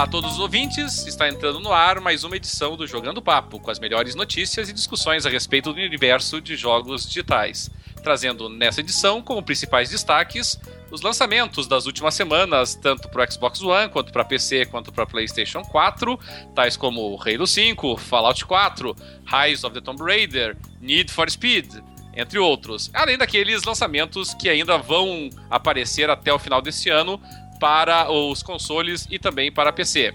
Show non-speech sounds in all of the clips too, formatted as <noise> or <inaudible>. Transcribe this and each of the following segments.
Olá a todos os ouvintes, está entrando no ar mais uma edição do Jogando Papo, com as melhores notícias e discussões a respeito do universo de jogos digitais. Trazendo nessa edição como principais destaques os lançamentos das últimas semanas, tanto para o Xbox One, quanto para PC, quanto para PlayStation 4, tais como Halo 5, Fallout 4, Rise of the Tomb Raider, Need for Speed, entre outros. Além daqueles lançamentos que ainda vão aparecer até o final desse ano para os consoles e também para PC.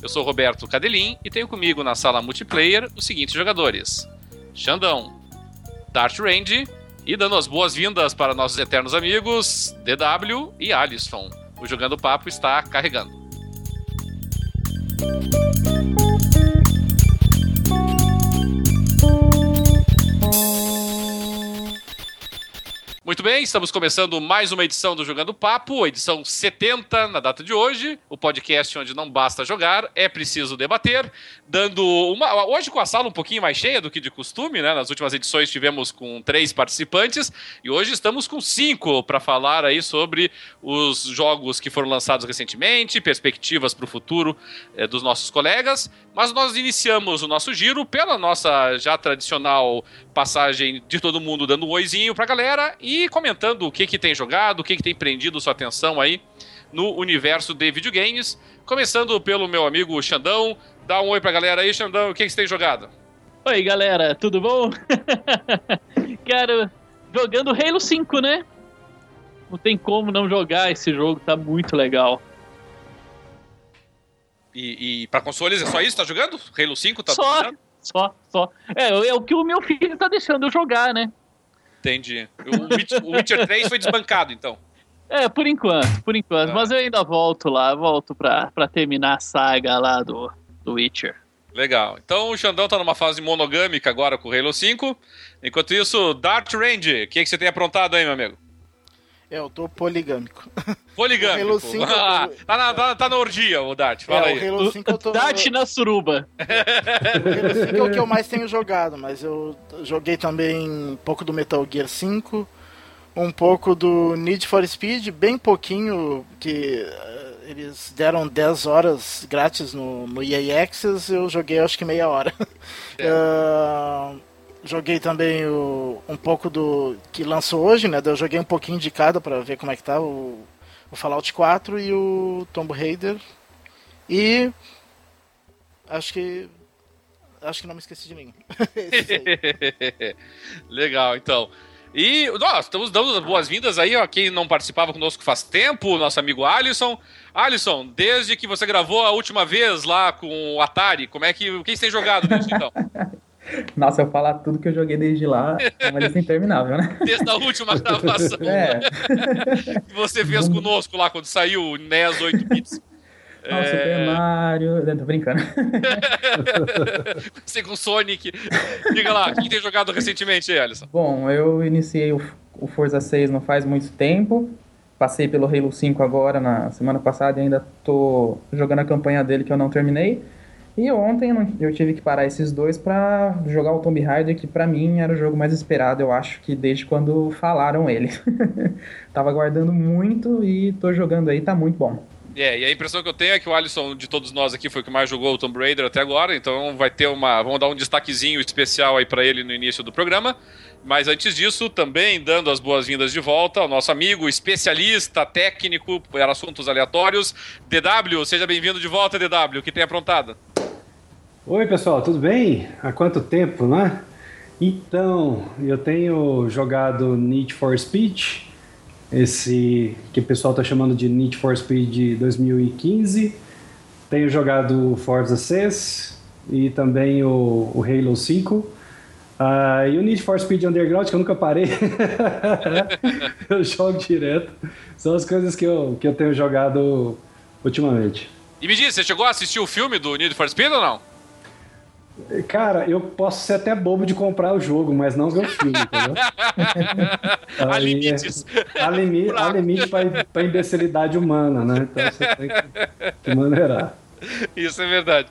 Eu sou Roberto Cadelin e tenho comigo na sala multiplayer os seguintes jogadores: Xandão, Dart Range e dando as boas-vindas para nossos eternos amigos DW e Alisson. O Jogando Papo está carregando. Muito bem, estamos começando mais uma edição do Jogando Papo, edição 70 na data de hoje, o podcast onde não basta jogar, é preciso debater, dando uma hoje com a sala um pouquinho mais cheia do que de costume, né? Nas últimas edições tivemos com três participantes e hoje estamos com cinco para falar aí sobre os jogos que foram lançados recentemente, perspectivas para o futuro eh, dos nossos colegas. Mas nós iniciamos o nosso giro pela nossa já tradicional passagem de todo mundo dando um oizinho pra galera e comentando o que, que tem jogado, o que, que tem prendido sua atenção aí no universo de videogames. Começando pelo meu amigo Xandão. Dá um oi pra galera aí, Xandão. O que, que você tem jogado? Oi, galera. Tudo bom? <laughs> Cara, jogando Halo 5, né? Não tem como não jogar esse jogo, tá muito legal. E, e pra consoles é só isso? Tá jogando? Halo 5 tá Só, jogando? só, só. É, é o que o meu filho tá deixando eu jogar, né? Entendi. O Witcher, o Witcher 3 foi desbancado, então. É, por enquanto, por enquanto. Ah. Mas eu ainda volto lá, volto pra, pra terminar a saga lá do, do Witcher. Legal. Então o Xandão tá numa fase monogâmica agora com o Halo 5. Enquanto isso, Dart Range, o que, que você tem aprontado aí, meu amigo? É, eu tô poligâmico. <laughs> Poligâmico. O Halo 5 Ah, tá, na, tá, tá na orgia, o Dart. Fala é, aí. o Halo 5 eu tô. Dart na suruba. <laughs> O Halo 5 é o que eu mais tenho jogado, mas eu joguei também um pouco do Metal Gear 5, um pouco do Need for Speed, bem pouquinho, que eh, eles deram 10 horas grátis no, no EA Access, eu joguei acho que meia hora. <laughs> Ah, joguei também o, um pouco do que lançou hoje, né? Eu joguei um pouquinho de cada pra ver como é que tá o, o Fallout 4 e o Tomb Raider. E acho que acho que não me esqueci de ninguém. <laughs> Aí. <laughs> Legal, então. E nós estamos dando as boas-vindas aí a quem não participava conosco faz tempo, o nosso amigo Alisson. Alisson, desde que você gravou a última vez lá com o Atari, como é que o que você tem jogado desde então? <laughs> <laughs> Nossa, eu falar tudo que eu joguei desde lá, é uma lista interminável, né? Desde a última <laughs> gravação É. que <laughs> você fez conosco lá quando saiu o NES 8 bits. Nossa, Super Mario. Eu tô brincando. Você com Sonic. Diga lá, o que tem jogado recentemente Alisson? Bom, eu iniciei o, o Forza 6 não faz muito tempo. Passei pelo Halo 5 agora na semana passada e ainda tô jogando a campanha dele que eu não terminei. E ontem eu tive que parar esses dois pra jogar o Tomb Raider, que pra mim era o jogo mais esperado, eu acho que desde quando falaram ele. <laughs> Tava aguardando muito e tô jogando aí, tá muito bom. É, e a impressão que eu tenho é que o Alisson, de todos nós aqui, foi o que mais jogou o Tomb Raider até agora, então vai ter uma. Vamos dar um destaquezinho especial aí pra ele no início do programa. Mas antes disso, também dando as boas-vindas de volta ao nosso amigo, especialista, técnico para assuntos aleatórios, DW. Seja bem-vindo de volta, DW. O que tem aprontado? Oi pessoal, tudo bem? Há quanto tempo, né? Então, eu tenho jogado Need for Speed, esse que o pessoal está chamando de Need for Speed 2015. Tenho jogado Forza 6 e também o, o Halo 5. Ah, e o Need for Speed Underground, que eu nunca parei. <laughs> eu jogo direto. São as coisas que eu, que eu tenho jogado ultimamente. E me diz, você chegou a assistir o filme do Need for Speed ou não? Cara, eu posso ser até bobo de comprar o jogo, mas não ver o filme, entendeu? <laughs> Há limites. Há, limi há limite pra, pra imbecilidade humana, né? Então você tem que, que maneirar. Isso é verdade.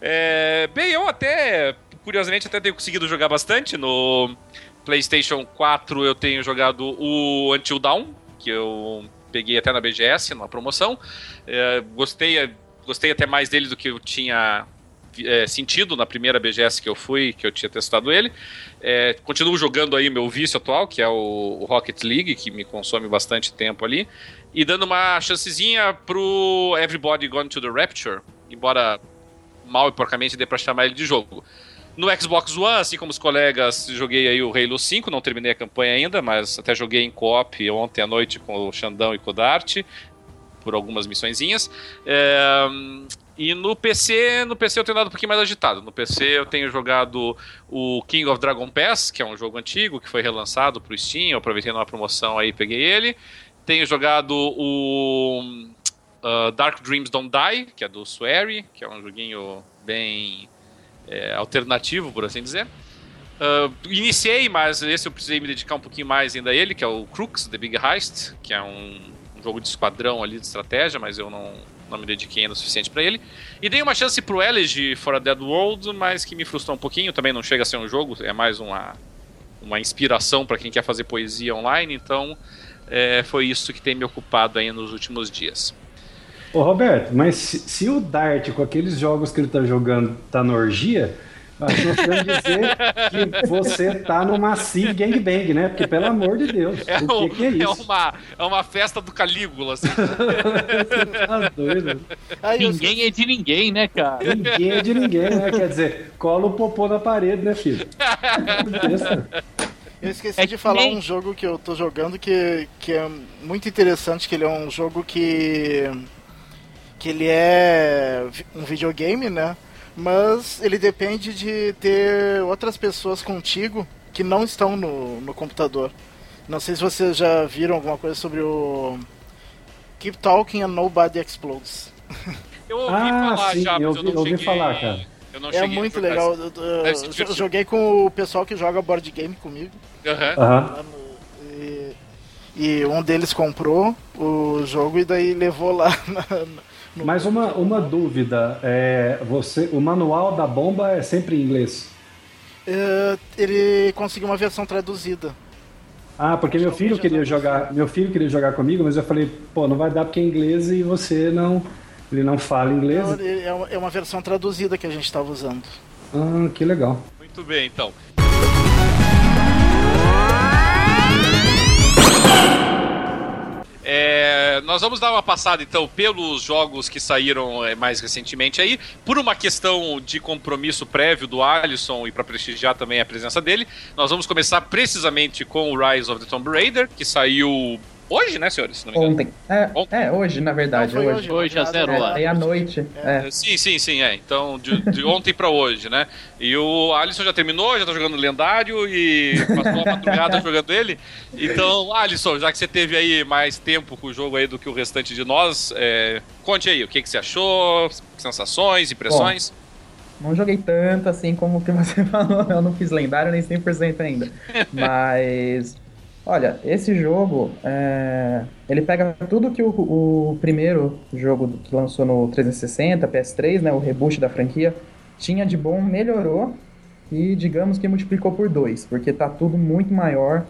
É, bem, eu até, curiosamente, até tenho conseguido jogar bastante. No PlayStation 4 eu tenho jogado o Until Dawn, que eu peguei até na BGS, numa promoção. É, gostei gostei até mais dele do que eu tinha é, sentido na primeira BGS que eu fui, que eu tinha testado ele. É, continuo jogando aí meu vício atual, que é o, o, Rocket League, que me consome bastante tempo ali. E dando uma chancezinha pro Everybody Gone to the Rapture, embora mal e porcamente dê pra chamar ele de jogo. No Xbox One, assim como os colegas, joguei aí o Halo 5, não terminei a campanha ainda, mas até joguei em co-op ontem à noite com o Xandão e com o Dart, por algumas missõezinhas. É, e no PC, no PC eu tenho dado um pouquinho mais agitado. No PC eu tenho jogado o King of Dragon Pass, que é um jogo antigo, que foi relançado pro Steam, eu aproveitei numa promoção aí peguei ele. Tenho jogado o uh, Dark Dreams Don't Die, que é do Swery, que é um joguinho bem é, alternativo, por assim dizer. Uh, iniciei, mas esse eu precisei me dedicar um pouquinho mais ainda a ele, que é o Crux, The Big Heist, que é um, um jogo de esquadrão ali de estratégia, mas eu não, não me dediquei ainda o suficiente para ele. E dei uma chance pro Elegy for a Dead World, mas que me frustrou um pouquinho, também não chega a ser um jogo, é mais uma, uma inspiração para quem quer fazer poesia online, então é, foi isso que tem me ocupado aí nos últimos dias. Ô Roberto, mas se, se, o Dart, com aqueles jogos que ele tá jogando, tá na orgia, nós podemos dizer que você tá no Massive Gangbang, né? Porque, pelo amor de Deus, é o que, que, é, é isso? É uma, é uma festa do Calígula, assim. <laughs> tá doido. ninguém é de ninguém, né, cara? Ninguém é de ninguém, né? Quer dizer, cola o popô na parede, né, filho? Eu esqueci é de falar nem... um jogo que eu tô jogando que, que é muito interessante, que ele é um jogo que que ele é um videogame, né? Mas ele depende de ter outras pessoas contigo que não estão no, no computador. Não sei se vocês já viram alguma coisa sobre o Keep Talking and Nobody Explodes. Eu ouvi ah, falar sim, já, mas eu, eu não ouvi cheguei... falar, cara. é muito legal. Eu, eu, eu, joguei com o pessoal que joga board game comigo. Uhum. E, e, um deles comprou o jogo e daí levou lá <laughs> na, mas uma, uma dúvida, é, você, o manual da bomba é sempre em inglês? É, ele conseguiu uma versão traduzida. Ah, porque meu filho queria jogar, meu filho queria jogar comigo, mas eu falei, pô, não vai dar porque é inglês e você não, ele não fala inglês. Não, é, uma, é uma versão traduzida que a gente estava usando. Ah, que legal. Muito bem, então. É, nós vamos dar uma passada então pelos jogos que saíram é, mais recentemente aí, por uma questão de compromisso prévio do Alisson e para prestigiar também a presença dele. Nós vamos começar precisamente com o Rise of the Tomb Raider, que saiu Hoje, né, senhores? Ontem. É, Ontem. é, hoje, na verdade. Não, hoje. Hoje, a zero lá. É, é à noite. É. é. Sim, sim, sim, é. Então, de, de ontem pra hoje, né? E o Alisson já terminou, já tá jogando lendário e passou a madrugada <laughs> jogando ele. Então, Alisson, já que você teve aí mais tempo com o jogo aí do que o restante de nós, é, conte aí, o que, que você achou, sensações, impressões? Bom, não joguei tanto assim como o que você <laughs> falou, eu não fiz lendário nem 100% ainda. <laughs> Mas Olha, esse jogo, é... ele pega tudo que o, o, primeiro jogo que lançou no 360, PS3, né, o reboot da franquia, tinha de bom, melhorou e digamos que multiplicou por dois, porque tá tudo muito maior,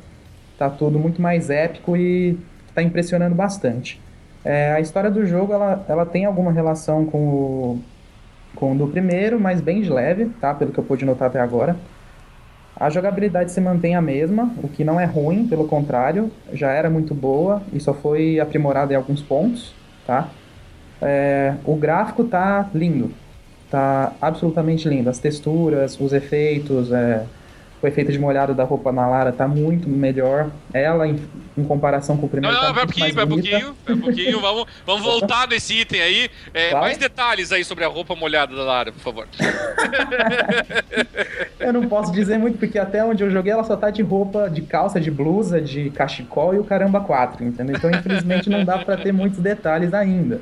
tá tudo muito mais épico e tá impressionando bastante. É, a história do jogo, ela, ela tem alguma relação com o, com o do primeiro, mas bem de leve, tá, pelo que eu pude notar até agora. A jogabilidade se mantém a mesma, o que não é ruim, pelo contrário, já era muito boa e só foi aprimorada em alguns pontos, tá? É, o gráfico tá lindo, tá absolutamente lindo. As texturas, os efeitos, é, o efeito de molhado da roupa na Lara tá muito melhor. Ela, em, em comparação com o primeiro. Não, não, tá vai pouquinho, vai pouquinho, vai pouquinho. Vamos, vamos voltar nesse item aí. É, claro. Mais detalhes aí sobre a roupa molhada da Lara, por favor. <laughs> eu não posso dizer muito, porque até onde eu joguei ela só tá de roupa, de calça, de blusa, de cachecol e o caramba 4, entendeu? Então, infelizmente, não dá para ter muitos detalhes ainda.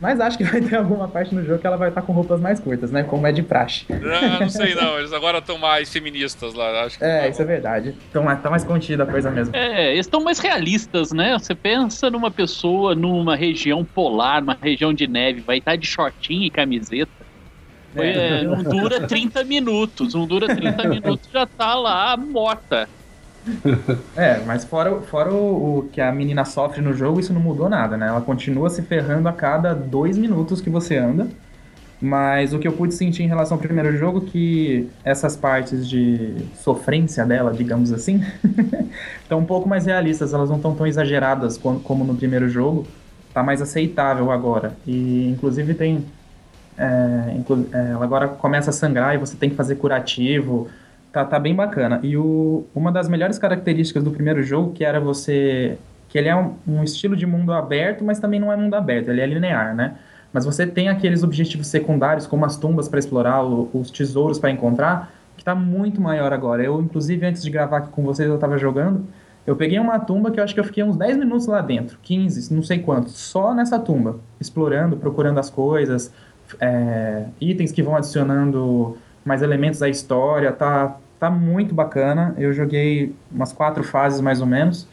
Mas acho que vai ter alguma parte no jogo que ela vai estar tá com roupas mais curtas, né? Como é de praxe. Não, não sei não. Eles agora estão mais feministas lá lá. Acho que é, isso é verdade. Então tá mais contida a coisa mesmo. É, eles estão mais realistas, né? Você pensa numa pessoa numa região polar, numa região de neve, vai estar de shortinho e camiseta. É. É, não dura 30 minutos, não dura 30 minutos, já tá lá morta. é, mas fora, fora o, o, que a menina sofre no jogo, isso não mudou nada, né? Ela continua se ferrando a cada dois minutos que você anda. Mas o que eu pude sentir em relação ao primeiro jogo que essas partes de sofrência dela, digamos assim, <laughs> estão um pouco mais realistas, elas não estão tão exageradas como no primeiro jogo. Tá mais aceitável agora. E inclusive tem. É, inclu é, ela agora começa a sangrar e você tem que fazer curativo. Tá, tá bem bacana. E o, uma das melhores características do primeiro jogo, que era você. que ele é um, um estilo de mundo aberto, mas também não é mundo aberto, ele é linear, né? Mas você tem aqueles objetivos secundários, como as tumbas para explorar, os tesouros para encontrar, que está muito maior agora. Eu, inclusive, antes de gravar aqui com vocês, eu estava jogando. Eu peguei uma tumba que eu acho que eu fiquei uns 10 minutos lá dentro, 15, não sei quantos, só nessa tumba, explorando, procurando as coisas, é, itens que vão adicionando mais elementos à história, tá, tá muito bacana. Eu joguei umas quatro fases mais ou menos.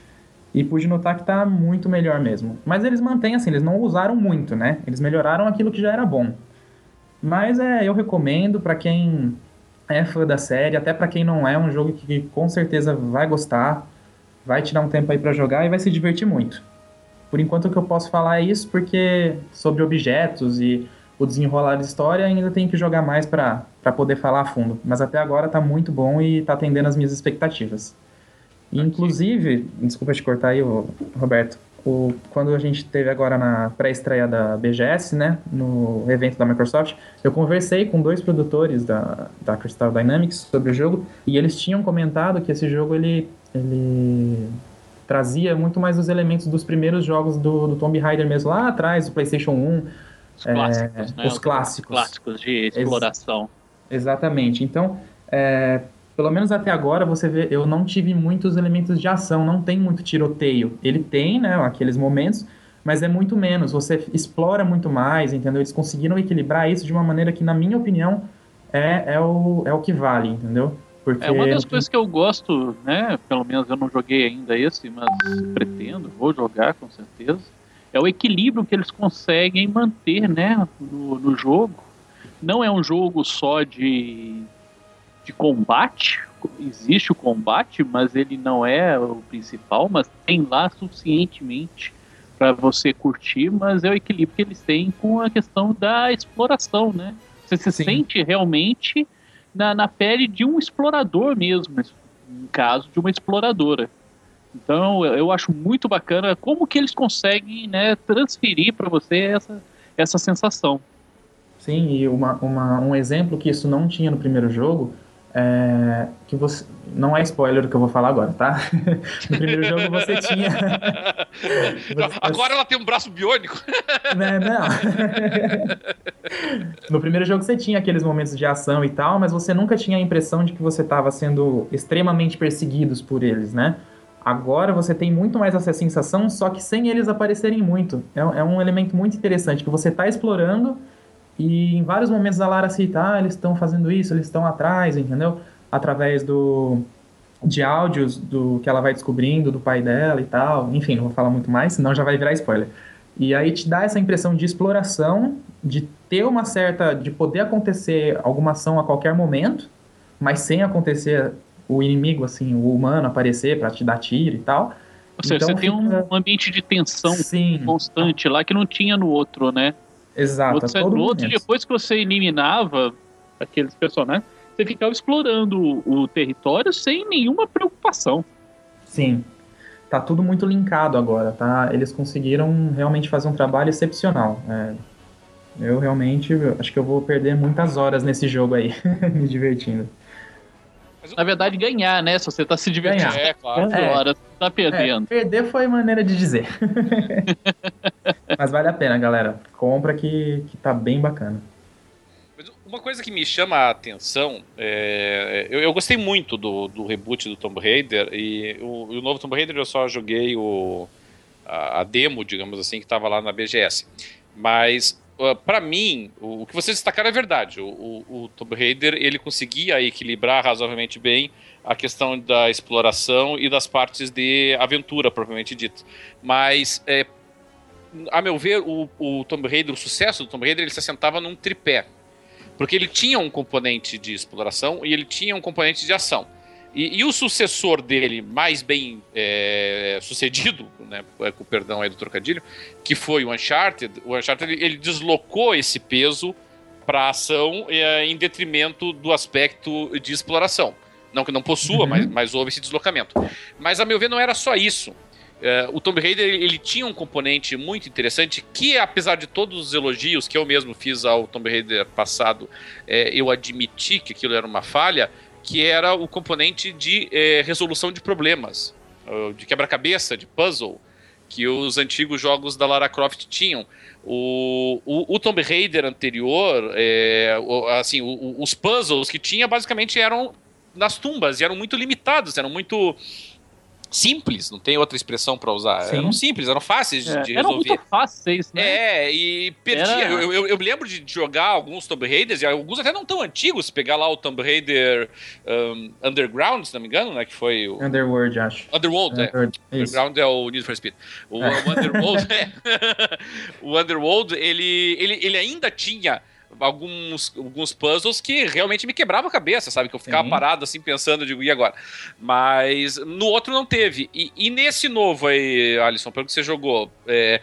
E pude notar que tá muito melhor mesmo. Mas eles mantêm assim, eles não usaram muito, né? Eles melhoraram aquilo que já era bom. Mas é, eu recomendo para quem é fã da série, até para quem não é, um jogo que com certeza vai gostar, vai tirar um tempo aí para jogar e vai se divertir muito. Por enquanto o que eu posso falar é isso, porque sobre objetos e o desenrolar da história ainda tem que jogar mais para poder falar a fundo. Mas até agora tá muito bom e tá atendendo as minhas expectativas. Inclusive, desculpa te cortar aí, Roberto, o, quando a gente teve agora na pré-estreia da BGS, né, no evento da Microsoft, eu conversei com dois produtores da, da Crystal Dynamics sobre o jogo e eles tinham comentado que esse jogo ele, ele trazia muito mais os elementos dos primeiros jogos do, do Tomb Raider mesmo lá atrás, do PlayStation 1. Os clássicos, é, né? Os clássicos. clássicos de exploração. Ex exatamente. Então, é, pelo menos até agora, você vê, eu não tive muitos elementos de ação, não tem muito tiroteio. Ele tem, né, aqueles momentos, mas é muito menos. Você explora muito mais, entendeu? Eles conseguiram equilibrar isso de uma maneira que, na minha opinião, é, é, o, é o que vale, entendeu? Porque... É uma das coisas que eu gosto, né? Pelo menos eu não joguei ainda esse, mas pretendo, vou jogar com certeza. É o equilíbrio que eles conseguem manter, né, no, no jogo. Não é um jogo só de de combate. Existe o combate, mas ele não é o principal, mas tem lá suficientemente para você curtir, mas é o equilíbrio que eles têm com a questão da exploração, né? Você se Sim. sente realmente na, na pele de um explorador mesmo, no caso de uma exploradora. Então eu acho muito bacana como que eles conseguem né, transferir para você essa, essa sensação. Sim, e uma, uma, um exemplo que isso não tinha no primeiro jogo é, que você não é spoiler do que eu vou falar agora, tá? <laughs> No primeiro jogo você tinha. <laughs> Agora ela tem um braço biônico. <laughs> Né, não. No primeiro jogo você tinha aqueles momentos de ação e tal, mas você nunca tinha a impressão de que você estava sendo extremamente perseguidos por eles, né? Agora você tem muito mais essa sensação, só que sem eles aparecerem muito. É, é um elemento muito interessante que você está explorando e em vários momentos a Lara cita, ah, eles estão fazendo isso, eles estão atrás, entendeu? Através do de áudios do que ela vai descobrindo do pai dela e tal. Enfim, não vou falar muito mais, senão já vai virar spoiler. E aí te dá essa impressão de exploração, de ter uma certa. de poder acontecer alguma ação a qualquer momento, mas sem acontecer o inimigo, assim, o humano aparecer para te dar tiro e tal. Ou seja, então, você fica... tem um ambiente de tensão Sim. constante lá que não tinha no outro, né? Exato. Você, no outro, depois que você eliminava aqueles personagens, você ficava explorando o, o território sem nenhuma preocupação. Sim. Tá tudo muito linkado agora, tá? Eles conseguiram realmente fazer um trabalho excepcional. É, eu realmente acho que eu vou perder muitas horas nesse jogo aí, <laughs> me divertindo. Na verdade, ganhar, né? Se você tá se divertindo. Ganhar. É, claro. É, horas, tá perdendo. É, perder foi maneira de dizer. <laughs> Mas vale a pena, galera. Compra que, que tá bem bacana. Uma coisa que me chama a atenção, é, eu, eu, gostei muito do, do, reboot do Tomb Raider, e o, o, novo Tomb Raider eu só joguei o, a, a demo, digamos assim, que estava lá na BGS. Mas uh, para mim, o, o, que vocês destacaram é verdade. O, o, o Tomb Raider ele conseguia equilibrar razoavelmente bem a questão da exploração e das partes de aventura, propriamente dito. Mas, é, a meu ver, o, o Tomb Raider, o sucesso do Tomb Raider, ele se assentava num tripé. Porque ele tinha um componente de exploração e ele tinha um componente de ação. E, e, o sucessor dele, mais bem é, sucedido, né, com perdão aí do trocadilho, que foi o Uncharted, o Uncharted ele, ele deslocou esse peso para a ação é, em detrimento do aspecto de exploração. Não que não possua, uhum. mas, mas houve esse deslocamento. Mas, a meu ver, não era só isso. Uh, o Tomb Raider ele, ele, tinha um componente muito interessante que, apesar de todos os elogios que eu mesmo fiz ao Tomb Raider passado, é, eu admiti que aquilo era uma falha, que era o componente de é, resolução de problemas, de quebra-cabeça, de puzzle, que os antigos jogos da Lara Croft tinham. O, o, o Tomb Raider anterior, é, o, assim, os puzzles que tinha basicamente eram nas tumbas e eram muito limitados, eram muito simples, não tem outra expressão para usar. Sim. Eram simples, eram fáceis de, é, de resolver. Eram muito fáceis, né? É, e perdia. Era... Eu, eu, eu, lembro de jogar alguns Tomb Raiders, e alguns até não tão antigos, pegar lá o Tomb Raider um, Underground, se não me engano, né? Que foi o. Underworld, acho. Underworld, Underworld é. Underground é o Need for Speed. O, é. o Underworld, <laughs> é. <laughs> o Underworld, ele, ele, ele ainda tinha alguns, alguns puzzles que realmente me quebrava a cabeça, sabe? Que eu ficava Sim. parado assim pensando, digo, e agora? Mas no outro não teve. E, e nesse novo aí, Alisson, pelo que você jogou, é,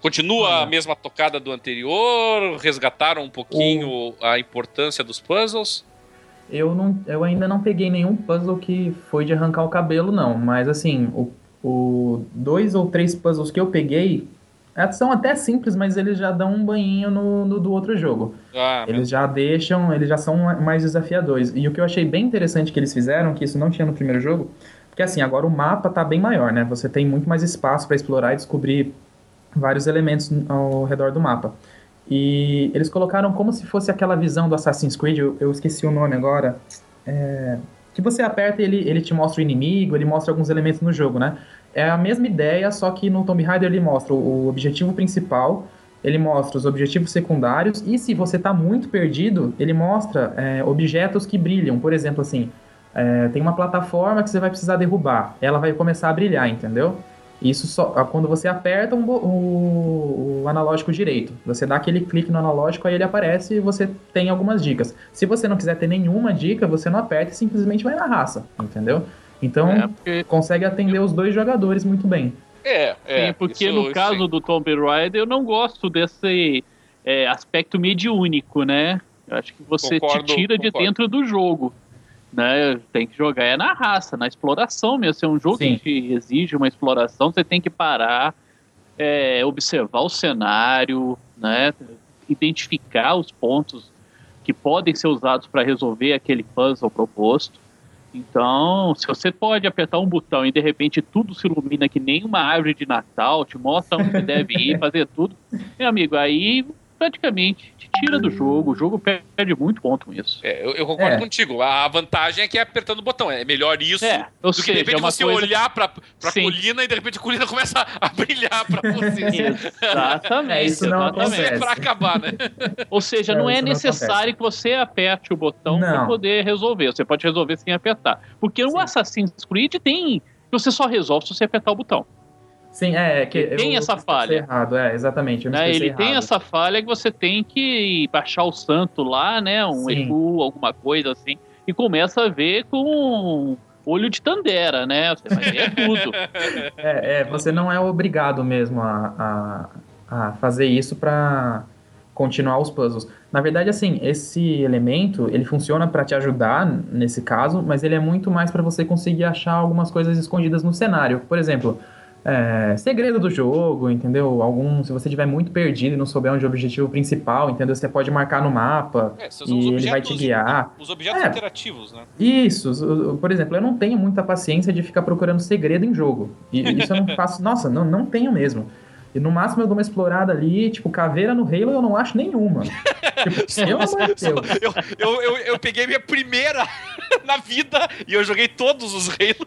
continua a mesma tocada do anterior? Resgataram um pouquinho o... a importância dos puzzles? Eu, não, eu ainda não peguei nenhum puzzle que foi de arrancar o cabelo, não. Mas assim, o, o dois ou três puzzles que eu peguei são até simples, mas eles já dão um banhinho no, no do outro jogo. Ah, eles já deixam, eles já são mais desafiadores. E o que eu achei bem interessante que eles fizeram, que isso não tinha no primeiro jogo, porque assim, agora o mapa tá bem maior, né? Você tem muito mais espaço para explorar e descobrir vários elementos ao redor do mapa. E eles colocaram como se fosse aquela visão do Assassin's Creed, eu, eu esqueci o nome agora. É, que você aperta e ele, ele te mostra o inimigo, ele mostra alguns elementos no jogo, né? É a mesma ideia, só que no Tomb Raider ele mostra o objetivo principal, ele mostra os objetivos secundários, e se você está muito perdido, ele mostra é, objetos que brilham. Por exemplo, assim, é, tem uma plataforma que você vai precisar derrubar, ela vai começar a brilhar, entendeu? Isso só quando você aperta um, o, o, analógico direito. Você dá aquele clique no analógico, aí ele aparece e você tem algumas dicas. Se você não quiser ter nenhuma dica, você não aperta e simplesmente vai na raça, entendeu? Então, é porque... consegue atender os dois jogadores muito bem. É, é. Sim, porque isso, no caso sim. do Tomb Raider, eu não gosto desse é, aspecto mediúnico, né? Eu acho que você concordo, te tira concordo. de dentro do jogo. Né? Tem que jogar é na raça, na exploração mesmo. Se é um jogo sim. que exige uma exploração, você tem que parar, é, observar o cenário, né? identificar os pontos que podem ser usados para resolver aquele puzzle proposto. Então, se você pode apertar um botão e de repente tudo se ilumina que nem uma árvore de Natal, te mostra onde deve ir, <laughs> fazer tudo, meu amigo, aí praticamente te tira do jogo. O jogo perde muito ponto com isso. É, eu, eu concordo é. contigo. A vantagem é que é apertando o botão. É melhor isso é, do que de repente é você coisa... olhar pra, pra colina e de repente a colina <laughs> começa a brilhar pra você. <laughs> exatamente. É, isso não exatamente. É pra acabar, né? <laughs> Ou seja, não é necessário não que você aperte o botão para poder resolver. Você pode resolver sem apertar. Porque Sim. o Assassin's Creed tem. Você só resolve se você apertar o botão. Sim, é, é que tem essa falha. Errado, é, exatamente. Né? Ele errado. tem essa falha que você tem que baixar o santo lá, né? Um Exu, alguma coisa assim, e começa a ver com olho de Tandera, né? Você vai ver <laughs> tudo. É, é, você não é obrigado mesmo a, a, a fazer isso para continuar os puzzles. Na verdade, assim, esse elemento, ele funciona para te ajudar nesse caso, mas ele é muito mais para você conseguir achar algumas coisas escondidas no cenário. Por exemplo, é, segredo do jogo, entendeu? Algum, se você estiver muito perdido e não souber onde é o objetivo principal, entendeu? Você pode marcar no mapa é, e ele vai te guiar. Os objetos é, interativos, né? Isso. Por exemplo, eu não tenho muita paciência de ficar procurando segredo em jogo. E isso eu não <laughs> faço. Nossa, não, não tenho mesmo. E no máximo eu dou uma explorada ali, tipo, caveira no Halo eu não acho nenhuma. <laughs> tipo, eu, eu, eu, eu, eu peguei minha primeira <laughs> na vida e eu joguei todos os Halo.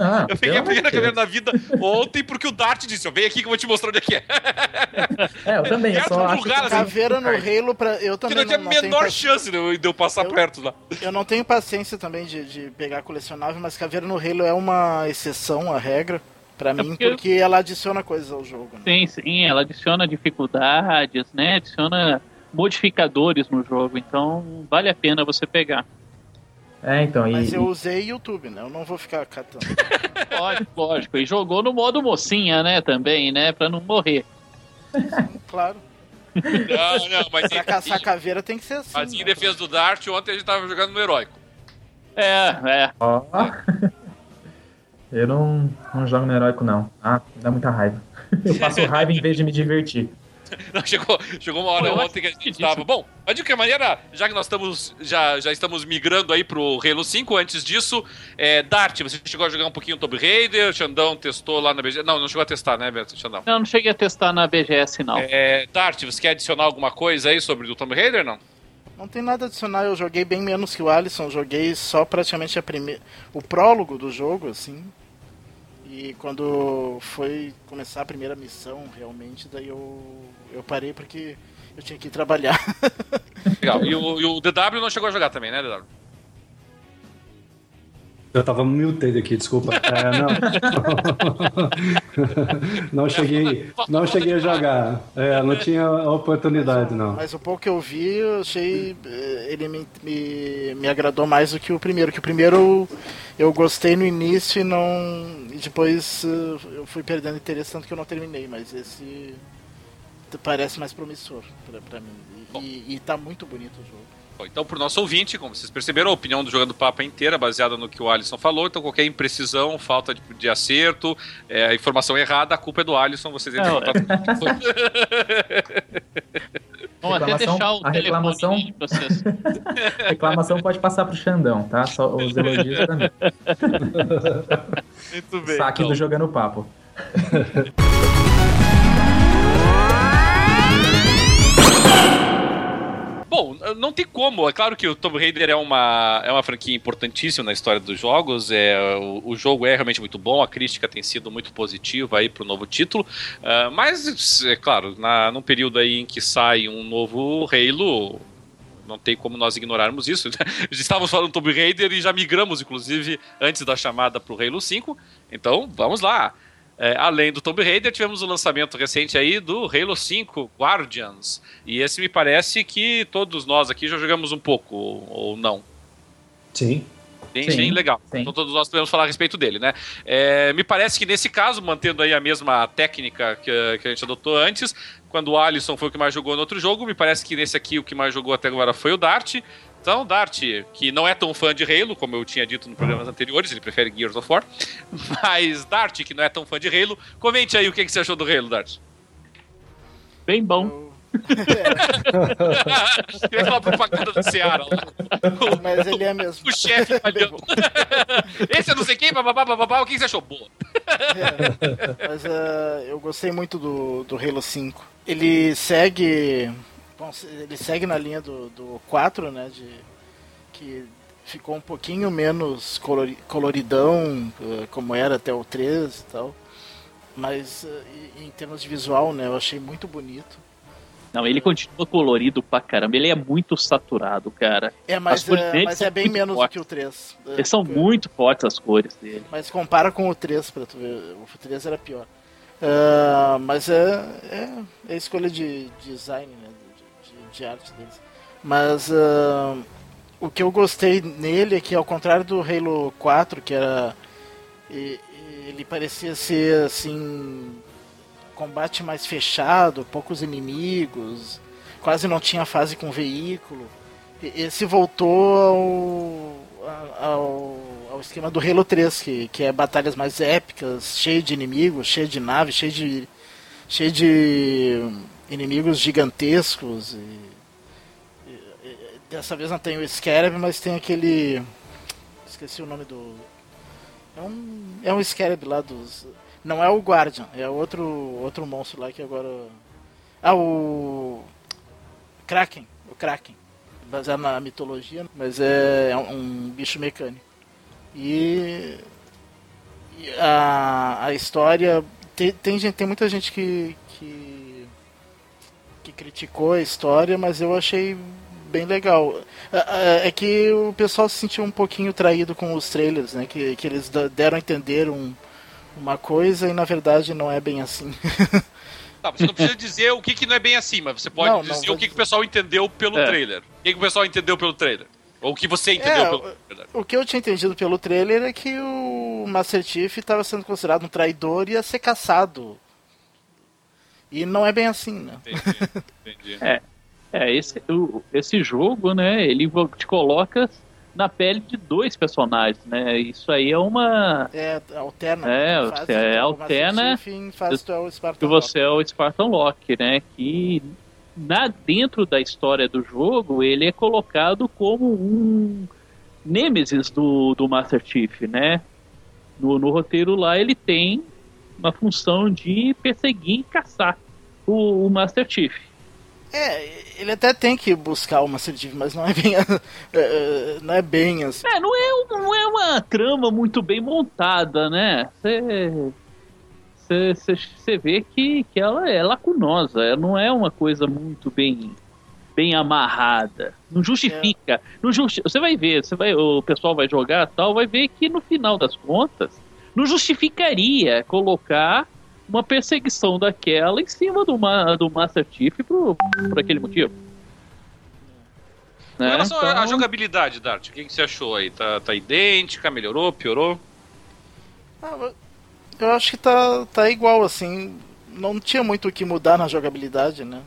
Ah, <laughs> eu peguei a primeira caveira na vida ontem porque o Dart disse: Eu venho aqui que eu vou te mostrar onde é que é. É, eu também. Eu só acho lugar, que... Caveira no Halo, pra... eu também. Que não, não tinha a menor chance de eu, de eu passar eu, perto lá. Eu não tenho paciência também de, de pegar colecionável, mas caveira no Halo é uma exceção à regra. Pra é mim, porque... porque... ela adiciona coisas ao jogo. Né? Sim, sim, ela adiciona dificuldades, né? Adiciona modificadores no jogo, então vale a pena você pegar. É, então. Mas e, eu usei YouTube, né? Eu não vou ficar catando. <laughs> Lógico, lógico. E jogou no modo mocinha, né, também, né? Pra não morrer. <laughs> claro. Não, não, mas Pra caçar caveira tem que ser assim. Mas em né? defesa do Dart, ontem a gente tava jogando no heróico. É, é. Ó. <laughs> Eu não, não jogo no heróico, não. Ah, dá muita raiva. Eu passo <laughs> raiva em vez de me divertir. Não, chegou, chegou uma hora ontem que a gente tava. Bom, mas de qualquer maneira, já que nós estamos, já, já estamos migrando aí pro Halo 5, antes disso, é, Dart, você chegou a jogar um pouquinho Tomb Raider, Xandão testou lá na BG. Não, não chegou a testar, né, Beto? Xandão? Eu não cheguei a testar na BGS, não. É, Dart, você quer adicionar alguma coisa aí sobre o Tomb Raider, não? Não tem nada adicional, eu joguei bem menos que o Alisson, joguei só praticamente a primeira, o prólogo do jogo, assim. E quando foi começar a primeira missão, realmente, daí eu, eu parei porque eu tinha que ir trabalhar. Legal. E o, e o DW não chegou a jogar também, né, DW? Eu tava muted aqui, desculpa. É, não. <laughs> não cheguei, não cheguei a jogar. É, não tinha oportunidade, não. Mas o pouco que eu vi, eu achei. eh, Ele me, me, me agradou mais do que o primeiro. Que o primeiro eu, eu gostei no início e não. E depois eh, eu fui perdendo interesse, tanto que eu não terminei. Mas esse parece mais promissor pra, pra mim. E, e, e tá muito bonito o jogo. Bom, então, pro nosso ouvinte, como vocês perceberam, a opinião do Jogando Papo é inteira, baseada no que o Alisson falou. Então, qualquer imprecisão, falta de, de acerto, é, informação errada, a culpa é do Alisson. Vocês entram em contato. <laughs> Vamos até Reclamação- deixar o a reclamação- de vocês. <laughs> Reclamação pode passar pro Xandão, tá? Só os elogios também. <laughs> Muito bem. Saque então. do Jogando Papo. Bom, não tem como. É claro que o Tomb Raider é uma, é uma franquia importantíssima na história dos jogos. É, o, o jogo é realmente muito bom, a crítica tem sido muito positiva aí pro novo título. Ah, mas, é claro, na, num período aí em que sai um novo Halo, não tem como nós ignorarmos isso. <laughs> Estávamos falando Tomb Raider e já migramos, inclusive, antes da chamada pro Halo 5. Então, vamos lá. É, além do Tomb Raider, tivemos o lançamento recente aí do Halo 5 Guardians. E esse me parece que todos nós aqui já jogamos um pouco, ou, ou não. Sim. Bem, Sim, bem legal. sim. Então todos nós podemos falar a respeito dele, né? É, me parece que nesse caso, mantendo aí a mesma técnica que, que a gente adotou antes, quando o Alisson foi o que mais jogou no outro jogo, me parece que nesse aqui o que mais jogou até agora foi o Dart. Então, Dart, que não é tão fã de Halo, como eu tinha dito nos programas anteriores, ele prefere Gears of War. <laughs> Mas Dart, que não é tão fã de Halo, comente aí o que, que você achou do Halo, Dart. Bem bom. Eu- <laughs> Queria aquela propaganda da Seara lá. Mas ele é mesmo. O chefe falhando. <laughs> Esse eu não sei quem, bababá, bababá, o que que você achou? Boa. É, mas eh, eu gostei muito do, do Halo 5. Ele segue. Bom, ele segue na linha do, do 4, né? De, que ficou um pouquinho menos colori- coloridão, eh, como era até o 3 e tal. Mas eh, em termos de visual, né? Eu achei muito bonito. Não, ele continua colorido pra caramba. Ele é muito saturado, cara. É, mas, é, mas é bem menos do fortes. que o 3. Eh, Eles são muito fortes as cores dele. Mas compara com o 3 pra tu ver. O 3 era pior. Ah, mas é, é, é escolha de design, né? De, arte deles. Mas ah, o que eu gostei nele é que ao contrário do Halo 4, que era. Ele parecia ser assim. Combate mais fechado, poucos inimigos, quase não tinha fase com veículo. Esse voltou ao, ao, ao esquema do Halo 3, que, que é batalhas mais épicas, cheio de inimigos, cheio de naves, cheio de, cheio de inimigos gigantescos. E, e- e- dessa vez não tem o Scarab, mas tem aquele. Esqueci o nome do. É um, é um Scarab lá dos. Não é o Guardian, é outro, outro monstro lá que agora. Ah, o. Kraken. O Kraken. Baseado na mitologia, mas é um bicho mecânico. E. e a, a história. Tem, tem, gente, tem muita gente que, que. Criticou a história, mas eu achei bem legal. Ah, ah, É que o pessoal se sentiu um pouquinho traído com os trailers, né? Que, que eles deram a entender um, uma coisa e na verdade não é bem assim. <laughs> Tá, você não precisa dizer o que, que não é bem assim, mas você pode Não, não dizer vou o que, que o pessoal entendeu pelo É. trailer. O que, que o pessoal entendeu pelo trailer? Ou o que você entendeu É, pelo. o- verdade. O que eu tinha entendido pelo trailer é que o Master Chief estava sendo considerado um traidor e ia ser caçado. E não é bem assim, né? Entendi. entendi. É. É, esse, o- esse jogo, né, ele te coloca na pele de dois personagens, né? Isso aí é uma. É, alterna. É, é, alterna tu é o Spartan que você é o Spartan Lock, né? Que na, dentro da história do jogo ele é colocado como um Nemesis do, do Master Chief, né? No, no roteiro lá ele tem uma função de perseguir e caçar o, o Master Chief. É, ele até tem que buscar o Master Chief, mas não é bem, <laughs> é, não é bem assim. É, não é, não é uma trama muito bem montada, né? Você vê que, que ela é lacunosa, ela não é uma coisa muito bem bem amarrada. Não justifica. Não justi você vai ver, você vai, o pessoal vai jogar tal, vai ver que no final das contas não justificaria colocar uma perseguição daquela em cima do, ma do Master Chief por, por aquele motivo. Né? relação à- à Então- jogabilidade, Dart, o que, que você achou aí? Tá, tá idêntica, melhorou, piorou? Ah, eu acho que tá, tá igual, assim. Não tinha muito o que mudar na jogabilidade, né?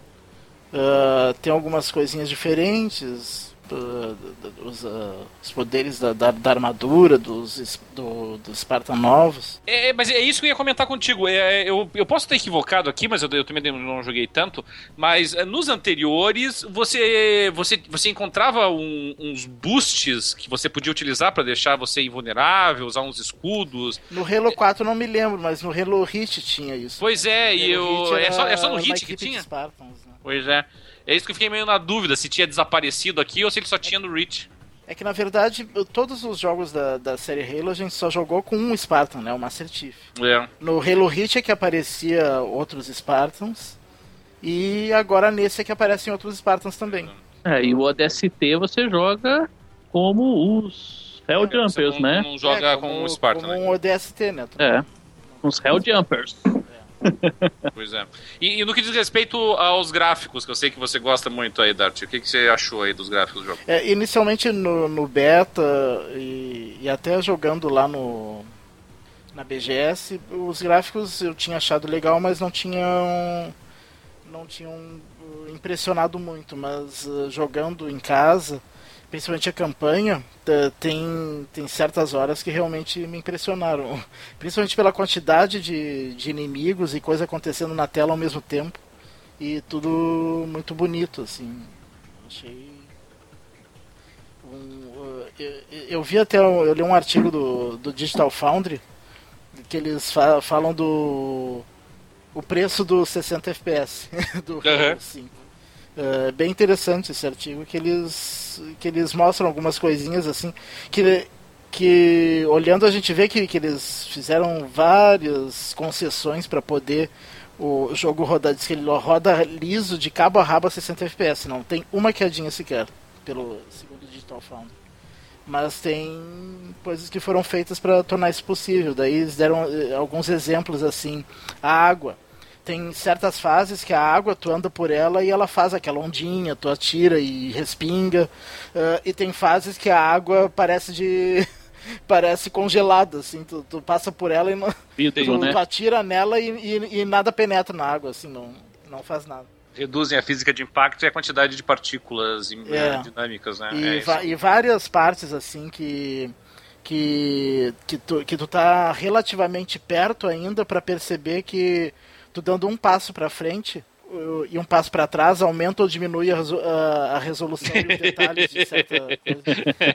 Ah, tem algumas coisinhas diferentes. Ah, os, ah, os poderes da, da, da armadura dos, do, dos Spartan novos. É, é, mas é isso que eu ia comentar contigo. É, eu, eu posso estar equivocado aqui, mas eu, eu também não joguei tanto. Mas é, nos anteriores, você você, você encontrava um- uns boosts que você podia utilizar para deixar você invulnerável, usar uns escudos. No Halo 4 eu não me lembro, mas no Halo Reach tinha isso. Pois é, e eu. É só, é só no hit que tinha? Spartans, né? Pois é. É isso que eu fiquei meio na dúvida, se tinha desaparecido aqui ou se ele só tinha no Reach. É que na verdade, todos os jogos da, da série Halo a gente só jogou com um Spartan, né? O Master Chief. É. No Halo Reach é que aparecia outros Spartans. E agora nesse é que aparecem outros Spartans também. É, e o ODST você joga como os Hell Jumpers, Você não, né? não joga É, com o Spartan. Como né? um ODST, né? É, os Hell Jumpers. <laughs> Pois é. E, e no que diz respeito aos gráficos, que eu sei que você gosta muito aí, Dart, o que, que você achou aí dos gráficos do jogo? É, inicialmente no, no beta e, e até jogando lá no na BGS, os gráficos eu tinha achado legal, mas não tinham não tinham uh, impressionado muito, mas uh, jogando em casa, principalmente a campanha, t- tem tem certas horas que realmente me impressionaram, principalmente pela quantidade de, de inimigos e coisa acontecendo na tela ao mesmo tempo e tudo muito bonito assim. Achei um, uh, eu, eu vi até um- eu li um artigo do, do Digital Foundry que eles fa- falam do o preço do 60 FPS <laughs> do Uhum. Halo 5. É bem interessante esse artigo que eles que eles mostram algumas coisinhas assim que que olhando a gente vê que, que eles fizeram várias concessões para poder o jogo rodar, diz que ele roda liso de cabo a rabo a 60 FPS, não tem uma quedinha sequer, pelo segundo Digital Foundry. Mas tem coisas que foram feitas para tornar isso possível. Daí eles deram eh, alguns exemplos assim, a água. Tem certas fases que a água, tu anda por ela e ela faz aquela ondinha, tu atira e respinga. Eh, e tem fases que a água parece de. <laughs> parece congelada, assim, tu, tu passa por ela e não, Vidro, tu, né? tu atira nela e, e- e nada penetra na água, assim, não, não faz nada. Reduzem a física de impacto e a quantidade de partículas É. eh, dinâmicas, né? E, É e várias partes assim que que que tu, que tu tá relativamente perto ainda para perceber que tu dando um passo para frente uh, e um passo para trás aumenta ou diminui a, reso- a- a resolução e os detalhes de certa <laughs> coisa.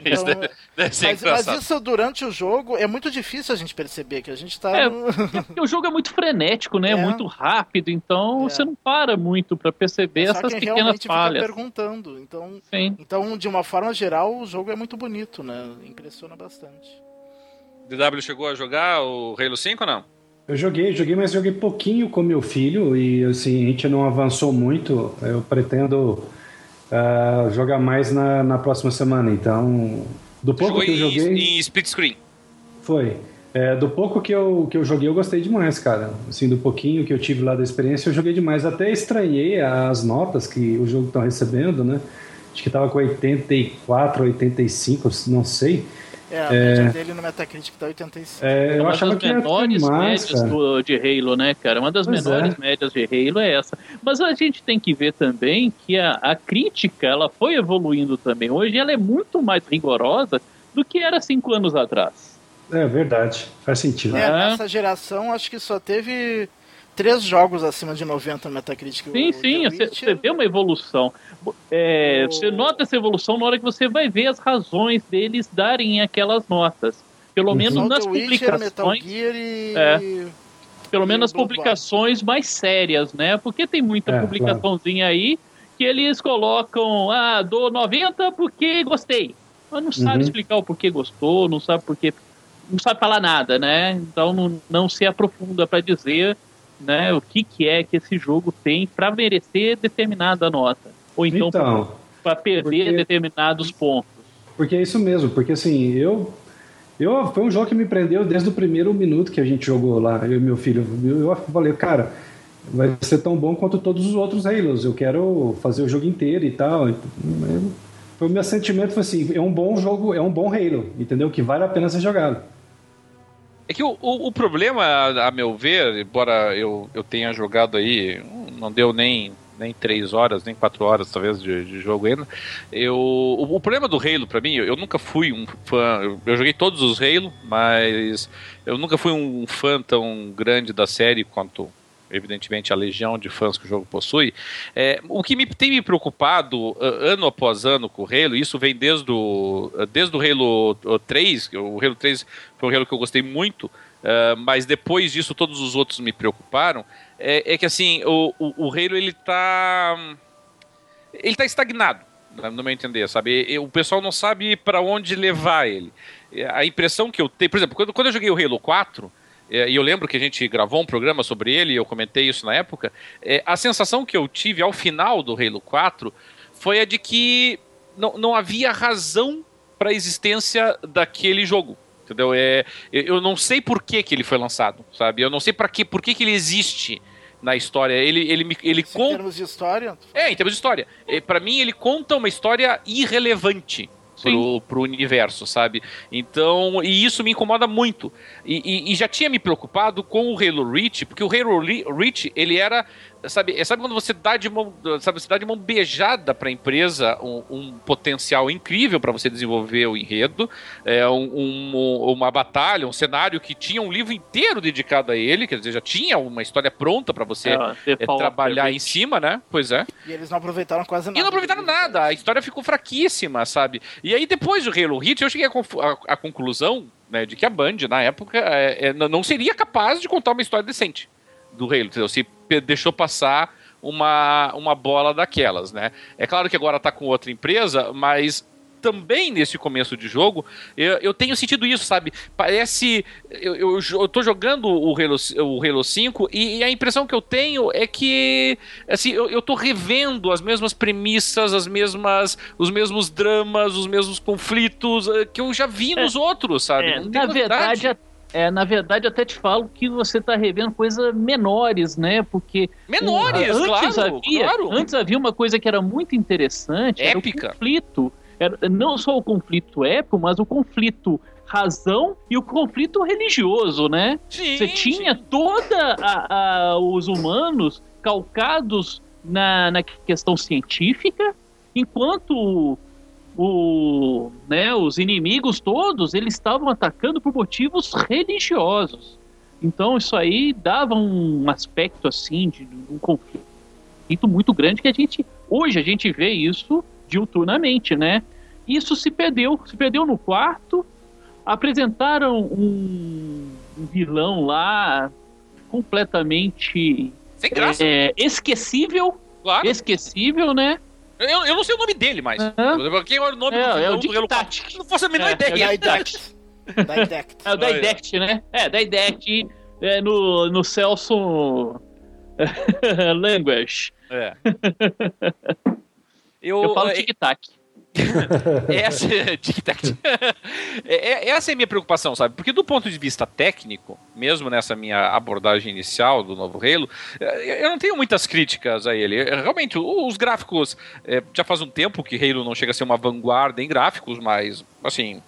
Isso Então, deve, deve ser mas, mas isso durante o jogo é muito difícil a gente perceber que a gente tá É, no- Porque o jogo é muito frenético, né? <laughs> É. Muito rápido, então É. você não para muito pra perceber só essas quem pequenas realmente fica falhas. perguntando. Então, Sim. então, de uma forma geral, o jogo é muito bonito, né? Impressiona bastante. DW chegou a jogar o Halo 5 ou não? Eu joguei, joguei, mas joguei pouquinho com meu filho e assim, a gente não avançou muito. Eu pretendo ah, jogar mais na, na próxima semana, então do pouco Jogou que eu joguei, em split screen. foi. É, do pouco que eu, que eu joguei, eu gostei demais, cara. Assim, do pouquinho que eu tive lá da experiência, eu joguei demais. Até estranhei as notas que o jogo está recebendo, né? Acho que tava com 84, 85, não sei. É, a média dele no Metacritic tá 85. É, eu uma achava das que ter menores médias do- de Halo, né, cara? Uma das Pois menores é. médias de Halo é essa. Mas a gente tem que ver também que a, a crítica ela foi evoluindo também. Hoje ela é muito mais rigorosa do que era cinco anos atrás. É verdade, faz sentido. É, nessa geração acho que só teve três jogos acima de 90 no Metacritic. Sim, O sim, você vê uma evolução. É, O- Você nota essa evolução na hora que você vai ver as razões deles darem aquelas notas. Pelo menos só nas The Witcher, Metal publicações. Gear e... É. Pelo e menos as Bloodborne. publicações mais sérias, né? Porque tem muita É, publicaçãozinha aí que eles colocam, ah, dou 90 porque gostei. Mas não sabe Uhum. explicar o porquê gostou, não sabe porquê, não sabe falar nada, né? Então não, não se aprofunda para dizer, né, o que que é que esse jogo tem para merecer determinada nota, ou então, Então, para perder porque- determinados pontos. porque é isso mesmo, porque assim, eu, eu foi um jogo que me prendeu desde o primeiro minuto que a gente jogou lá, eu e meu filho. Eu, eu falei, cara, vai ser tão bom quanto todos os outros Halos, eu quero fazer o jogo inteiro e tal. Eu- Foi o meu sentimento foi assim, é um bom jogo, é um bom Halo, entendeu? Que vale a pena ser jogado. É que o, o, o problema, a, meu ver, embora eu, eu tenha jogado aí, não deu nem, nem três horas, nem quatro horas talvez de, de jogo ainda. Eu, o, o problema do Halo pra mim, eu, eu nunca fui um fã. Eu, eu joguei todos os Halo, mas eu nunca fui um fã tão grande da série quanto. Evidentemente, a legião de fãs que o jogo possui. É, o que me, tem me preocupado ano após ano com o Halo, isso vem desde o, desde o Halo ah, 3, que o Halo 3 foi um Halo que eu gostei muito, ah, mas depois disso todos os outros me preocuparam, é, é que assim, o, o, o Halo ele tá ele tá estagnado, né, no meu entender, sabe? O pessoal não sabe para onde levar ele. A impressão que eu tenho, por exemplo, quando, quando eu joguei o Halo 4, é, e eu lembro que a gente gravou um programa sobre ele, eu comentei isso na época, é, a sensação que eu tive ao final do Halo 4 foi a de que não, não havia razão para a existência daquele jogo. Entendeu? É, eu não sei por que, que ele foi lançado, sabe? Eu não sei para que, por que, que ele existe na história. Ele, ele, me- ele Em conta. termos de história, É, em termos de história. É, Pra mim, ele conta uma história irrelevante pro, pro universo, sabe? Então, e isso me incomoda muito. E, e- e já tinha me preocupado com o Halo Reach, porque o Halo Re- Reach, ele era, sabe, é, sabe quando você dá de mão, sabe, você dá de mão beijada pra empresa um, um potencial incrível para você desenvolver o enredo, é, um- um- uma batalha, um cenário que tinha um livro inteiro dedicado a ele, quer dizer, já tinha uma história pronta para você É, é, trabalhar em cima, né? Pois é. e eles não aproveitaram quase nada. E não aproveitaram nada, a história ficou fraquíssima, sabe? E aí depois do Halo Hit, eu cheguei à, confu- à- à conclusão né, de que a Band, na época, é, é, não seria capaz de contar uma história decente do Halo, entendeu? Se deixou passar uma, uma bola daquelas, né? É claro que agora tá com outra empresa, mas também nesse começo de jogo, eu, eu tenho sentido isso, sabe? Parece. Eu, eu, eu tô jogando o Halo, o Halo 5 e, e a impressão que eu tenho é que. Assim, eu, eu tô revendo as mesmas premissas, as mesmas. os mesmos dramas, os mesmos conflitos eh, que eu já vi nos outros, sabe? É, na novidade. É, na verdade, eu até te falo que você está revendo coisas menores, né? Porque Menores, o- antes claro, havia, claro. antes havia uma coisa que era muito interessante, era o Épica. conflito. Era, não só o conflito épico, mas o conflito razão e o conflito religioso, né? Sim, Você tinha toda a, a- os humanos calcados na, na questão científica, enquanto o, né, os inimigos todos eles estavam atacando por motivos religiosos. Então isso aí dava um aspecto assim de, um conflito muito grande que a gente hoje a gente vê isso diuturnamente, né? Isso se perdeu, se perdeu no quarto. Apresentaram um, um vilão lá completamente Sem graça, é, esquecível, claro. esquecível, né? Eu, eu não sei o nome dele mais. Quem era o nome É, do é o do. 4? Não faço a menor É, ideia. é o <laughs> Didect. Didect. É o Olha. Didect, né? É, Didect é, no, no Celso <laughs> Language. É. <laughs> Eu, Eu falo é, tic-tac. <laughs> essa, é, é, essa é a minha preocupação, sabe? Porque do ponto de vista técnico, mesmo nessa minha abordagem inicial do novo Halo, é, eu não tenho muitas críticas a ele. Realmente, os gráficos, é, já faz um tempo que Halo não chega a ser uma vanguarda em gráficos, mas, assim,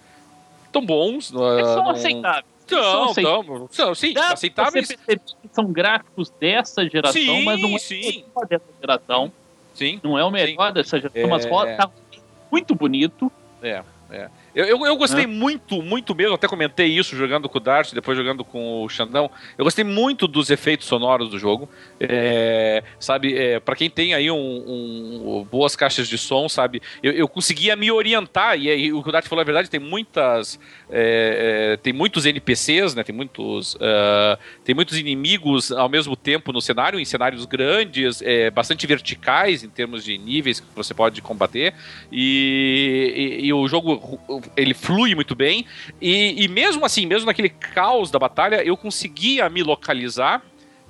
tão bons. É só não... aceitável. São, são, são, sim, Dá aceitáveis. são gráficos dessa geração, sim, mas não é sim. dessa geração. Sim. Não é o melhor sim. dessa geração, é... mas tá muito bonito. É, é. Eu, eu, eu gostei é. muito, muito mesmo, até comentei isso jogando com o Dart, depois jogando com o Xandão. Eu gostei muito dos efeitos sonoros do jogo. É, sabe, é, para quem tem aí um, um, boas caixas de som, sabe, eu, eu conseguia me orientar, e, e o que o Dart falou a verdade, tem muitas. É, é, tem muitos NPCs, né? Tem muitos. Uh, tem muitos inimigos ao mesmo tempo no cenário, em cenários grandes, é, bastante verticais em termos de níveis que você pode combater. e, e, e o jogo ele flui muito bem. E, e mesmo assim, mesmo naquele caos da batalha, eu conseguia me localizar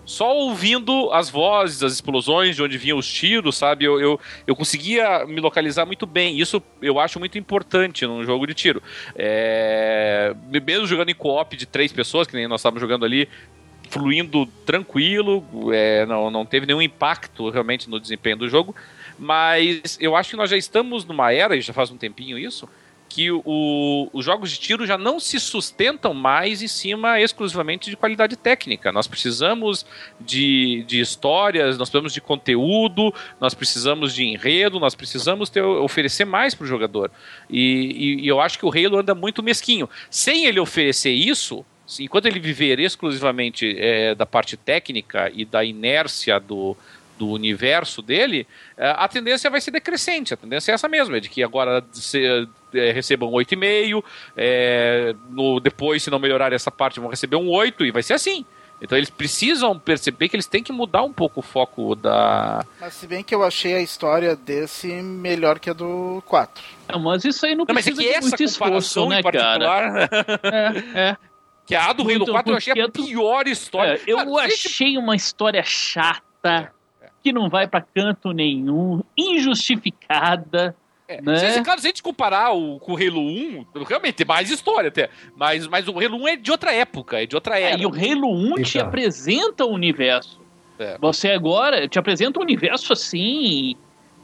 só ouvindo as vozes, as explosões, de onde vinham os tiros, sabe? Eu, eu, eu conseguia me localizar muito bem. Isso eu acho muito importante num jogo de tiro. É... Mesmo jogando em co-op de três pessoas, que nem nós estávamos jogando ali, fluindo tranquilo, é, não, não teve nenhum impacto realmente no desempenho do jogo. Mas eu acho que nós já estamos numa era, e já faz um tempinho isso, que o, os jogos de tiro já não se sustentam mais em cima exclusivamente de qualidade técnica. Nós precisamos de, de histórias, nós precisamos de conteúdo, nós precisamos de enredo, nós precisamos ter, oferecer mais para o jogador. E, e, e eu acho que o Halo anda muito mesquinho. Sem ele oferecer isso, enquanto ele viver exclusivamente é, da parte técnica e da inércia do, do universo dele, é, a tendência vai ser decrescente. A tendência é essa mesma, é de que agora é, recebam 8,5, é, no, depois, se não melhorar essa parte, vão receber um 8, e vai ser assim. Então eles precisam perceber que eles têm que mudar um pouco o foco da. Mas se bem que eu achei a história desse melhor que a do 4. Não, mas isso aí não, não precisa mas é que essa comparação né, em particular. é, é. Que a do Halo 4 eu achei a pior história. É, eu cara, achei uma história chata que não vai para canto nenhum, injustificada. É, né? se, claro, se a gente comparar o, com o Halo 1, realmente tem mais história até. Mas, mas o Halo 1 é de outra época, é de outra é, era. É, e o Halo 1 então. te apresenta o universo. É. Você agora te apresenta um universo assim,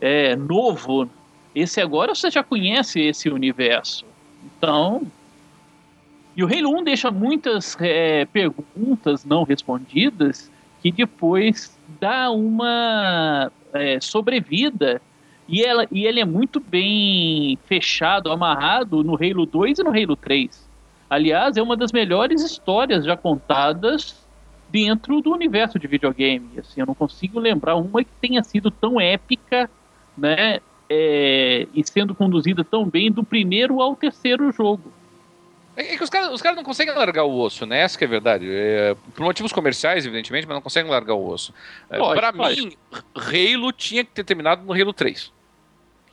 é, novo. Esse agora você já conhece esse universo. Então. E o Halo 1 deixa muitas é, perguntas não respondidas que depois dá uma é, sobrevida. E, ela, e ele é muito bem fechado, amarrado no Halo 2 e no Halo 3. Aliás, é uma das melhores histórias já contadas dentro do universo de videogame. Assim, eu não consigo lembrar uma que tenha sido tão épica, né? É, e sendo conduzida tão bem do primeiro ao terceiro jogo. É, é que os caras os cara não conseguem largar o osso, né? Essa que é a verdade. É, por motivos comerciais, evidentemente, mas não conseguem largar o osso. É, para mim, Halo tinha que ter terminado no Halo 3.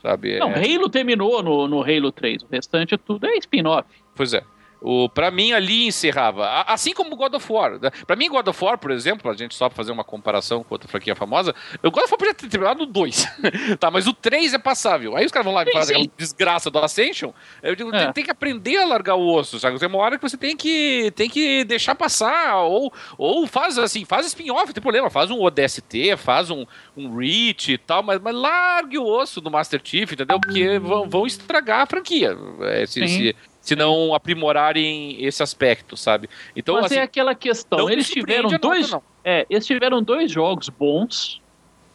Sabe? Não, é... Halo terminou no, no Halo 3. O restante é tudo é spin-off. Pois é. O, pra mim, ali encerrava. Assim como God of War. Né? Pra mim, God of War, por exemplo, a gente só pra fazer uma comparação com outra franquia famosa, o God of War podia ter terminado no 2. <laughs> tá, mas o 3 é passável. Aí os caras vão lá e fazem aquela desgraça do Ascension. Eu digo, é. tem, tem, que aprender a largar o osso, sabe? Tem uma hora que você tem que, tem que deixar passar. Ou, ou faz assim, faz spin-off, não tem problema. Faz um ODST, faz um, um Reach e tal, mas, mas largue o osso do Master Chief, entendeu? Porque vão, vão estragar a franquia. É, se, se, não aprimorarem esse aspecto, sabe? Então, Mas é assim, é aquela questão, eles tiveram dois, é, eles tiveram dois jogos bons,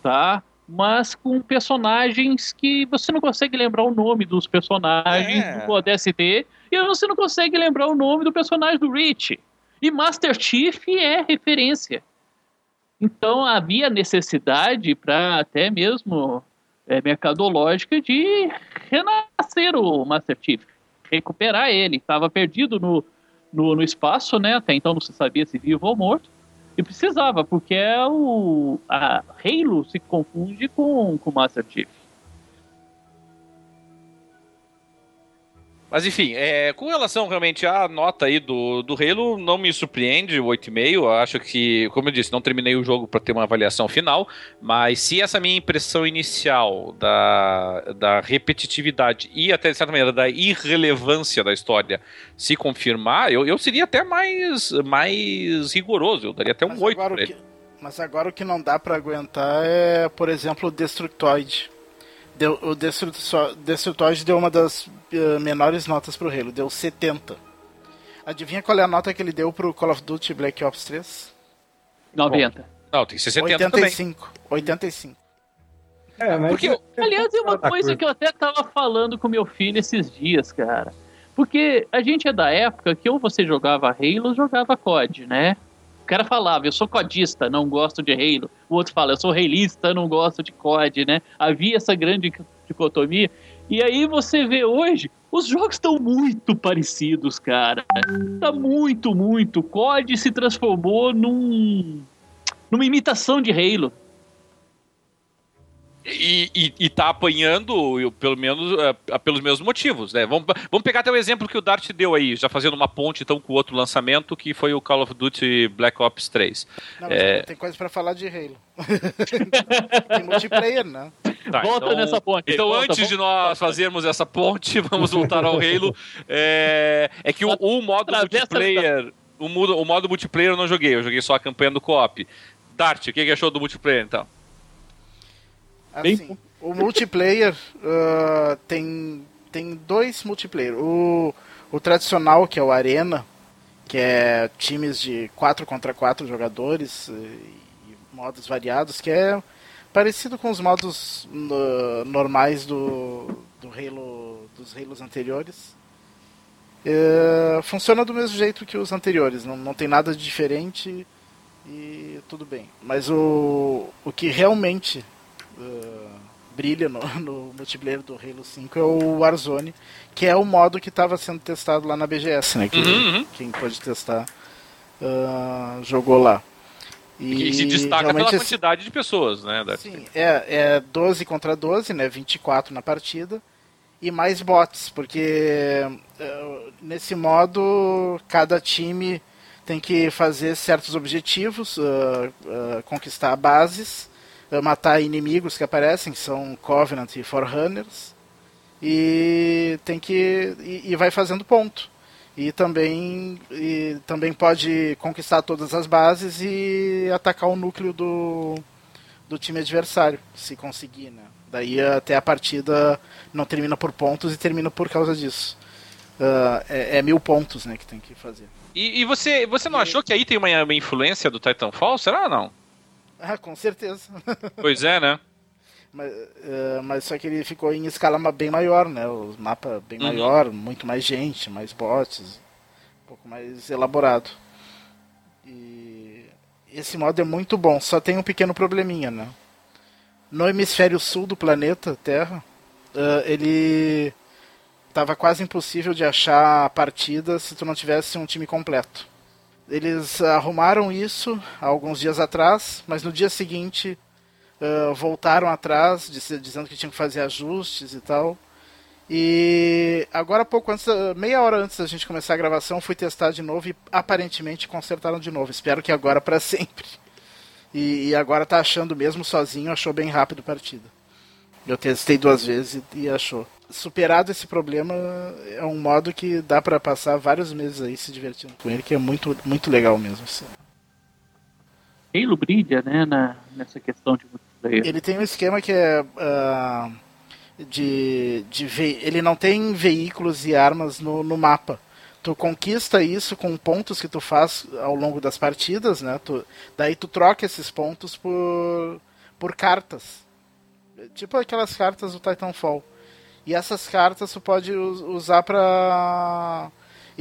tá? Mas com personagens que você não consegue lembrar o nome dos personagens é. do ODST e você não consegue lembrar o nome do personagem do Rich. E Master Chief é referência. Então havia necessidade para até mesmo é, mercadológica de renascer o Master Chief recuperar ele. Estava perdido no, no, no, espaço, né? Até então não se sabia se vivo ou morto. E precisava, porque é o a Halo se confunde com o Master Chief. Mas enfim, é, com relação realmente à nota aí do, do Halo, não me surpreende o 8,5. Acho que, como eu disse, não terminei o jogo para ter uma avaliação final. Mas se essa minha impressão inicial da, da repetitividade e até de certa maneira da irrelevância da história se confirmar, eu, eu seria até mais, mais rigoroso. Eu daria até um mas 8 para ele. Mas agora o que não dá para aguentar é, por exemplo, o Destructoid. Deu, o Destructoid deu uma das menores notas pro Halo, deu 70. Adivinha qual é a nota que ele deu pro Call of Duty Black Ops 3? 90. Bom, não, tem 60 85. Também. 85. É, mas Porque, aliás, é uma coisa que eu até tava falando com meu filho esses dias, cara. Porque a gente é da época que ou você jogava Halo ou jogava COD, né? cara falava, eu sou codista, não gosto de Halo. O outro fala, eu sou reilista, não gosto de COD, né? Havia essa grande dicotomia. E aí você vê hoje, os jogos estão muito parecidos, cara. Tá muito, muito. COD se transformou num numa imitação de Halo. E, e, e tá apanhando, pelo menos, uh, pelos mesmos motivos, né? Vamos, vamos pegar até o exemplo que o Dart deu aí, já fazendo uma ponte então com o outro lançamento, que foi o Call of Duty Black Ops 3. Não, é... tem coisa para falar de Halo. <laughs> tem multiplayer, né? Tá, Volta então, nessa ponte. Então, Volta, antes de nós fazermos essa ponte, <laughs> vamos voltar ao Halo. É, é que o, o modo multiplayer. O modo, o modo multiplayer eu não joguei, eu joguei só a campanha do co-op. Dart, o que, que achou do multiplayer então? Assim, o multiplayer uh, tem, tem dois multiplayer. O, o tradicional, que é o Arena, que é times de 4 contra 4 jogadores e, e modos variados, que é parecido com os modos uh, normais do, do Halo, dos Halos anteriores. Uh, funciona do mesmo jeito que os anteriores, não, não tem nada de diferente e tudo bem. Mas o, o que realmente uh, brilha no, <laughs> no, multiplayer do Halo 5 é o Warzone, que é o modo que estava sendo testado lá na BGS, né? Que, uhum, uhum. Quem pôde testar uh, jogou lá. E, e se destaca pela quantidade de pessoas, né? Sim, é, é 12 contra 12, né? 24 na partida. E mais bots, porque uh, nesse modo cada time tem que fazer certos objetivos, uh, uh, conquistar bases matar inimigos que aparecem, que são Covenant e Forerunners, e tem que e, e, vai fazendo ponto. E também, e também pode conquistar todas as bases e atacar o núcleo do, do time adversário, se conseguir, né? Daí até a partida não termina por pontos e termina por causa disso. Uh, é, é, mil pontos, né, que tem que fazer. E, e você, você não e... achou que aí tem uma, uma influência do Titanfall? Será ou não? Ah, com certeza. <laughs> Pois é, né? Mas, uh, mas só que ele ficou em escala bem maior, né? O mapa bem uhum. maior, muito mais gente, mais bots, um pouco mais elaborado. E esse modo é muito bom, só tem um pequeno probleminha, né? No hemisfério sul do planeta Terra, uh, ele estava quase impossível de achar a partida se tu não tivesse um time completo. Eles arrumaram isso alguns dias atrás, mas no dia seguinte uh, voltaram atrás, dizendo que tinham que fazer ajustes e tal. E agora, pouco antes, meia hora antes da gente começar a gravação, fui testar de novo e aparentemente consertaram de novo. Espero que agora para <laughs> sempre. E, e, agora tá achando mesmo sozinho, achou bem rápido a partida. Eu testei duas vezes e, e achou superado esse problema, é um modo que dá para passar vários meses aí se divertindo com ele, que é muito, muito legal mesmo. Assim. Halo brilha, né, na, nessa questão de. Ele tem um esquema que é uh, de, de ve ele não tem veículos e armas no, no mapa. Tu conquista isso com pontos que tu faz ao longo das partidas, né? Tu, daí tu troca esses pontos por, por cartas. Tipo aquelas cartas do Titanfall. E essas cartas tu pode usar para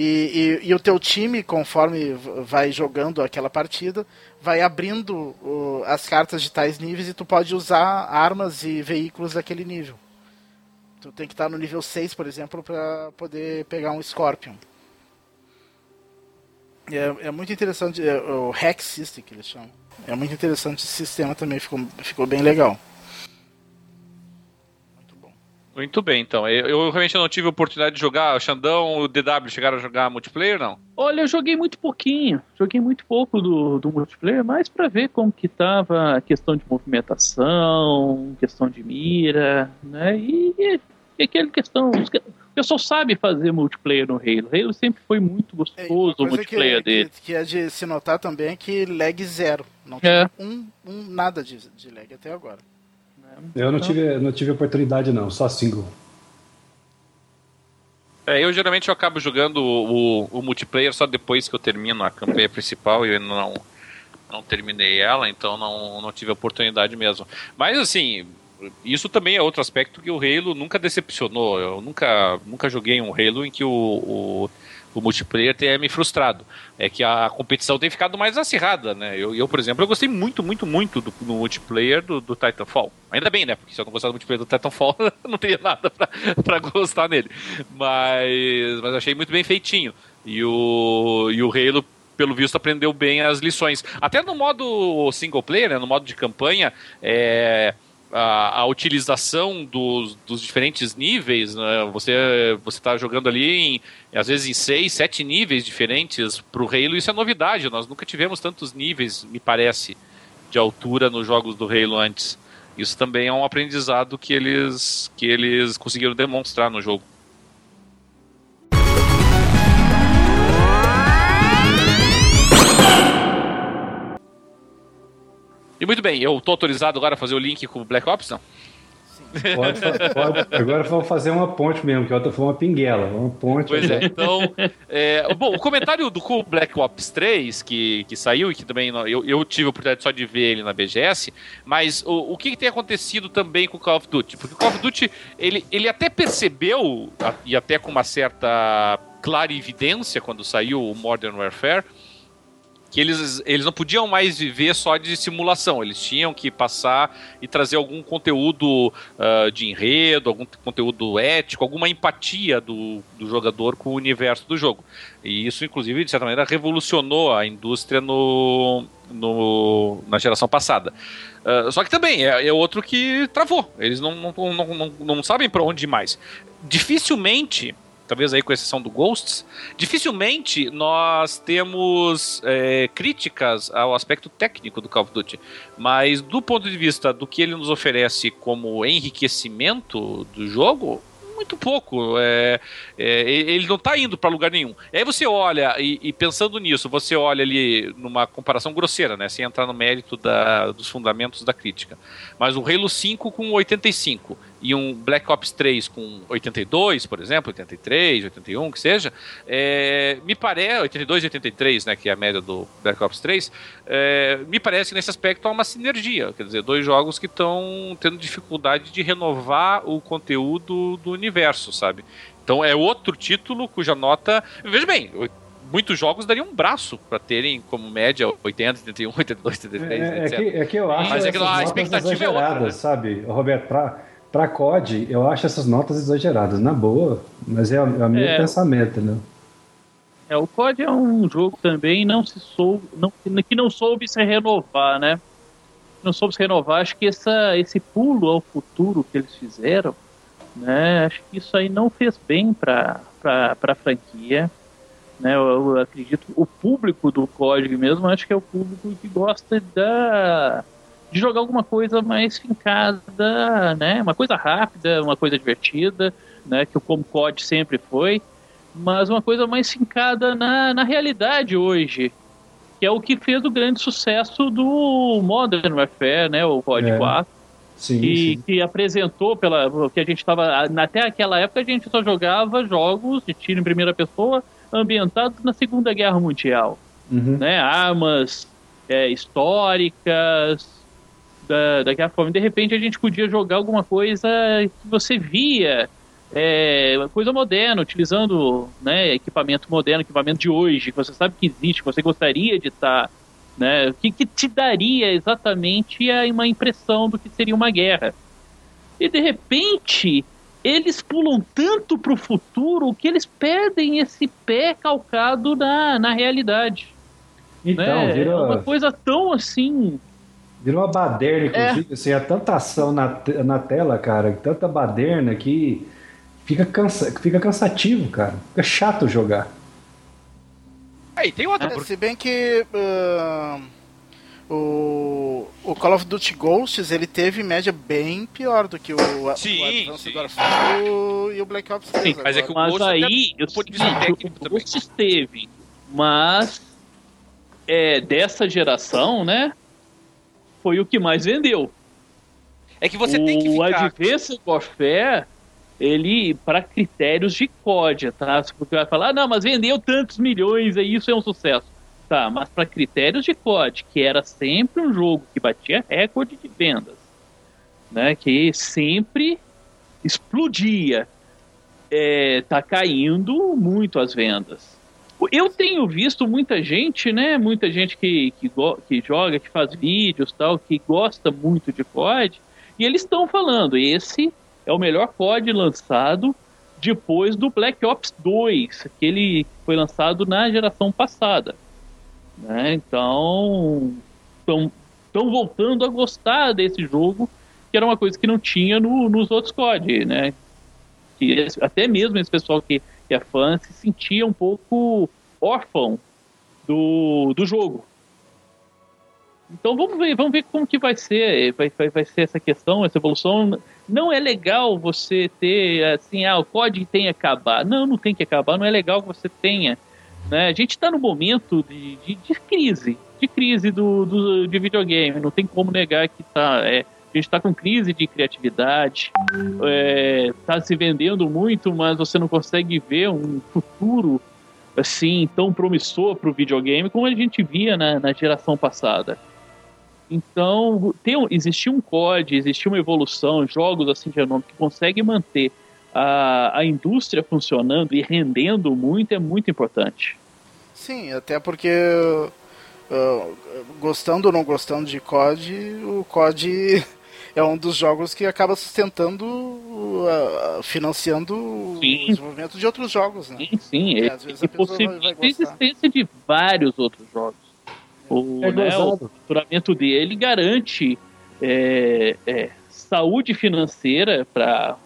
e, e, e, o teu time, conforme vai jogando aquela partida, vai abrindo as cartas de tais níveis e tu pode usar armas e veículos daquele nível. Tu tem que estar no nível 6, por exemplo, para poder pegar um Scorpion. É, é muito interessante, é, o Hack System que eles chamam. É muito interessante esse sistema também, ficou, ficou bem legal. Muito bem, então. Eu, eu realmente não tive a oportunidade de jogar. O Xandão, o DW chegaram a jogar multiplayer, não? Olha, eu joguei muito pouquinho. Joguei muito pouco do, do multiplayer, mas para ver como que tava a questão de movimentação, questão de mira, né? E, e, e aquela questão. O pessoal sabe fazer multiplayer no Halo. Halo sempre foi muito gostoso é, o multiplayer que, dele. Que, que é de se notar também é que lag zero. Não é. um, um nada de, de lag até agora. Eu não tive, não tive oportunidade, não, só single. É, eu geralmente eu acabo jogando o, o, o, multiplayer só depois que eu termino a campanha principal e eu ainda não, não terminei ela, então não, não tive oportunidade mesmo. Mas assim, isso também é outro aspecto que o Halo nunca decepcionou. Eu nunca, nunca joguei um Halo em que o, o o multiplayer tenha me frustrado. É que a competição tem ficado mais acirrada, né? Eu, eu por exemplo, eu gostei muito, muito, muito do, do multiplayer do, do, Titanfall. Ainda bem, né? Porque se eu não gostar do multiplayer do Titanfall, <laughs> não teria nada pra, pra gostar nele. Mas, mas achei muito bem feitinho. E o, e o Halo pelo visto, aprendeu bem as lições. Até no modo single player, né, no modo de campanha, é, a, a utilização dos, dos diferentes níveis, né? você você está jogando ali em, às vezes em seis, sete níveis diferentes para o Halo, isso é novidade. Nós nunca tivemos tantos níveis, me parece, de altura nos jogos do Halo antes. Isso também é um aprendizado que eles que eles conseguiram demonstrar no jogo. E muito bem, eu estou autorizado agora a fazer o link com o Black Ops, não? Pode, pode. Agora vamos fazer uma ponte mesmo, que outra foi uma pinguela. Uma ponte. Pois é, então. É, bom, o comentário do cool Black Ops 3, que, que saiu, e que também eu, eu tive a oportunidade só de ver ele na BGS, mas o, o que, que tem acontecido também com o Call of Duty? Porque o Call of Duty, ele, ele até percebeu, e até com uma certa clara evidência quando saiu o Modern Warfare, que eles, eles não podiam mais viver só de simulação, eles tinham que passar e trazer algum conteúdo uh, de enredo, algum conteúdo ético, alguma empatia do, do jogador com o universo do jogo. E isso, inclusive, de certa maneira, revolucionou a indústria no, no, na geração passada. Uh, só que também é, é, outro que travou, eles não, não, não, não, não sabem para onde mais. Dificilmente talvez aí com exceção do Ghosts, dificilmente nós temos é, críticas ao aspecto técnico do Call of Duty. Mas do ponto de vista do que ele nos oferece como enriquecimento do jogo, muito pouco. É, é, ele não está indo para lugar nenhum. E aí você olha, e, e, pensando nisso, você olha ali numa comparação grosseira, né? Sem entrar no mérito da, dos fundamentos da crítica. Mas o Halo 5 com 85 e um Black Ops 3 com 82, por exemplo, 83, 81, que seja, é, me parece, 82 e 83, né, que é a média do Black Ops 3, é, me parece que nesse aspecto há uma sinergia, quer dizer, dois jogos que estão tendo dificuldade de renovar o conteúdo do universo, sabe? Então é outro título cuja nota, veja bem, muitos jogos dariam um braço para terem como média 80, 81, 82, 83, é, etc. É que, é que eu acho Mas é que a expectativa é outra, né? sabe, Roberto, pra Pra COD, eu acho essas notas exageradas, na boa, mas é, o é meu é. pensamento, né? É, o COD é um jogo também não se soube, não, que não soube se renovar, né? Não soube se renovar. Acho que essa, esse pulo ao futuro que eles fizeram, né? Acho que isso aí não fez bem para a franquia. Né, eu, eu acredito o público do código mesmo, acho que é o público que gosta da de jogar alguma coisa mais fincada, né? Uma coisa rápida, uma coisa divertida, né? Que o Comcode sempre foi, mas uma coisa mais fincada na, na realidade hoje, que é o que fez o grande sucesso do Modern Warfare, né? O COD é. 4. Sim, que, sim. que apresentou pela que a gente estava até aquela época a gente só jogava jogos de tiro em primeira pessoa ambientados na Segunda Guerra Mundial, uhum. né? Armas é, históricas, da, daquela forma. De repente a gente podia jogar alguma coisa que você via, é, coisa moderna, utilizando né, equipamento moderno, equipamento de hoje, que você sabe que existe, que você gostaria de estar. Né, que, que te daria exatamente uma impressão do que seria uma guerra. E de repente eles pulam tanto para o futuro que eles perdem esse pé calcado na, na realidade. Então, né? vira... É uma coisa tão assim Virou uma baderna, inclusive. É. Assim, é tanta ação na, na tela, cara, tanta baderna que fica, cansa, fica cansativo, cara. Fica chato jogar. Aí, tem outra. É, se bem que. Uh, o, o Call of Duty Ghosts ele teve média bem pior do que o, sim, o sim. e o, e o Black Ops 3. Sim, mas é que o mas aí, eu, o Ghosts teve, mas é, dessa geração, né? Foi o que mais vendeu. É que você o tem que ficar... O Advanced Warfare ele para critérios de COD, tá? Porque vai falar, ah, não, mas vendeu tantos milhões, aí isso é um sucesso. Tá, mas para critérios de COD, que era sempre um jogo que batia recorde de vendas, né? Que sempre explodia, é, tá caindo muito as vendas. Eu tenho visto muita gente, né? Muita gente que, que, que joga, que faz vídeos tal, que gosta muito de COD, e eles estão falando, esse é o melhor COD lançado depois do Black Ops 2, que ele foi lançado na geração passada. Né? Então, estão voltando a gostar desse jogo, que era uma coisa que não tinha no, nos outros COD, né? Que até mesmo esse pessoal que, que é fã se sentia um pouco órfão do, do jogo. Então vamos ver, vamos ver como que vai ser, vai, vai, vai ser essa questão, essa evolução. Não é legal você ter assim, ah, o código tem que acabar. Não, não tem que acabar, não é legal que você tenha. Né? A gente está no momento de, de, de, crise, de crise do, do, de videogame. Não tem como negar que tá. É, a gente está com crise de criatividade, está é, se vendendo muito, mas você não consegue ver um futuro assim tão promissor para o videogame como a gente via na, na geração passada. Então, tem, existia um COD, existia uma evolução, jogos assim de nome que conseguem manter a, a indústria funcionando e rendendo muito é muito importante. Sim, até porque uh, gostando ou não gostando de COD, o COD é um dos jogos que acaba sustentando, uh, financiando sim. o desenvolvimento de outros jogos, né? Sim, sim. E, e possibilita a existência de vários outros jogos. O, é né, o faturamento dele garante é, é, saúde financeira para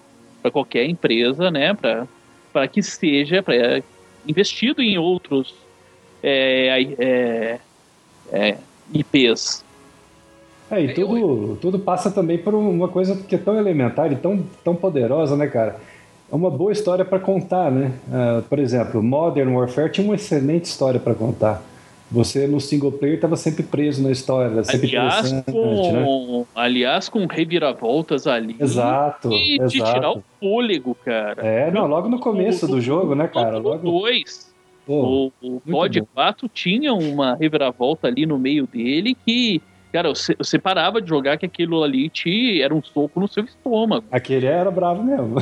qualquer empresa, né? Para que seja pra, investido em outros é, é, é IPs. É, e tudo, tudo passa também por uma coisa que é tão elementar e tão, tão poderosa, né, cara? É uma boa história para contar, né? Uh, por exemplo, Modern Warfare tinha uma excelente história para contar você no single player estava sempre preso na história, sempre aliás, com, né? aliás, com reviravoltas ali. Exato. E exato. de tirar o fôlego, cara. É, não, logo no começo do, do jogo, né, cara? Logo. dois. o, o COD 4 tinha uma reviravolta ali no meio dele que Cara, você, você parava de jogar que aquilo ali te era um soco no seu estômago. Aquele era bravo mesmo.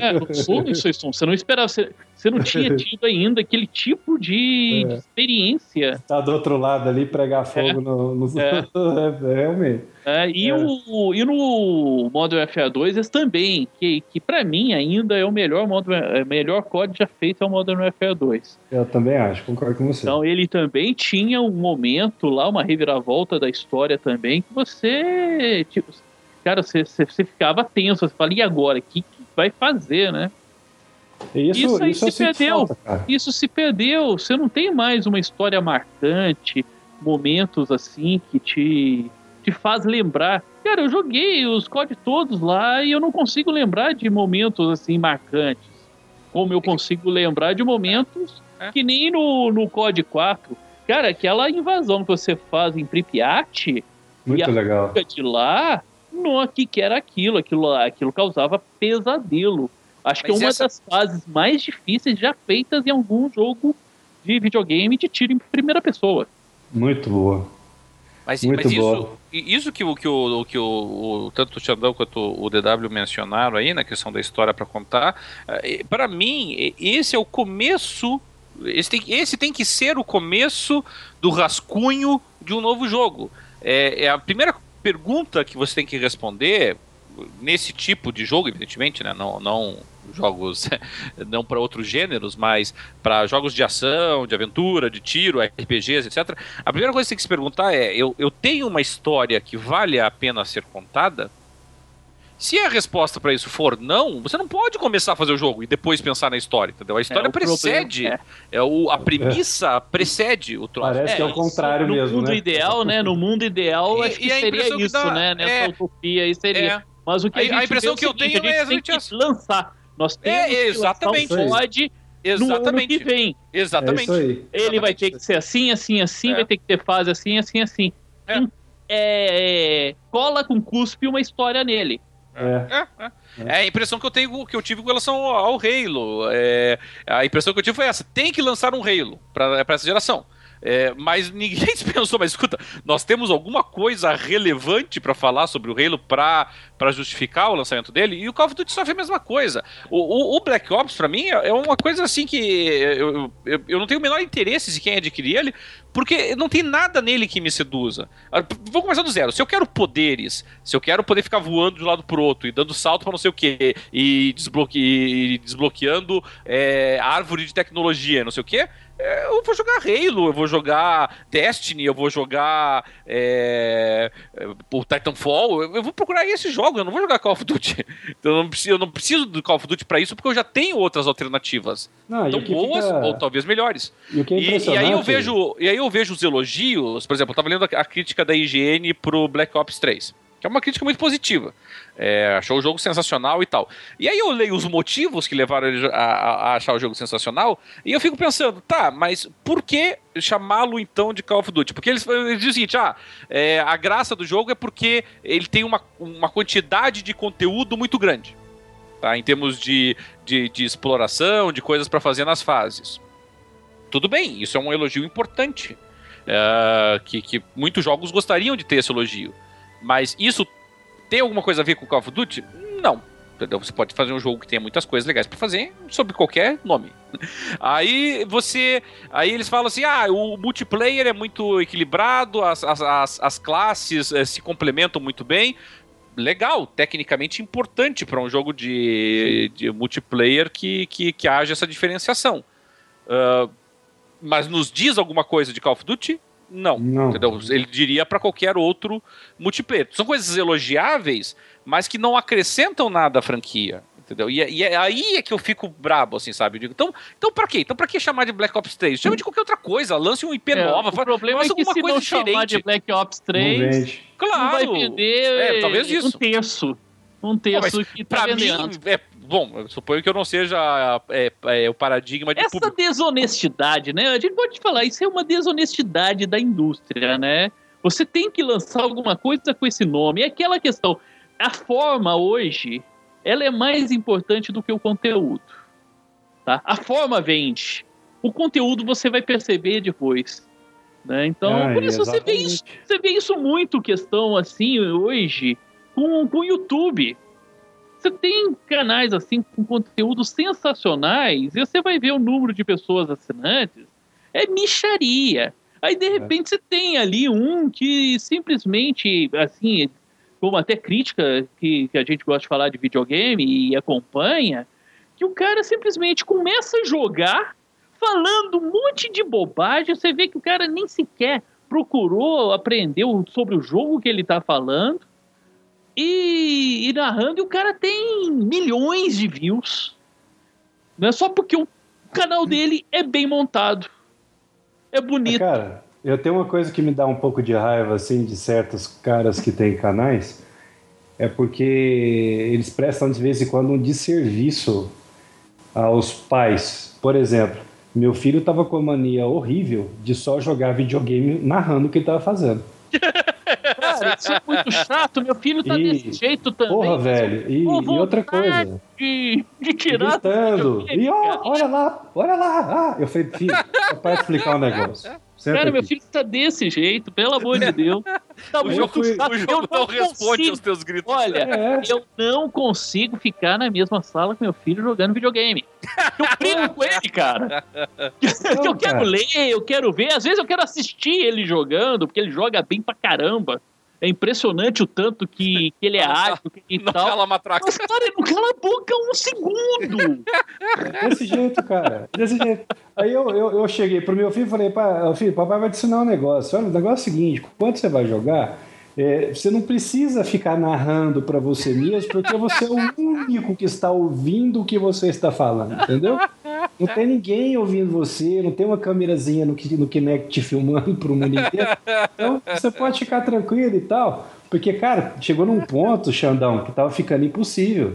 É, um soco no seu estômago. Você não esperava, você, você não tinha <laughs> tido ainda aquele tipo de, é. de experiência. Tá do outro lado ali, pregar fogo é. no, no... É. <laughs> é. realmente. É, e, é. O, e no modo FA2 esse também, que, que para mim ainda é o melhor modo, é, melhor código já feito é o modo FA2. Eu também acho, concordo com você. Então ele também tinha um momento lá, uma reviravolta da história também, que você, tipo, cara, você, você, você ficava tenso, você fala, e agora? O que, que vai fazer, né? Isso, isso aí isso se perdeu. Falta, isso se perdeu. Você não tem mais uma história marcante, momentos assim que te te faz lembrar. Cara, eu joguei os COD todos lá e eu não consigo lembrar de momentos assim marcantes. Como eu consigo lembrar de momentos é. que nem no, no COD 4. Cara, aquela invasão que você faz em Pripyat Muito e a legal. de lá, no que, que era aquilo? Aquilo, aquilo causava pesadelo. Acho Mas que é uma essa... das fases mais difíceis já feitas em algum jogo de videogame de tiro em primeira pessoa. Muito boa. Mas, mas isso, isso que, que, o, que o, o, tanto o Xandão quanto o DW mencionaram aí, na questão da história para contar, eh, para mim, esse é o começo. Esse tem, esse tem que ser o começo do rascunho de um novo jogo. É, é a primeira pergunta que você tem que responder nesse tipo de jogo, evidentemente, né? não, não jogos <laughs> não para outros gêneros, mas para jogos de ação, de aventura, de tiro, RPGs, etc. A primeira coisa que você tem que se perguntar é: eu, eu tenho uma história que vale a pena ser contada? Se a resposta para isso for não, você não pode começar a fazer o jogo e depois pensar na história, entendeu? A história É, o precede, problema é. o, a premissa precede o troço. Parece que é o isso, contrário no mesmo, mundo né? ideal, né? No mundo ideal, E- acho que seria que isso, dá- né? Nessa é. utopia aí seria. É. Mas o que A- a, a impressão que eu tenho é a gente tem que lançar. Nós temos É, que lançar exatamente. um pod no ano Exatamente. que vem. Exatamente. É. Ele vai ter que ser assim, assim, assim, É. vai ter que ter fase assim, assim, assim. É. Em- é, cola com cuspe uma história nele. É. É, é. É a impressão que eu tenho que eu tive com relação ao ao Halo. É, a impressão que eu tive foi essa: tem que lançar um Halo para essa geração. É, mas ninguém <laughs> pensou, mas escuta, nós temos alguma coisa relevante para falar sobre o Halo para justificar o lançamento dele? E o Call of Duty sofre a mesma coisa. O, o- o Black Ops, para mim, é uma coisa assim que eu, eu, eu não tenho o menor interesse de quem adquirir ele, porque não tem nada nele que me seduza. Ah, Vou começar do zero. Se eu quero poderes, se eu quero poder ficar voando de um lado pro outro e dando salto para não sei o que, e, desbloque, e desbloqueando é, árvore de tecnologia, não sei o que, eu vou jogar Halo, eu vou jogar Destiny, eu vou jogar é, é, o Titanfall, eu vou procurar esse jogo, eu não vou jogar Call of Duty. <laughs> Então eu não preciso, eu não preciso do Call of Duty para isso, porque eu já tenho outras alternativas. Não, Tão boas fica- ou talvez melhores. E é E, e aí eu vejo, e aí eu vejo os elogios, por exemplo, eu tava lendo a, a crítica da IGN pro Black Ops 3, que é uma crítica muito positiva. É, achou o jogo sensacional e tal. E aí eu leio os motivos que levaram ele a, a- achar o jogo sensacional, e eu fico pensando, tá, mas por que chamá-lo então de Call of Duty? Porque eles, eles o seguinte, ah, é, a graça do jogo é porque ele tem uma, uma quantidade de conteúdo muito grande. Tá, em termos de, de, de exploração, de coisas para fazer nas fases tudo bem, isso é um elogio importante. é, que, que muitos jogos gostariam de ter esse elogio. Mas isso tem alguma coisa a ver com Call of Duty? Não. Entendeu? Você pode fazer um jogo que tenha muitas coisas legais para fazer sob qualquer nome. <laughs> Aí você. Aí eles falam assim: ah, o multiplayer é muito equilibrado, as, as, as, as classes eh, se complementam muito bem. Legal, tecnicamente importante para um jogo de, de multiplayer que, que, que haja essa diferenciação. Ah, mas nos diz alguma coisa de Call of Duty? Não. Não. Entendeu? Ele diria para qualquer outro multiplayer. São coisas elogiáveis, mas que não acrescentam nada à franquia. Entendeu? E, é- e é aí é que eu fico brabo, assim, sabe? Eu digo, então, então pra quê? Então pra que chamar de Black Ops 3? Chama de qualquer outra coisa, lance um IP É, nova, o problema é que alguma se coisa não chamar diferente. de Black Ops Não 3, vende. Claro. não vai vender É, talvez um isso. terço. Um terço mas que tá Pra vendendo. mim, é, bom, eu suponho que eu não seja é, é, o paradigma de Essa público. desonestidade, né? A gente pode falar, isso é uma desonestidade da indústria, né? Você tem que lançar alguma coisa com esse nome. É aquela questão. A forma hoje, ela é mais importante do que o conteúdo. Tá? A forma vende. O conteúdo você vai perceber depois. Né? Então, Ah, por isso você vê, isso, você vê isso muito questão assim hoje com, com o YouTube. Você tem canais assim com conteúdos sensacionais e você vai ver o número de pessoas assinantes. É micharia. Aí de repente você tem ali um que simplesmente, assim, como até crítica que, que a gente gosta de falar de videogame e acompanha, que o cara simplesmente começa a jogar falando um monte de bobagem. Você vê que o cara nem sequer procurou aprender sobre o jogo que ele está falando e, e narrando, e o cara tem milhões de views. Não é só porque o canal dele é bem montado. É bonito. Cara, eu tenho uma coisa que me dá um pouco de raiva, assim, de certos caras que têm canais, é porque eles prestam de vez em quando um desserviço aos pais. Por exemplo, meu filho tava com a mania horrível de só jogar videogame narrando o que ele tava fazendo. Cara, isso é muito chato. Meu filho tá E- desse jeito também. Porra, velho. E, e outra vontade coisa. De, de E tirar. do gritando. E ó, olha lá, olha lá. Ah, eu falei, filho, <laughs> é para explicar um negócio. Senta Cara, meu aqui. filho tá desse jeito, pelo amor de Deus. Tá O jogo, fui- o jogo não responde consigo- aos teus gritos. Olha, É. eu não consigo ficar na mesma sala com meu filho jogando videogame. Eu brigo com ele, cara. <laughs> Não, eu quero cara. ler, eu quero ver. Às vezes eu quero assistir ele jogando, porque ele joga bem pra caramba. É impressionante o tanto que, que ele é ágil e Não tal. cala matraca. Mas, cara, ele não cala a boca um segundo. Desse jeito, cara. Desse jeito. Aí eu, eu, eu cheguei pro meu filho e falei, pá, filho, papai vai te ensinar um negócio. Olha, o negócio é o seguinte, quando você vai jogar, é, você não precisa ficar narrando para você mesmo, porque você é o único que está ouvindo o que você está falando, entendeu? Não tem ninguém ouvindo você, não tem uma câmerazinha no, no Kinect te filmando pro mundo inteiro. Então, você pode ficar tranquilo e tal. Porque, cara, chegou num ponto, Xandão, que tava ficando impossível.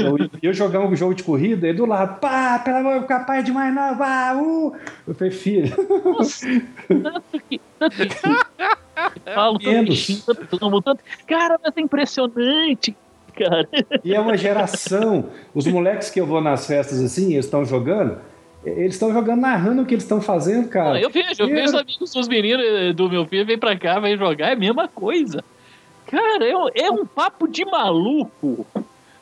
Eu, eu jogar um jogo de corrida e do lado, pá, pelo amor, capaz demais, não, pá, uh. Eu falei, filho, Nossa, tanto que. Tanto que falo tanto Menos. bichinho, tanto. Cara, mas é impressionante, cara. E é uma geração. Os moleques que eu vou nas festas assim, eles estão jogando, eles estão jogando narrando o que eles estão fazendo, cara. eu vejo, eu Eu- vejo os amigos dos meninos do meu filho, vem pra cá, vem jogar, é a mesma coisa. Cara, é, é um papo de maluco.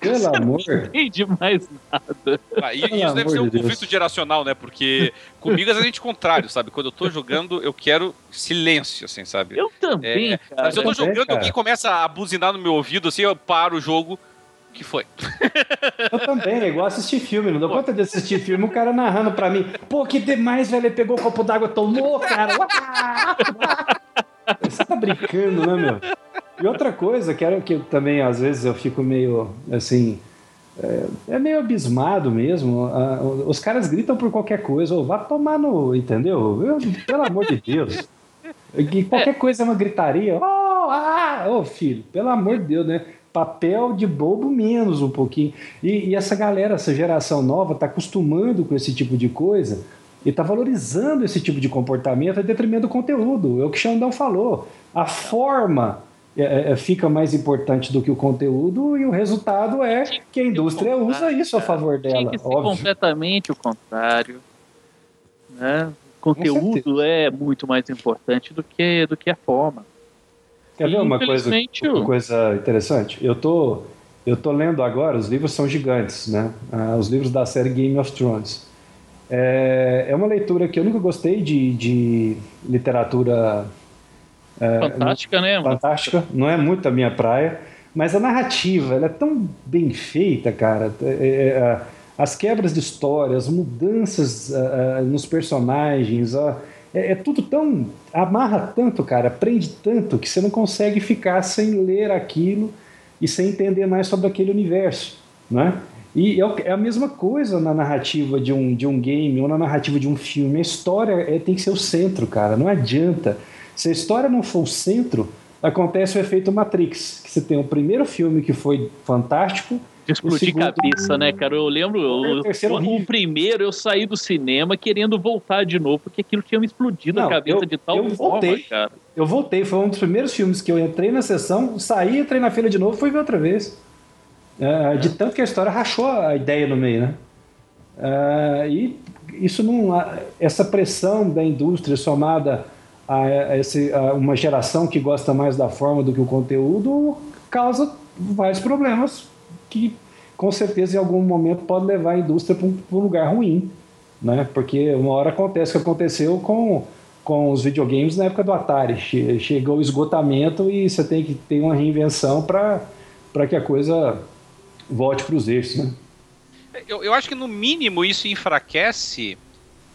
Pelo amor. Não entende mais nada. Ah, e Pelo isso deve ser um de Deus. conflito geracional, né? Porque comigo é exatamente o contrário, sabe? Quando eu tô jogando, eu quero silêncio, assim, sabe? Eu também, É, cara. Sabe, se eu tô também, jogando, cara. alguém começa a buzinar no meu ouvido, assim, eu paro o jogo. O que foi? Eu também, é igual assistir filme. Não dou conta de assistir filme, o cara narrando pra mim. Pô, que demais, velho. Ele pegou o copo d'água, tomou, cara. Você tá brincando, né, meu? E outra coisa, que, era, que também, às vezes, eu fico meio, assim... É, é meio abismado mesmo. Ah, os caras gritam por qualquer coisa. Ou vá tomar no... Entendeu? Eu- pelo amor de Deus. E qualquer coisa é uma gritaria. Oh, ah, ô filho, pelo amor de Deus, né? Papel de bobo menos um pouquinho. E, e essa galera, essa geração nova, tá acostumando com esse tipo de coisa e tá valorizando esse tipo de comportamento a detrimento do conteúdo. É o que o Xandão falou. A forma é, é, fica mais importante do que o conteúdo e o resultado é que a indústria usa isso a favor Tinha dela, que ser óbvio. completamente o contrário. Né? O conteúdo é muito mais importante do que, do que a forma. Quer ver uma coisa, uma coisa interessante? Eu tô, eu tô lendo agora, os livros são gigantes, né? Ah, os livros da série Game of Thrones. É, é uma leitura que eu nunca gostei de, de literatura é, Fantástica, né? mano? fantástica, não é muito a minha praia, mas a narrativa ela é tão bem feita, cara. É, é, é, as quebras de história, as mudanças nos personagens, é, é tudo tão. amarra tanto, cara, prende tanto que você não consegue ficar sem ler aquilo e sem entender mais sobre aquele universo, né? E é é a mesma coisa na narrativa de um, de um game ou na narrativa de um filme. A história é, tem que ser o centro, cara. Não adianta. Se a história não for o centro, acontece o efeito Matrix. Que você tem o primeiro filme que foi fantástico, explodir segundo- cabeça, né, cara? Eu lembro, O o, o, primeiro eu saí do cinema querendo voltar de novo, porque aquilo tinha me explodido Não, a cabeça eu- de tal eu forma, voltei. cara. Eu voltei, foi um dos primeiros filmes que eu entrei na sessão, saí, entrei na fila de novo, fui ver outra vez. É, de tanto que a história rachou a ideia no meio, né? É, e isso não, essa pressão da indústria somada a, a esse- a uma geração que gosta mais da forma do que o conteúdo causa vários problemas que com certeza em algum momento pode levar a indústria para um, um lugar ruim, né? Porque uma hora acontece o que aconteceu com com os videogames na época do Atari. Che- Chegou o esgotamento e você tem que ter uma reinvenção para que a coisa volte para os eixos. Né? Eu, eu acho que no mínimo isso enfraquece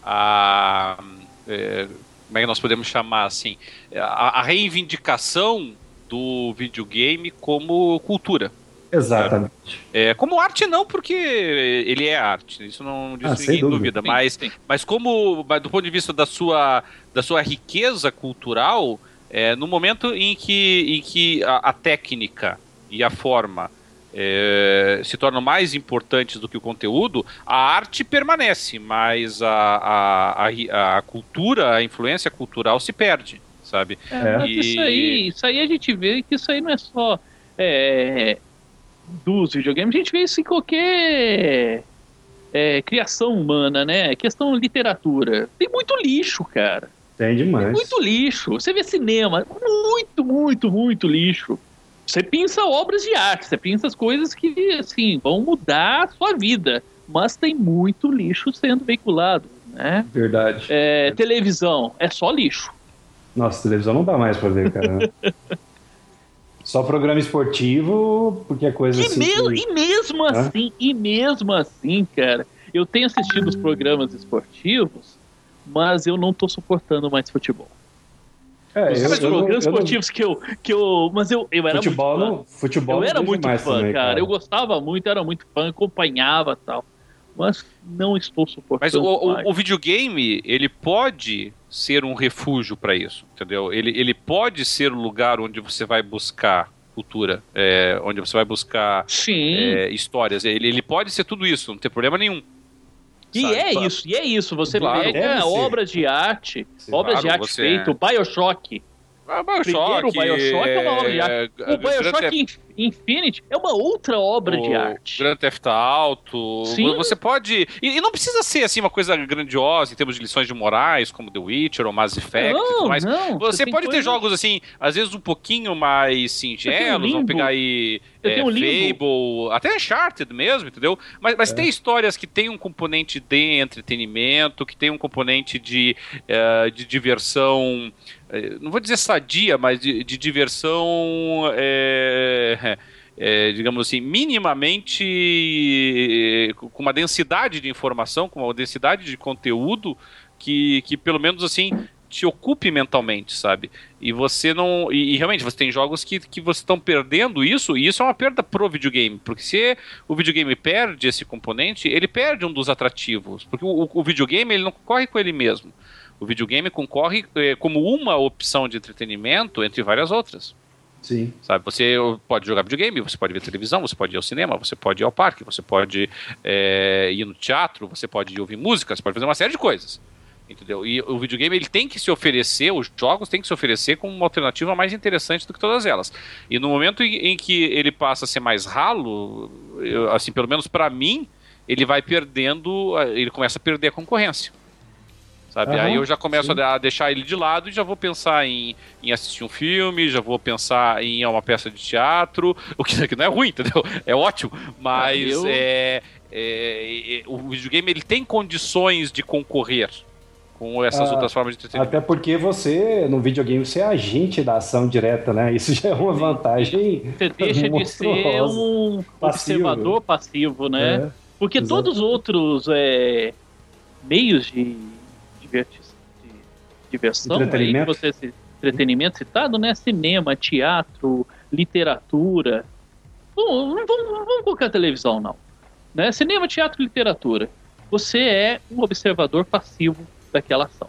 a. é, como é que nós podemos chamar assim? A, a reivindicação do videogame como cultura. Exatamente. É, como arte não, porque ele é arte, isso não disso Ah, sem ninguém dúvida. duvida, mas, Sim, sim. mas como mas do ponto de vista da sua, da sua riqueza cultural, é, no momento em que, em que a, a técnica e a forma é, se tornam mais importantes do que o conteúdo, a arte permanece, mas a, a, a, a cultura, a influência cultural se perde, sabe? É, E- isso aí, isso aí a gente vê que isso aí não é só é, dos videogames, a gente vê isso em qualquer é, criação humana, né? Questão literatura. Tem muito lixo, cara. Tem demais. Muito lixo. Você vê cinema, muito, muito, muito lixo. Você pensa obras de arte, você pensa as coisas que, assim, vão mudar a sua vida. Mas tem muito lixo sendo veiculado, né? Verdade. É, televisão, é só lixo. Nossa, televisão não dá mais para ver, cara. <laughs> Só programa esportivo, porque é coisa e assim. Mesmo, que... E mesmo assim, e mesmo assim, cara, eu tenho assistido os programas esportivos, mas eu não tô suportando mais futebol. É, os eu, programas eu, eu, esportivos que eu, que eu. Mas eu, eu era futebol muito fã. Não, futebol eu era muito fã, também, cara. cara. Eu gostava muito, era muito fã, acompanhava tal. Mas não estou suportando. Mas o, o, o videogame, ele pode ser um refúgio para isso, entendeu? Ele, ele pode ser o lugar onde você vai buscar cultura, é, onde você vai buscar é, histórias. Ele, ele pode ser tudo isso, não tem problema nenhum. E sabe? é isso, e é isso. Você claro, pega obras de arte, Sim, obras claro, de arte feito, é... Bioshock. Ah, Bioshock, Primeiro, o Bioshock é, é uma obra de arte. O Bioshock Infinity é uma outra obra o de arte. Grand Theft Auto. Sim. Você pode. E, e, não precisa ser assim uma coisa grandiosa em termos de lições de morais, como The Witcher ou Mass Effect não, e tudo mais. Não, você, você pode ter jogos assim, às vezes um pouquinho mais singelos, vamos pegar aí é, um Fable, até Uncharted mesmo, entendeu? Mas, mas é. tem histórias que tem um componente de entretenimento, que tem um componente de, uh, de diversão não vou dizer sadia, mas de, de diversão, é, é, digamos assim, minimamente é, com uma densidade de informação, com uma densidade de conteúdo que, que pelo menos assim te ocupe mentalmente, sabe? E você não. E, e realmente, você tem jogos que, que você estão perdendo isso, e isso é uma perda pro videogame. Porque se o videogame perde esse componente, ele perde um dos atrativos. Porque o, o videogame ele não corre com ele mesmo. O videogame concorre eh, como uma opção de entretenimento entre várias outras. Sim. Sabe, você pode jogar videogame, você pode ver televisão, você pode ir ao cinema, você pode ir ao parque, você pode é, ir no teatro, você pode ouvir música, você pode fazer uma série de coisas. Entendeu? E o videogame ele tem que se oferecer, os jogos têm que se oferecer como uma alternativa mais interessante do que todas elas. E no momento em, em que ele passa a ser mais ralo, eu, assim, pelo menos para mim, ele vai perdendo, ele começa a perder a concorrência sabe? Uhum, Aí eu já começo sim. a deixar ele de lado e já vou pensar em, em assistir um filme, já vou pensar em uma peça de teatro, <laughs> o que não é ruim, entendeu? É ótimo, mas eu... é, é, é, o videogame ele tem condições de concorrer com essas ah, outras formas de entretenimento. Até porque você, no videogame, você é agente da ação direta, né? Isso já é uma vantagem. Você deixa de ser um passivo. observador passivo, né? É, porque exatamente. todos os outros é, meios de de diversão, entretenimento. Aí, você, entretenimento citado, né? Cinema, teatro, literatura. Não, não vamos, não vamos colocar televisão, não. Né? Cinema, teatro, literatura. Você é um observador passivo daquela ação.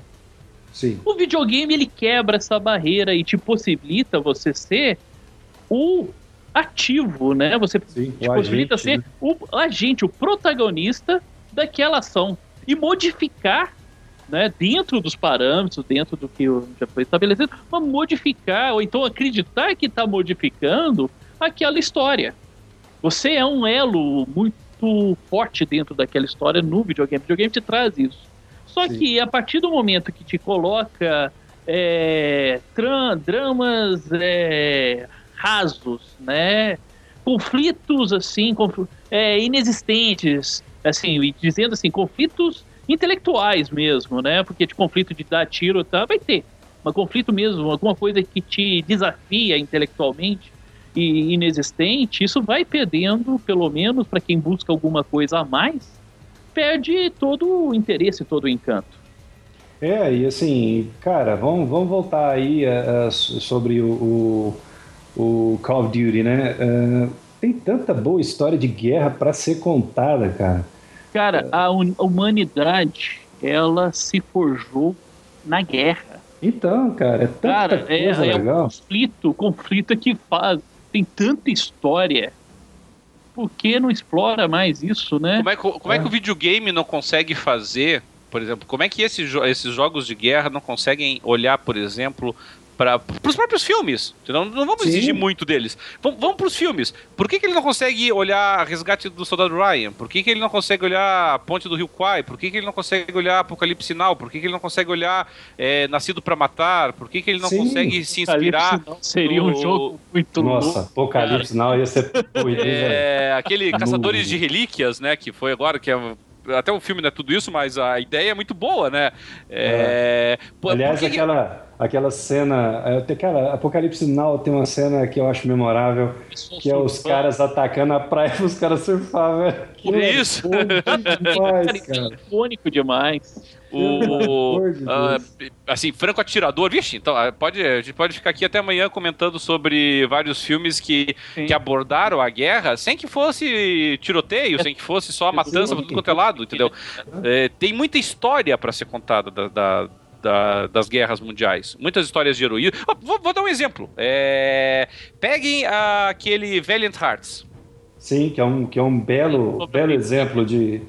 Sim. O videogame ele quebra essa barreira e te possibilita você ser o ativo, né? Você Sim, te possibilita agente, ser né? o agente, o protagonista daquela ação e modificar né, dentro dos parâmetros, dentro do que já foi estabelecido, mas modificar, ou então acreditar que está modificando aquela história. Você é um elo muito forte dentro daquela história no videogame. O videogame te traz isso. Só Sim. que a partir do momento que te coloca é, dramas é, rasos, né? conflitos assim, confl é, inexistentes, assim, dizendo assim, conflitos intelectuais mesmo, né? Porque de conflito de dar tiro tá, vai ter. Mas conflito mesmo, alguma coisa que te desafia intelectualmente e inexistente, isso vai perdendo, pelo menos para quem busca alguma coisa a mais, perde todo o interesse, todo o encanto. É, e assim, cara, vamos, vamos voltar aí uh, sobre o, o, o, Call of Duty, né? Uh, tem tanta boa história de guerra para ser contada, cara. Cara, a humanidade, ela se forjou na guerra. Então, cara, é tanta cara, é, coisa é, legal. É conflito, conflito é que faz. Tem tanta história. Por que não explora mais isso, né? Como é, como é que o videogame não consegue fazer por exemplo, como é que esses, esses jogos de guerra não conseguem olhar, por exemplo, para os próprios filmes. Não, não vamos Sim. exigir muito deles. Vamos, vamos para os filmes. Por que, que ele não consegue olhar Resgate do Soldado Ryan? Por que, que ele não consegue olhar Ponte do Rio Kwai? Por que, que ele não consegue olhar Apocalipse Now? Por que, que ele não consegue olhar é, Nascido para Matar? Por que, que ele não Sim. consegue se inspirar? Seria no... um jogo muito Nossa, louco. Apocalipse Now ia ser. <laughs> é, aquele Caçadores de Relíquias, né? Que foi agora, que é até o filme não é tudo isso, mas a ideia é muito boa, né? É, é. Aliás, aquela, aquela cena. é, Cara, Apocalipse Now tem uma cena que eu acho memorável, que é os caras atacando a praia para os caras surfar, velho. Aquilo é Isso. bom demais, cara. icônico demais. O, ah, assim, franco atirador, vixe, então ah, pode, a gente pode ficar aqui até amanhã comentando sobre vários filmes que, Sim. que abordaram a guerra sem que fosse tiroteio, sem que fosse só a matança por tudo quanto é lado, entendeu? É, tem muita história para ser contada da- da- da- das guerras mundiais. Muitas histórias de heroísmo. Ah, vou, vou dar um exemplo. É, peguem aquele Valiant Hearts. Sim, que é um, que é um belo, belo exemplo de,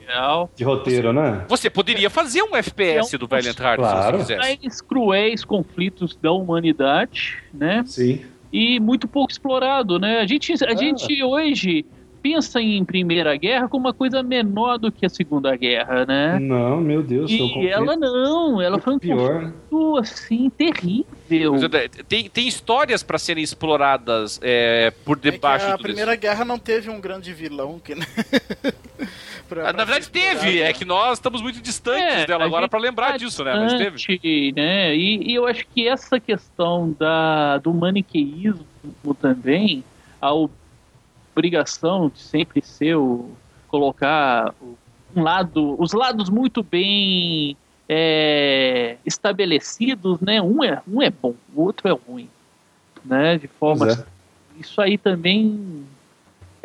de roteiro, né? Você poderia fazer um FPS É um- do Valiant Hearts Claro. se você quisesse. Mais cruéis conflitos da humanidade, né? Sim. E muito pouco explorado, né? A gente, a Ah. gente hoje pensa em Primeira Guerra como uma coisa menor do que a Segunda Guerra, né? Não, meu Deus, E ela não, ela foi um pior. conflito assim terrível. É, Tem, tem histórias para serem exploradas é, por É que debaixo a do Primeira Guerra não teve um grande vilão que. né? <laughs> Pra- Ah, Na pra verdade ser teve, é né? que nós estamos muito distantes É, dela a agora para lembrar tá disso, né? Mas teve. distante, né? E, e eu acho que essa questão da, do maniqueísmo também, a obrigação de sempre ser o, colocar um lado, os lados muito bem é, estabelecidos, né? Um é, um é bom, o outro é ruim, né? De forma é. isso aí também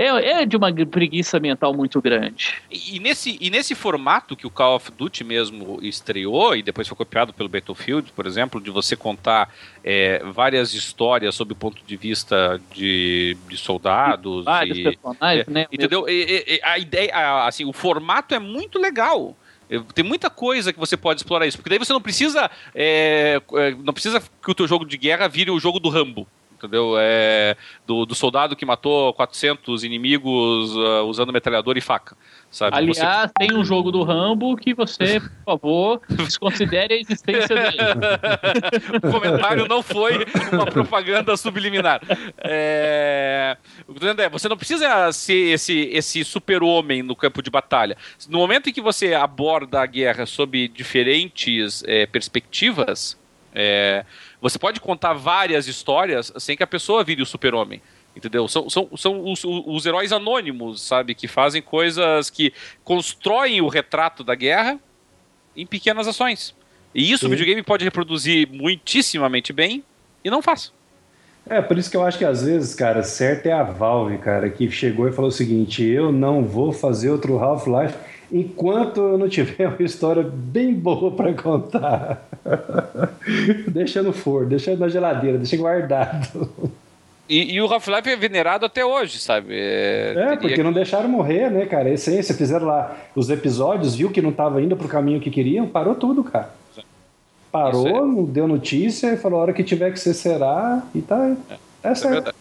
é, é de uma preguiça mental muito grande. E, e nesse, e nesse formato que o Call of Duty mesmo estreou, e depois foi copiado pelo Battlefield, por exemplo, de você contar é, várias histórias sob o ponto de vista de, de soldados. Vários e, personagens, né? Entendeu? E- a ideia, assim, o formato é muito legal. Eh, Tem muita coisa que você pode explorar isso, porque daí você não precisa, é, é, não precisa que o teu jogo de guerra vire o jogo do Rambo, entendeu? É, do, do soldado que matou 400 inimigos ah, usando metralhador e faca, sabe? Você- Aliás, tem um jogo do Rambo que você, por favor, <laughs> desconsidere a existência dele. <laughs> o comentário não foi uma propaganda subliminar. É... é, você não precisa ser esse, esse super-homem no campo de batalha. No momento em que você aborda a guerra sob diferentes é, perspectivas, é, você pode contar várias histórias sem que a pessoa vire o super-homem. Entendeu? São, são, são os, os heróis anônimos, sabe? Que fazem coisas que constroem o retrato da guerra em pequenas ações. E isso Sim. o videogame pode reproduzir muitíssimamente bem e não faz. É, por isso que eu acho que às vezes, cara, certo é a Valve, cara, que chegou e falou o seguinte: eu não vou fazer outro Half-Life enquanto eu não tiver uma história bem boa pra contar. <laughs> deixa no forno, deixa na geladeira, deixa guardado. E, e o Half-Life é venerado até hoje, sabe? É, É, porque teria- não deixaram morrer, né, cara? A essência, fizeram lá os episódios, viu que não tava indo pro caminho que queriam, parou tudo, cara. Parou, é- não deu notícia e falou: a hora que tiver que ser, será, e tá. É, Isso é certo.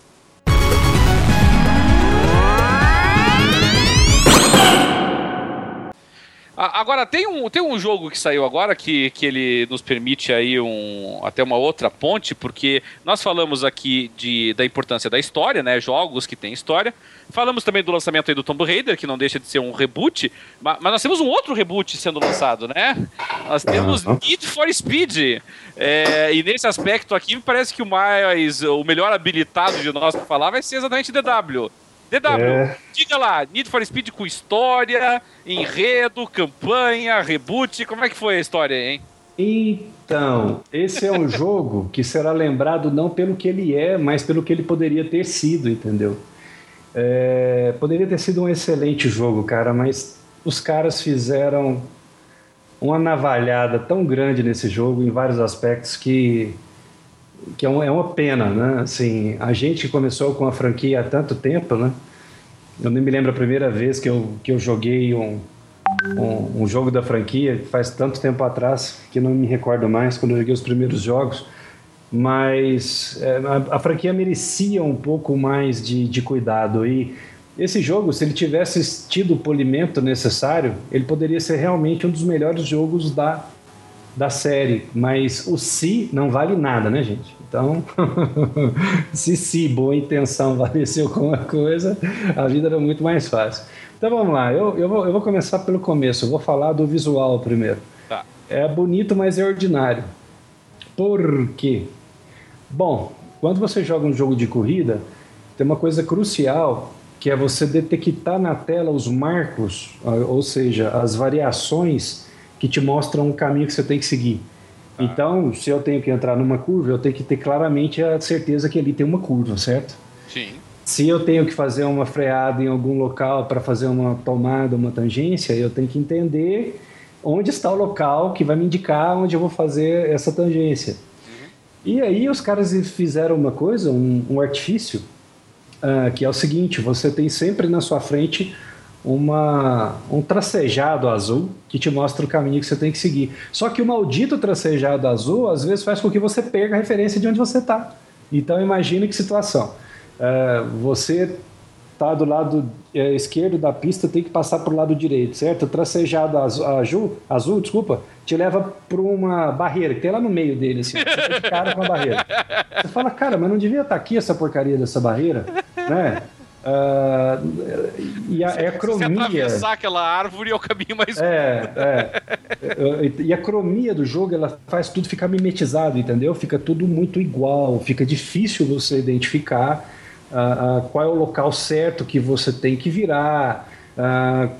Agora, tem um, tem um jogo que saiu agora que, que ele nos permite aí um, até uma outra ponte, porque nós falamos aqui de, da importância da história, né? Jogos que têm história. Falamos também do lançamento aí do Tomb Raider, que não deixa de ser um reboot, ma- mas, nós temos um outro reboot sendo lançado, né? Nós temos. Need for Speed. É, e nesse aspecto aqui, me parece que o mais o melhor habilitado de nós para falar vai ser exatamente DW. DW, É. diga lá, Need for Speed com história, enredo, campanha, reboot, como é que foi a história, hein? Então, esse é um <laughs> jogo que será lembrado não pelo que ele é, mas pelo que ele poderia ter sido, entendeu? É, poderia ter sido um excelente jogo, cara, mas os caras fizeram uma navalhada tão grande nesse jogo em vários aspectos que que é, é uma pena, né? Assim, a gente começou com a franquia há tanto tempo, né? Eu nem me lembro a primeira vez que eu, que eu joguei um, um, um jogo da franquia, faz tanto tempo atrás que não me recordo mais, quando eu joguei os primeiros jogos. Mas é, a, a franquia merecia um pouco mais de, de cuidado. E esse jogo, se ele tivesse tido o polimento necessário, ele poderia ser realmente um dos melhores jogos da, da série, mas o se não vale nada, né, gente? Então, <laughs> se se boa intenção <laughs> valesse alguma coisa, a vida era muito mais fácil. Então vamos lá, eu, eu, vou, eu vou começar pelo começo, eu vou falar do visual primeiro. Tá. É bonito, mas é ordinário. Por quê? Bom, quando você joga um jogo de corrida, tem uma coisa crucial que é você detectar na tela os marcos, ou seja, as variações que te mostram o caminho que você tem que seguir. Ah. Então, se eu tenho que entrar numa curva, eu tenho que ter claramente a certeza que ali tem uma curva, certo? Sim. Se eu tenho que fazer uma freada em algum local para fazer uma tomada, uma tangência, eu tenho que entender onde está o local que vai me indicar onde eu vou fazer essa tangência. Uhum. E aí os caras fizeram uma coisa, um, um artifício, uh, que é o seguinte: você tem sempre na sua frente uma, um tracejado azul que te mostra o caminho que você tem que seguir. Só que o maldito tracejado azul às vezes faz com que você perca a referência de onde você está. Então imagine que situação. Uh, você está do lado é, esquerdo da pista, tem que passar para o lado direito, certo? O tracejado azul, azul, desculpa, te leva para uma barreira que tem lá no meio dele, assim. Você de cara com a barreira. Você fala, cara, mas não devia estar tá aqui essa porcaria dessa barreira, né? Uh, e a, se, a acromia. Se atravessar aquela árvore é o caminho mais. É, é. E a cromia do jogo ela faz tudo ficar mimetizado, entendeu? Fica tudo muito igual, fica difícil você identificar uh, qual é o local certo que você tem que virar, uh,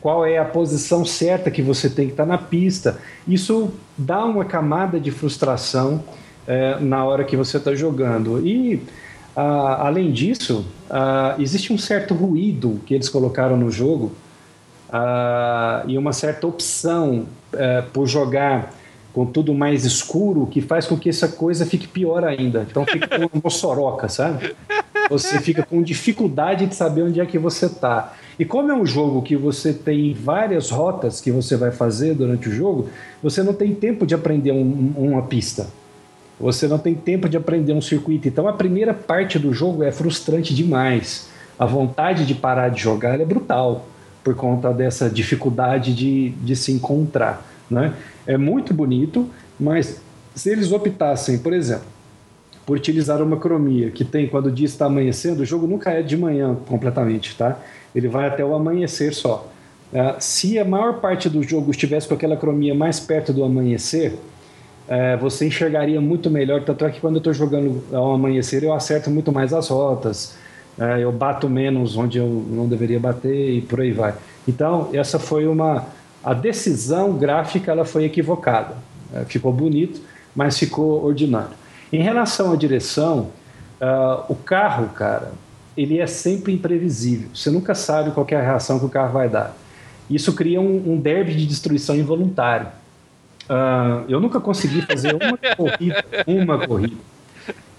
qual é a posição certa que você tem que estar tá na pista. Isso dá uma camada de frustração uh, na hora que você está jogando. E, além disso, existe um certo ruído que eles colocaram no jogo e uma certa opção por jogar com tudo mais escuro, que faz com que essa coisa fique pior ainda. Então fica uma moçoroca, sabe? Você fica com dificuldade de saber onde é que você está. E como é um jogo que você tem várias rotas que você vai fazer durante o jogo, você não tem tempo de aprender um, uma pista. Você não tem tempo de aprender um circuito. Então a primeira parte do jogo é frustrante demais. A vontade de parar de jogar é brutal por conta dessa dificuldade de, de se encontrar. Né? É muito bonito, mas se eles optassem, por exemplo, por utilizar uma cromia que tem quando o dia está amanhecendo, o jogo nunca é de manhã completamente, tá? Ele vai até o amanhecer só. Uh, se a maior parte do jogo estivesse com aquela cromia mais perto do amanhecer, uh, você enxergaria muito melhor. Tanto é que quando eu estou jogando ao amanhecer, eu acerto muito mais as rotas, uh, eu bato menos onde eu não deveria bater e por aí vai. Então, essa foi uma. A decisão gráfica ela foi equivocada. ficou bonito, mas ficou ordinário. Em relação à direção, uh, o carro, cara, ele é sempre imprevisível. Você nunca sabe qual é a reação que o carro vai dar. Isso cria um, um derby de destruição involuntário. Uh, eu nunca consegui fazer uma <laughs> corrida, uma corrida,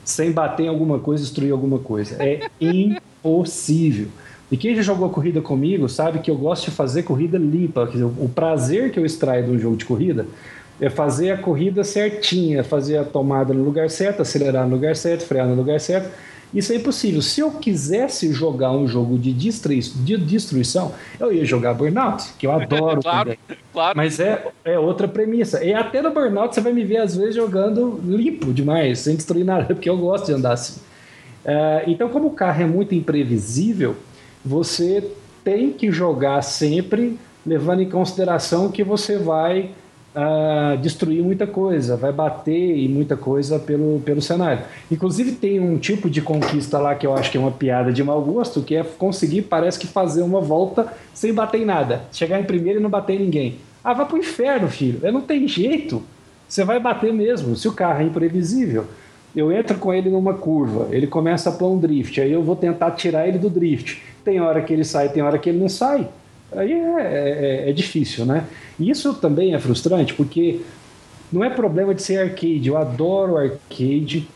sem bater em alguma coisa, destruir alguma coisa. É impossível. E quem já jogou corrida comigo sabe que eu gosto de fazer corrida limpa. o prazer que eu extraio de um jogo de corrida é fazer a corrida certinha, fazer a tomada no lugar certo, acelerar no lugar certo, frear no lugar certo. Isso é impossível. Se eu quisesse jogar um jogo de, destru de destruição, eu ia jogar Burnout, que eu <laughs> adoro claro, também. Claro. Mas é, é outra premissa. E até no Burnout você vai me ver, às vezes, jogando limpo demais, sem destruir nada, <laughs> porque eu gosto de andar assim. Uh, então, como o carro é muito imprevisível, você tem que jogar sempre levando em consideração que você vai uh, destruir muita coisa, vai bater em muita coisa pelo, pelo cenário. Inclusive tem um tipo de conquista lá que eu acho que é uma piada de mau gosto, que é conseguir, parece que fazer uma volta sem bater em nada. Chegar em primeiro e não bater em ninguém. Ah, vai pro inferno, filho. Não tem jeito. Você vai bater mesmo, se o carro é imprevisível. Eu entro com ele numa curva, ele começa a pôr um drift, aí eu vou tentar tirar ele do drift. Tem hora que ele sai, tem hora que ele não sai. Aí é, é, é difícil, né? E isso também é frustrante, porque não é problema de ser arcade. Eu adoro arcade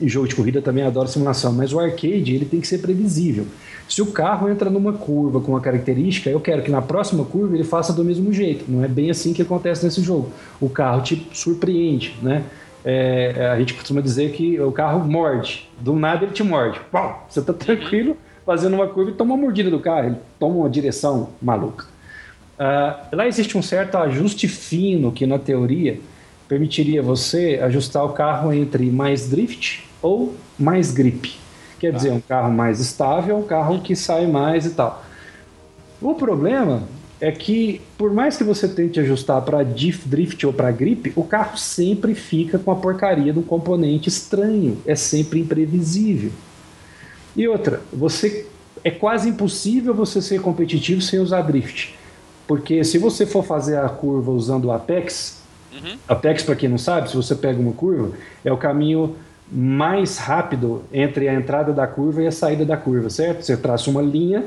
e jogo de corrida também adoro simulação, mas o arcade ele tem que ser previsível. Se o carro entra numa curva com uma característica, eu quero que na próxima curva ele faça do mesmo jeito. Não é bem assim que acontece nesse jogo. O carro te surpreende, né? É, a gente costuma dizer que o carro morde. Do nada ele te morde. Você está tranquilo, fazendo uma curva e toma uma mordida do carro, ele toma uma direção maluca. Uh, lá existe um certo ajuste fino que, na teoria, permitiria você ajustar o carro entre mais drift ou mais grip. Quer dizer, um carro mais estável, um carro que sai mais e tal. O problema é que, por mais que você tente ajustar para drift ou para grip, o carro sempre fica com a porcaria um componente estranho. É sempre imprevisível. E outra, você é quase impossível você ser competitivo sem usar drift. Porque se você for fazer a curva usando o Apex, uhum. Apex, para quem não sabe, se você pega uma curva, é o caminho mais rápido entre a entrada da curva e a saída da curva, certo? Você traça uma linha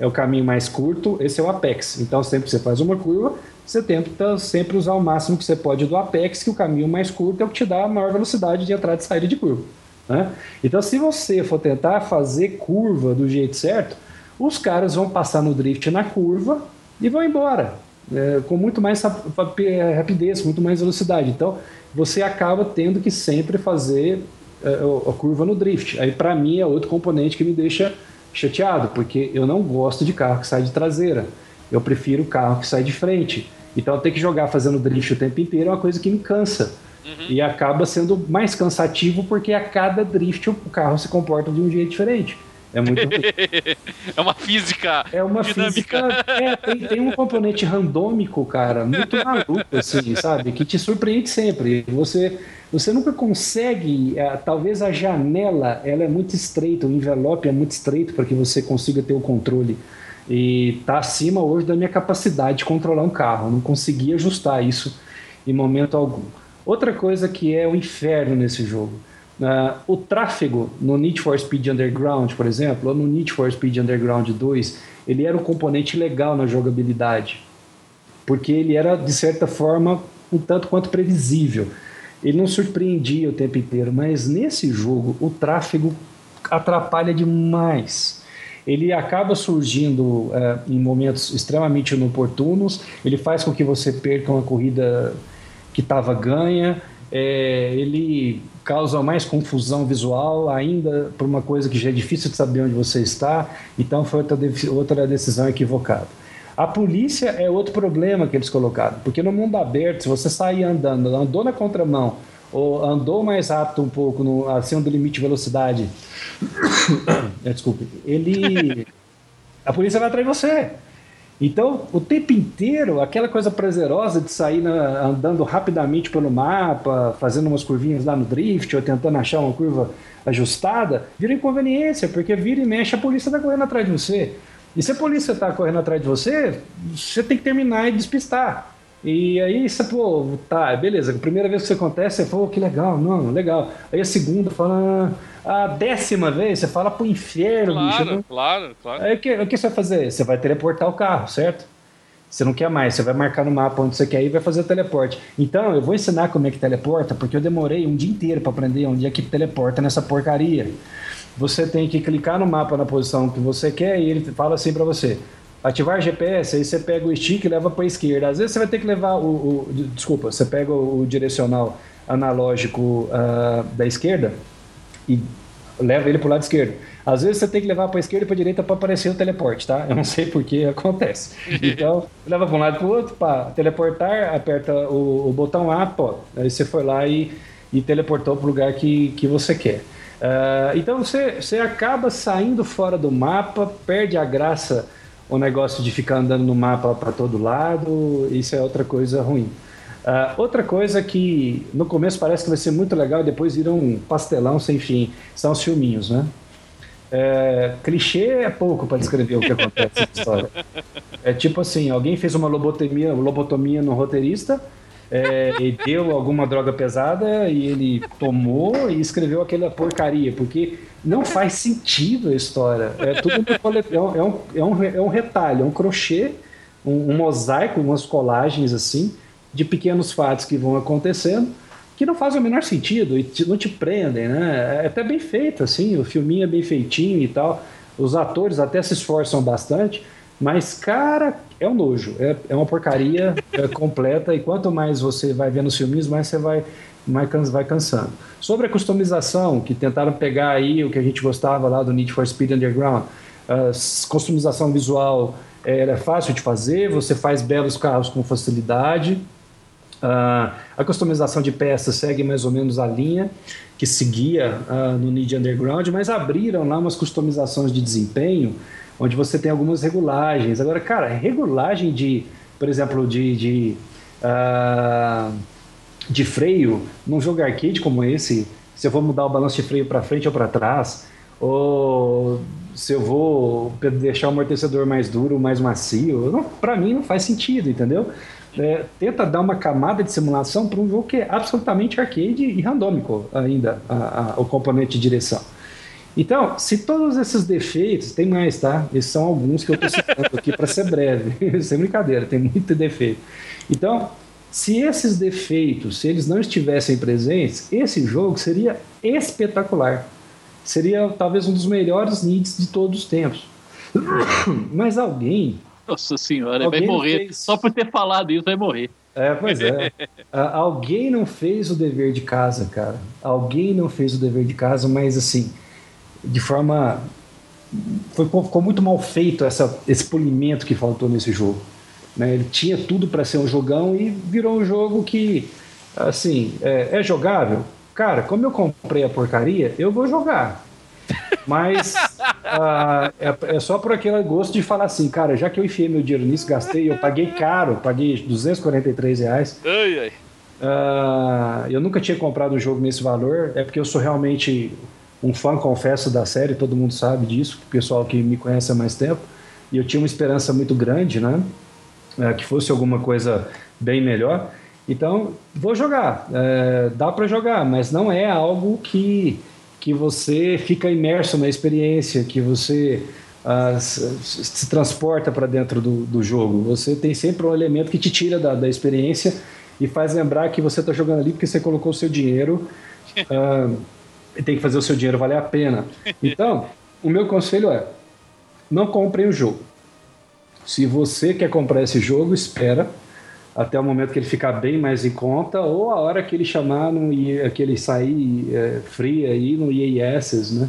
é o caminho mais curto, esse é o apex. Então, sempre que você faz uma curva, você tenta sempre usar o máximo que você pode do apex, que o caminho mais curto é o que te dá a maior velocidade de entrada e saída de curva. Né? Então, se você for tentar fazer curva do jeito certo, os caras vão passar no drift na curva e vão embora, é, com muito mais rapidez, muito mais velocidade. Então, você acaba tendo que sempre fazer é, a curva no drift. Aí, para mim, é outro componente que me deixa chateado, porque eu não gosto de carro que sai de traseira. Eu prefiro carro que sai de frente. Então ter que jogar fazendo drift o tempo inteiro é uma coisa que me cansa. Uhum. E acaba sendo mais cansativo porque a cada drift o carro se comporta de um jeito diferente. É muito. <laughs> é uma física. É uma dinâmica. física. É, tem, tem, um componente randômico, cara, muito maluco, assim, <laughs> sabe? Que te surpreende sempre. Você você nunca consegue, é, talvez a janela ela é muito estreita, o envelope é muito estreito para que você consiga ter o controle. E está acima hoje da minha capacidade de controlar um carro. Eu não consegui ajustar isso em momento algum. Outra coisa que é o inferno nesse jogo. Uh, o tráfego no Need for Speed Underground, por exemplo, ou no Need for Speed Underground 2, ele era um componente legal na jogabilidade, porque ele era, de certa forma, um tanto quanto previsível ele não surpreendia o tempo inteiro, mas nesse jogo o tráfego atrapalha demais. Ele acaba surgindo é, em momentos extremamente inoportunos, ele faz com que você perca uma corrida que estava ganha, é, ele causa mais confusão visual, ainda por uma coisa que já é difícil de saber onde você está, então foi outra, outra decisão equivocada. A polícia é outro problema que eles colocaram, porque no mundo aberto, se você sair andando, andou na contramão, ou andou mais rápido um pouco, no, acima do limite de velocidade, <coughs> é, desculpe, ele. A polícia vai atrás de você. Então, o tempo inteiro, aquela coisa prazerosa de sair na, andando rapidamente pelo mapa, fazendo umas curvinhas lá no drift, ou tentando achar uma curva ajustada, vira inconveniência, porque vira e mexe, a polícia está correndo atrás de você. E se a polícia tá correndo atrás de você, você tem que terminar e despistar. E aí você, pô, tá, beleza. A primeira vez que isso acontece, você fala, oh, que legal, não, legal. Aí a segunda fala, a décima vez, você fala pro inferno, claro, bicho. Claro, claro. Aí o que, o que você vai fazer? Você vai teleportar o carro, certo? Você não quer mais, você vai marcar no mapa onde você quer ir e vai fazer o teleporte. Então, eu vou ensinar como é que teleporta, porque eu demorei um dia inteiro para aprender onde é que teleporta nessa porcaria você tem que clicar no mapa na posição que você quer e ele fala assim para você: ativar GPS, aí você pega o stick e leva para a esquerda. Às vezes você vai ter que levar o, o desculpa, você pega o, direcional analógico uh, da esquerda e leva ele para o lado esquerdo. Às vezes você tem que levar para a esquerda e para a direita para aparecer o teleporte, tá? Eu não sei por que acontece. <laughs> Então, leva para um lado para o outro, para teleportar, aperta o, o, botão A, pô, aí você foi lá e, e teleportou para o lugar que, que você quer. Uh, então você, você acaba saindo fora do mapa, perde a graça o negócio de ficar andando no mapa para todo lado, isso é outra coisa ruim. Uh, outra coisa que no começo parece que vai ser muito legal, depois vira um pastelão sem fim, são os filminhos, né? É, clichê é pouco para descrever o que acontece na história. É tipo assim, alguém fez uma lobotomia, lobotomia no roteirista, é, e deu alguma droga pesada e ele tomou e escreveu aquela porcaria, porque não faz sentido a história. É tudo é, é, um, é, um, é um retalho, é um crochê, um, um mosaico, umas colagens assim, de pequenos fatos que vão acontecendo que não fazem o menor sentido e não te prendem, né? É até bem feito, assim, o filminho é bem feitinho e tal. Os atores até se esforçam bastante, mas, cara, é um nojo. É, é uma porcaria é completa. E quanto mais você vai vendo os filmes, mais você vai, mais vai cansando. Sobre a customização, que tentaram pegar aí o que a gente gostava lá do Need for Speed Underground, a customização visual é, é fácil de fazer, você faz belos carros com facilidade. Uh, a customização de peças segue mais ou menos a linha que seguia uh, no Need Underground, mas abriram lá umas customizações de desempenho onde você tem algumas regulagens. Agora, cara, regulagem de, por exemplo, de, de, uh, de freio num jogo arcade como esse, se eu vou mudar o balanço de freio para frente ou para trás, ou se eu vou deixar o amortecedor mais duro, mais macio, para mim não faz sentido, entendeu? É, tenta dar uma camada de simulação para um jogo que é absolutamente arcade e randômico ainda, a, a, o componente de direção. Então, se todos esses defeitos, tem mais, tá? Esses são alguns que eu estou citando aqui para ser breve, <laughs> sem brincadeira, tem muito defeito. Então, se esses defeitos, se eles não estivessem presentes, esse jogo seria espetacular. Seria talvez um dos melhores needs de todos os tempos. <coughs> Mas alguém. Nossa senhora, vai morrer. Fez... Só por ter falado isso, vai morrer. É, pois é. <laughs> alguém não fez o dever de casa, cara. Alguém não fez o dever de casa, mas assim, de forma. Foi, ficou muito mal feito essa, esse polimento que faltou nesse jogo. Né? Ele tinha tudo para ser um jogão e virou um jogo que, assim, é, é jogável. Cara, como eu comprei a porcaria, eu vou jogar. Mas uh, é, é, só por aquele gosto de falar assim, cara, já que eu enfiei meu dinheiro nisso, gastei, eu paguei caro, paguei 243 reais. Ai, ai. Uh, eu nunca tinha comprado um jogo nesse valor, é porque eu sou realmente um fã, confesso, da série, todo mundo sabe disso, o pessoal que me conhece há mais tempo, e eu tinha uma esperança muito grande, né? É, que fosse alguma coisa bem melhor. Então, vou jogar, é, dá para jogar, mas não é algo que, que você fica imerso na experiência, que você uh, se, transporta para dentro do, do jogo. Você tem sempre um elemento que te tira da, da experiência e faz lembrar que você está jogando ali porque você colocou o seu dinheiro. Uh, <laughs> tem que fazer o seu dinheiro valer a pena. <laughs> Então, o meu conselho é: não comprem o jogo. Se você quer comprar esse jogo, espera até o momento que ele ficar bem mais em conta ou a hora que ele chamar no que ele sair é, free aí no Access, né?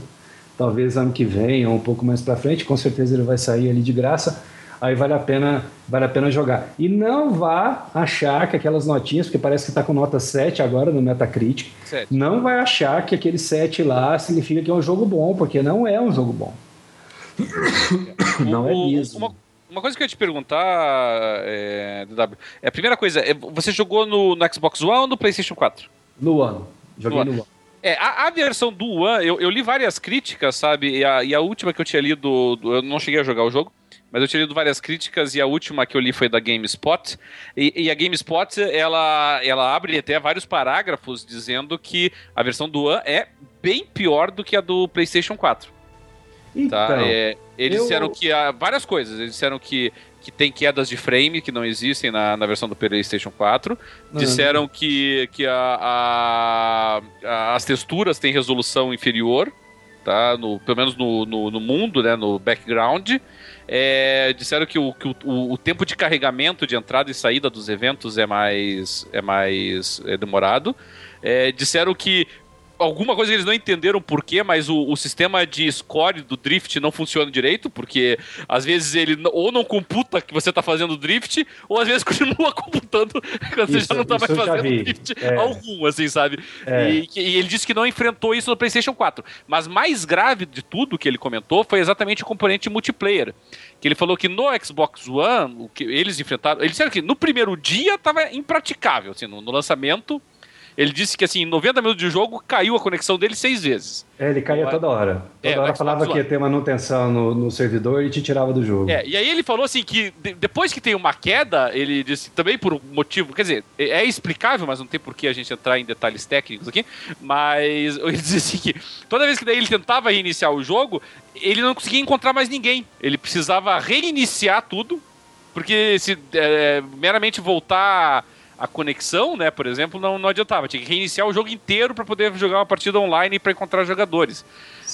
Talvez ano que vem ou um pouco mais para frente, com certeza ele vai sair ali de graça aí vale a pena, vale a pena jogar. E não vá achar que aquelas notinhas, porque parece que está com nota 7 agora no Metacritic, 7. não vai achar que aquele 7 lá significa que é um jogo bom, porque não é um jogo bom. <coughs> não é mesmo. Uma, uma, coisa que eu ia te perguntar, é, DW, é a primeira coisa, é, você jogou no, no, Xbox One ou no PlayStation 4? No One. Joguei no, no One. É, a, a, versão do One, eu, eu, li várias críticas, sabe? E a, e a última que eu tinha lido, eu não cheguei a jogar o jogo, mas eu tinha lido várias críticas e a última que eu li foi da GameSpot. E, e, a GameSpot, ela, ela abre até vários parágrafos dizendo que a versão do One é bem pior do que a do PlayStation 4. Tá? Então, tá? É, eles eu... disseram que há várias coisas. Eles disseram que, que tem quedas de frame que não existem na, na versão do PlayStation 4. Uhum. Disseram que, que a, a, a, as texturas têm resolução inferior. Tá? No, pelo menos no, no, no mundo, né? no background. É, disseram que, o, que o, o, tempo de carregamento de entrada e saída dos eventos é mais, é mais é demorado. É, disseram que alguma coisa eles não entenderam por quê, mas o, o, sistema de score do drift não funciona direito, porque às vezes ele ou não computa que você está fazendo drift, ou às vezes <laughs> continua computando quando isso, você já não está mais fazendo drift é. algum, assim, sabe? É. E, e, ele disse que não enfrentou isso no PlayStation 4. Mas mais grave de tudo que ele comentou foi exatamente o componente multiplayer. Que ele falou que no Xbox One, o que eles enfrentaram. Eles disseram que no primeiro dia estava impraticável, assim, no, no lançamento ele disse que, assim, em 90 minutos de jogo, caiu a conexão dele seis vezes. É, ele caía toda hora. Toda é, hora falava que ia ter manutenção no, no, servidor e te tirava do jogo. É, e aí ele falou assim que de, depois que tem uma queda, ele disse também por um motivo, quer dizer, é, é explicável, mas não tem por que a gente entrar em detalhes técnicos aqui, mas <laughs> ele disse assim que toda vez que daí ele tentava reiniciar o jogo, ele não conseguia encontrar mais ninguém. Ele precisava reiniciar tudo, porque se é, meramente voltar a conexão, né, por exemplo, não, não adiantava. Tinha que reiniciar o jogo inteiro para poder jogar uma partida online para encontrar jogadores.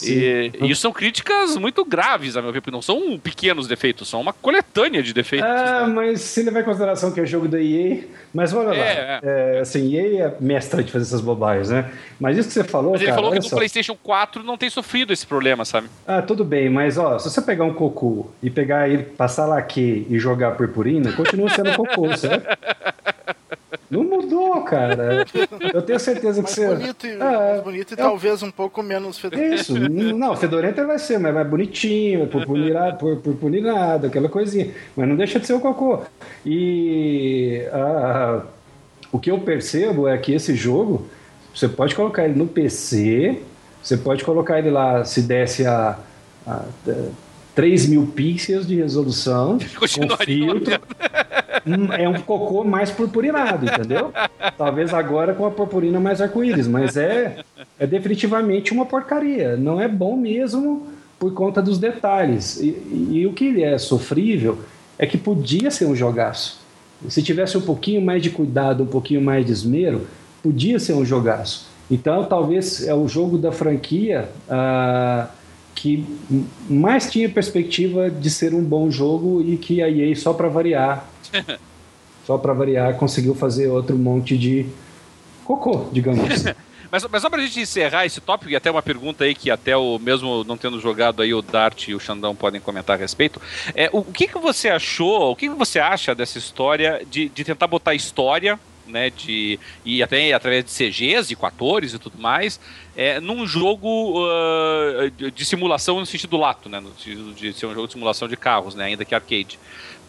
E, e, isso são críticas muito graves, a meu ver, porque não são pequenos defeitos, são uma coletânea de defeitos. Ah, né? mas se levar em consideração que é jogo da EA, mas olha lá, é, é. assim, EA é mestra de fazer essas bobagens, né? Mas isso que você falou, Mas ele cara, falou que no só. PlayStation 4 não tem sofrido esse problema, sabe? Ah, tudo bem, mas ó, se você pegar um cocô e pegar ele, passar laque e jogar purpurina, continua sendo cocô, certo? <laughs> Não mudou, cara. Eu tenho certeza que mais você. bonito, e, É, mais bonito e é- talvez um pouco menos fedorento. Isso, não, fedorento vai ser, mas mais bonitinho, por punir, por, por punir nada, aquela coisinha. Mas não deixa de ser o cocô. E ah, o que eu percebo é que esse jogo, você pode colocar ele no PC, você pode colocar ele lá, se desse a, a, 3 mil pixels de resolução, <laughs> com filtro. Hum, É um cocô mais purpurinado, entendeu? Talvez agora com a purpurina mais arco-íris, mas é, é definitivamente uma porcaria. Não é bom mesmo por conta dos detalhes. E, e- e o que é sofrível é que podia ser um jogaço. Se tivesse um pouquinho mais de cuidado, um pouquinho mais de esmero, podia ser um jogaço. Então, talvez é o jogo da franquia ah, que mais tinha perspectiva de ser um bom jogo e que a EA, só para variar, <laughs> só para variar, conseguiu fazer outro monte de cocô, digamos. <laughs> Mas, mas só pra gente encerrar esse tópico, e até uma pergunta aí que até o mesmo não tendo jogado aí o Dart e o Xandão podem comentar a respeito. É, o, o que, que você achou, o que, que você acha dessa história de, de tentar botar história, né, de, e até através de CGs, com atores e tudo mais, é, num jogo ah, de, de simulação no sentido lato, né, no sentido de ser um jogo de simulação de carros, né, ainda que arcade.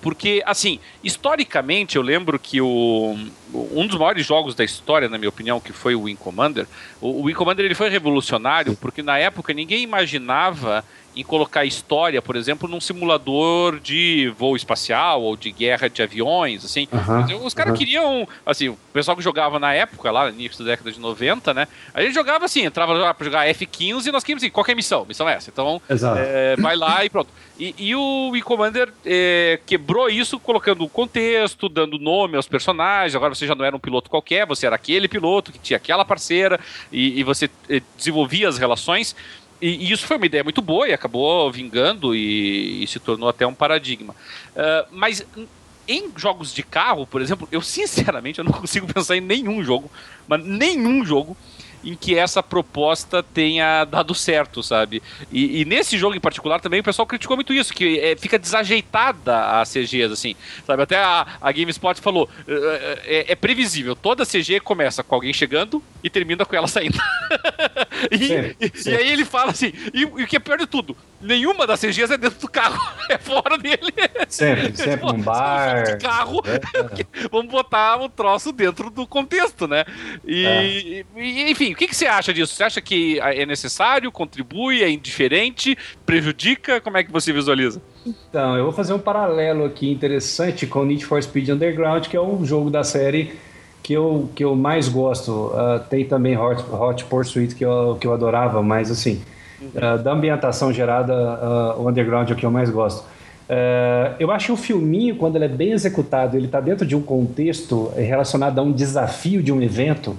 Porque, assim, historicamente eu lembro que o, um dos maiores jogos da história, na minha opinião, que foi o Wing Commander, o, o Wing Commander ele foi revolucionário porque na época ninguém imaginava em colocar história, por exemplo, num simulador de voo espacial ou de guerra de aviões, assim. Os caras queriam, assim, o pessoal que jogava na época, lá no início da década de 90, né? A gente jogava assim, entrava lá pra jogar F-15 e nós queríamos assim, qual que é a missão? Missão é essa. Então, é, vai lá e pronto. E, e o Wing Commander é, quebrou isso colocando um contexto, dando nome aos personagens. Agora você já não era um piloto qualquer, você era aquele piloto que tinha aquela parceira e, e você eh, desenvolvia as relações. E, e isso foi uma ideia muito boa e acabou vingando e, e se tornou até um paradigma. Ah, mas em jogos de carro, por exemplo, eu sinceramente eu não <laughs> consigo pensar em nenhum jogo, mas nenhum jogo em que essa proposta tenha dado certo, sabe? E, e nesse jogo em particular também o pessoal criticou muito isso, que é, fica desajeitada a CGs, assim, sabe? Até a, a GameSpot falou, é, é- é previsível, toda CG começa com alguém chegando e termina com ela saindo. <laughs> e, e- sempre. e aí ele fala assim, e, o que é pior de tudo, nenhuma das CGs é dentro do carro, <laughs> é fora dele. Sempre, <laughs> sempre num bar. de carro, É. vamos botar o troço dentro do contexto, né? E, É. e, enfim, o que, que você acha disso? Você acha que é necessário, contribui, é indiferente, prejudica? Como é que você visualiza? Então, eu vou fazer um paralelo aqui interessante com Need for Speed Underground, que é um jogo da série que eu, que eu mais gosto. Ah, tem também Hot, Hot Pursuit, que eu, que eu adorava, mas assim, ah, da ambientação gerada, ah, o Underground é o que eu mais gosto. Eu acho que o filminho, quando ele é bem executado, ele está dentro de um contexto relacionado a um desafio de um evento,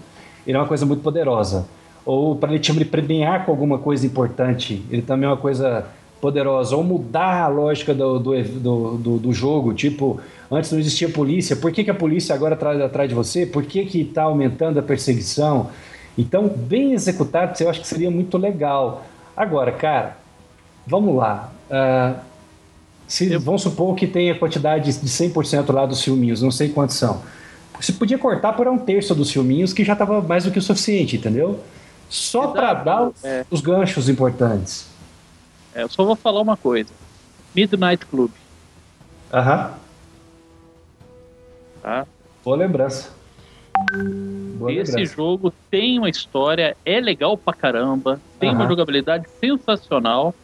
ele é uma coisa muito poderosa. Ou para ele te premiar com alguma coisa importante, ele também é uma coisa poderosa. Ou mudar a lógica do, do, do, do- jogo, tipo, antes não existia polícia, por que, que a polícia agora está atrás de você? Por que está aumentando a perseguição? Então, bem executado, eu acho que seria muito legal. Agora, cara, vamos lá. Ah, se, Vamos supor que tenha quantidade de 100% lá dos filminhos, não sei quantos são. Você podia cortar por um terço dos filminhos, que já estava mais do que o suficiente, entendeu? Só para dar os, é. os ganchos importantes. É, eu só vou falar uma coisa. Midnight Club, Aham. tá? Boa lembrança. Boa Esse lembrança. jogo tem uma história, é legal pra caramba, tem uma Aham. jogabilidade sensacional,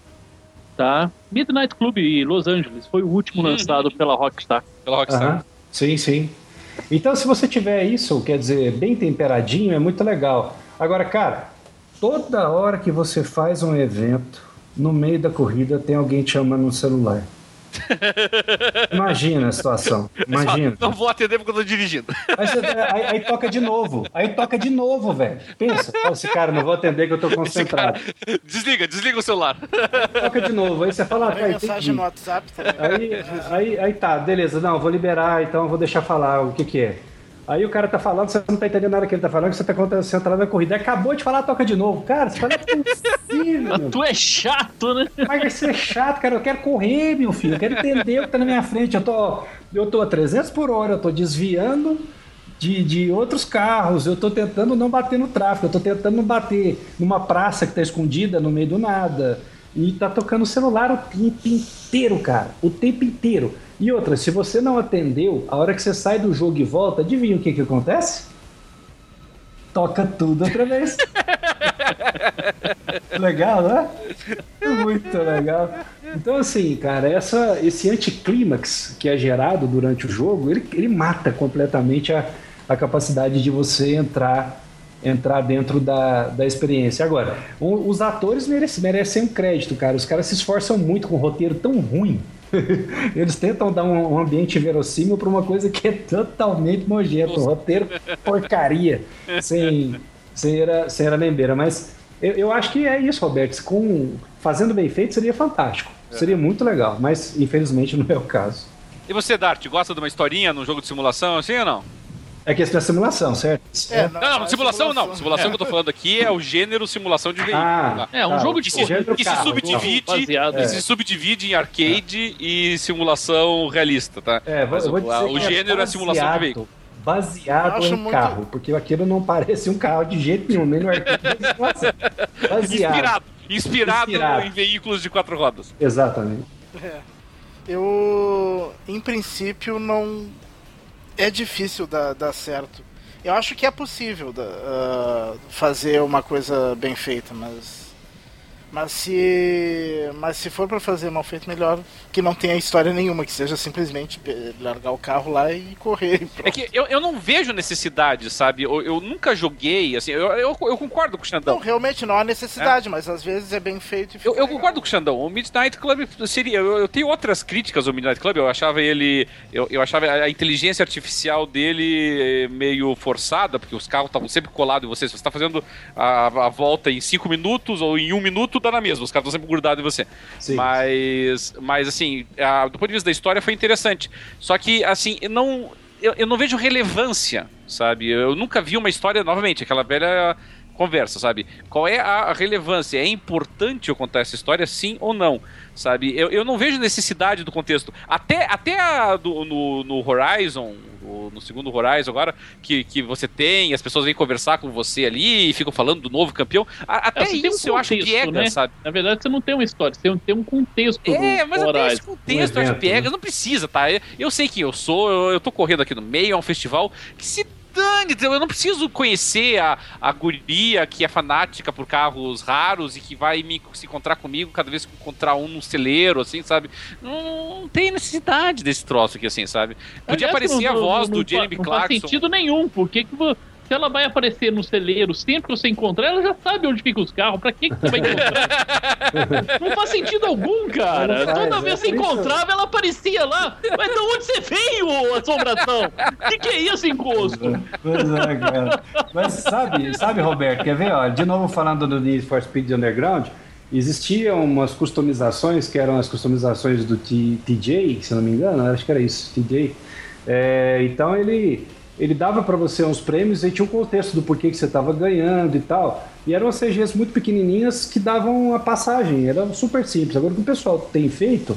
tá? Midnight Club Los Angeles foi o último lançado pela Rockstar. Pela Rockstar. Aham. Sim, sim. Então, se você tiver isso, quer dizer, bem temperadinho, é muito legal. Agora, cara, toda hora que você faz um evento, no meio da corrida tem alguém te chamando no celular. Imagina a situação. Imagina. Não vou atender porque eu tô dirigindo. Aí, você- aí- aí toca de novo. Aí toca de novo, velho. Pensa. Fala assim, cara, não vou atender que eu tô Esse concentrado. cara, desliga, desliga o celular. Toca de novo. Aí você fala, ah, Tem tá, mensagem no WhatsApp também. Aí, aí, aí tá, beleza, não, vou liberar, então eu vou deixar falar o que que é. Aí o cara tá falando, você não tá entendendo nada que ele tá falando, que você tá concentrado na corrida. Acabou de falar, toca de novo. Cara, você fala, é possível. Tu é chato, né? Mas vai ser chato, cara. Eu quero correr, meu filho. Eu quero entender o que tá na minha frente. Eu tô, eu tô a 300 por hora, eu tô desviando de, de outros carros, eu estou tentando não bater no tráfego, eu estou tentando não bater numa praça que está escondida no meio do nada. E tá tocando o celular o tempo inteiro, cara. O tempo inteiro. E outra, se você não atendeu, a hora que você sai do jogo e volta, adivinha o que que acontece? Toca tudo outra vez. <laughs> legal, né? Muito legal. Então, assim, cara, essa, esse anticlímax que é gerado durante o jogo, ele, ele mata completamente a, a capacidade de você entrar entrar dentro da, da experiência. Agora, os atores merecem, merecem um crédito, cara. Os caras se esforçam muito com um roteiro tão ruim. <laughs> Eles tentam dar um, um ambiente verossímil para uma coisa que é totalmente nojento. Um roteiro porcaria, sem, sem, era, sem era lembeira. Mas eu, eu acho que é isso, Roberto. Com, fazendo bem feito seria fantástico. É. Seria muito legal, mas infelizmente não é o caso. E você, Dart, gosta de uma historinha num jogo de simulação assim ou não? É que isso é simulação, certo? É, não, não, não, simulação, não. Simulação é. que eu tô falando aqui é o gênero simulação de veículo. Ah, é, um tá, jogo de que, se, que se subdivide, que se subdivide em arcade e simulação realista, tá? É, Mas o, o, gênero é, simulação de veículo. Baseado em muito... carro, porque aquilo não parece um carro de jeito nenhum, nem no arcade Baseado. Inspirado, inspirado, inspirado, em veículos de quatro rodas. Exatamente. É. Eu, em princípio, não é difícil dar, dar certo. Eu acho que é possível uh, fazer uma coisa bem feita, mas mas se, mas se for para fazer mal feito, melhor que não tenha história nenhuma, que seja simplesmente largar o carro lá e correr. E é que eu, eu não vejo necessidade, sabe? Eu, eu nunca joguei, assim, eu, eu, eu, concordo com o Xandão. Não, realmente não há necessidade, é. mas às vezes é bem feito. eu, eu concordo com o Xandão. O Midnight Club seria. Eu, eu tenho outras críticas ao Midnight Club. Eu achava ele. Eu, eu achava a inteligência artificial dele meio forçada, porque os carros estavam sempre colados em você. Se você está fazendo a, a volta em 5 minutos ou em um minuto, dá na mesma. Os caras estão sempre grudados em você. Sim. Mas, mas assim, a, do ponto de vista da história foi interessante. Só que, assim, não. Eu, eu não vejo relevância, sabe? Eu nunca vi uma história, novamente, aquela velha conversa, sabe? Qual é a relevância? É importante eu contar essa história, sim ou não? Sabe? Eu, eu não vejo necessidade do contexto. Até, até a, do, no, no Horizon, no, segundo Horizon agora, que, que você tem, as pessoas vêm conversar com você ali e ficam falando do novo campeão. A, até é, isso um contexto, eu acho piegas, né? sabe? Na verdade, você não tem uma história, você tem um contexto. É, mas até esse contexto um eu acho piegas, né? não precisa, tá? Eu, eu sei quem eu sou, eu, eu tô correndo aqui no meio, é um festival que se dane eu não preciso conhecer a, a guria que é fanática por carros raros e que vai me, se encontrar comigo cada vez que encontrar um no celeiro, assim, sabe? Não, não tem necessidade desse troço aqui, assim, sabe? Podia Aliás, aparecer não, a voz não, do Jeremy Clarkson. Não faz sentido nenhum, porque que se ela vai aparecer no celeiro sempre que você encontrar, ela já sabe onde ficam os carros. Pra que, que você vai encontrar? <laughs> não faz sentido algum, cara. Faz, Toda é vez que você encontrava, ela aparecia lá. Mas de onde você veio, assombração? O que, que é isso, encosto? Pois é, cara. Mas sabe, sabe, Roberto, quer ver? Ó, de novo falando do Need for Speed Underground, existiam umas customizações que eram as customizações do T TJ, se não me engano, acho que era isso, TJ. É, então ele ele dava para você uns prêmios e tinha um contexto do porquê que você estava ganhando e tal. E eram CGs muito pequenininhas que davam a passagem, era super simples. Agora o que o pessoal tem feito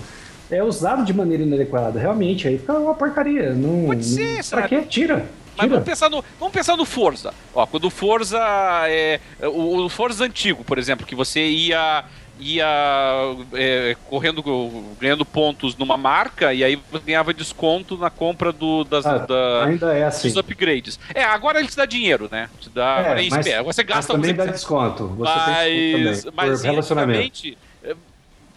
é usado de maneira inadequada. Realmente, aí fica uma porcaria. Não, Pode ser, não, sabe? Pra quê? Tira. Mas vamos pensar, no, vamos pensar no Forza. Ó, quando o Forza é. O, o Forza antigo, por exemplo, que você ia ia é, correndo, ganhando pontos numa marca e aí você ganhava desconto na compra do, das, ah, da, ainda é assim. dos upgrades. É, agora ele te dá dinheiro, né? Te dá, é, mas, você gasta mas também dá desconto. Você mas, tem desconto também, mas, relacionamento.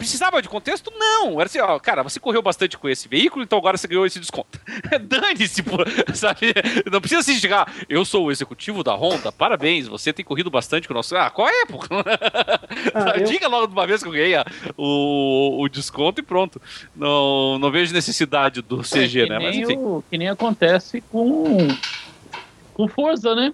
Precisava de contexto? Não. Era assim, ó, cara, você correu bastante com esse veículo, então agora você ganhou esse desconto. <laughs> Dane-se, <laughs> sabe? Não precisa se chegar. Eu sou o executivo da Honda, parabéns, você tem corrido bastante com o nosso. Ah, qual é, pô? <laughs> Ah, eu... Diga logo de uma vez que eu ganhei o, o desconto e pronto. Não, não vejo necessidade do CG, é, né? Mas enfim. O, que nem acontece com, com Forza, né?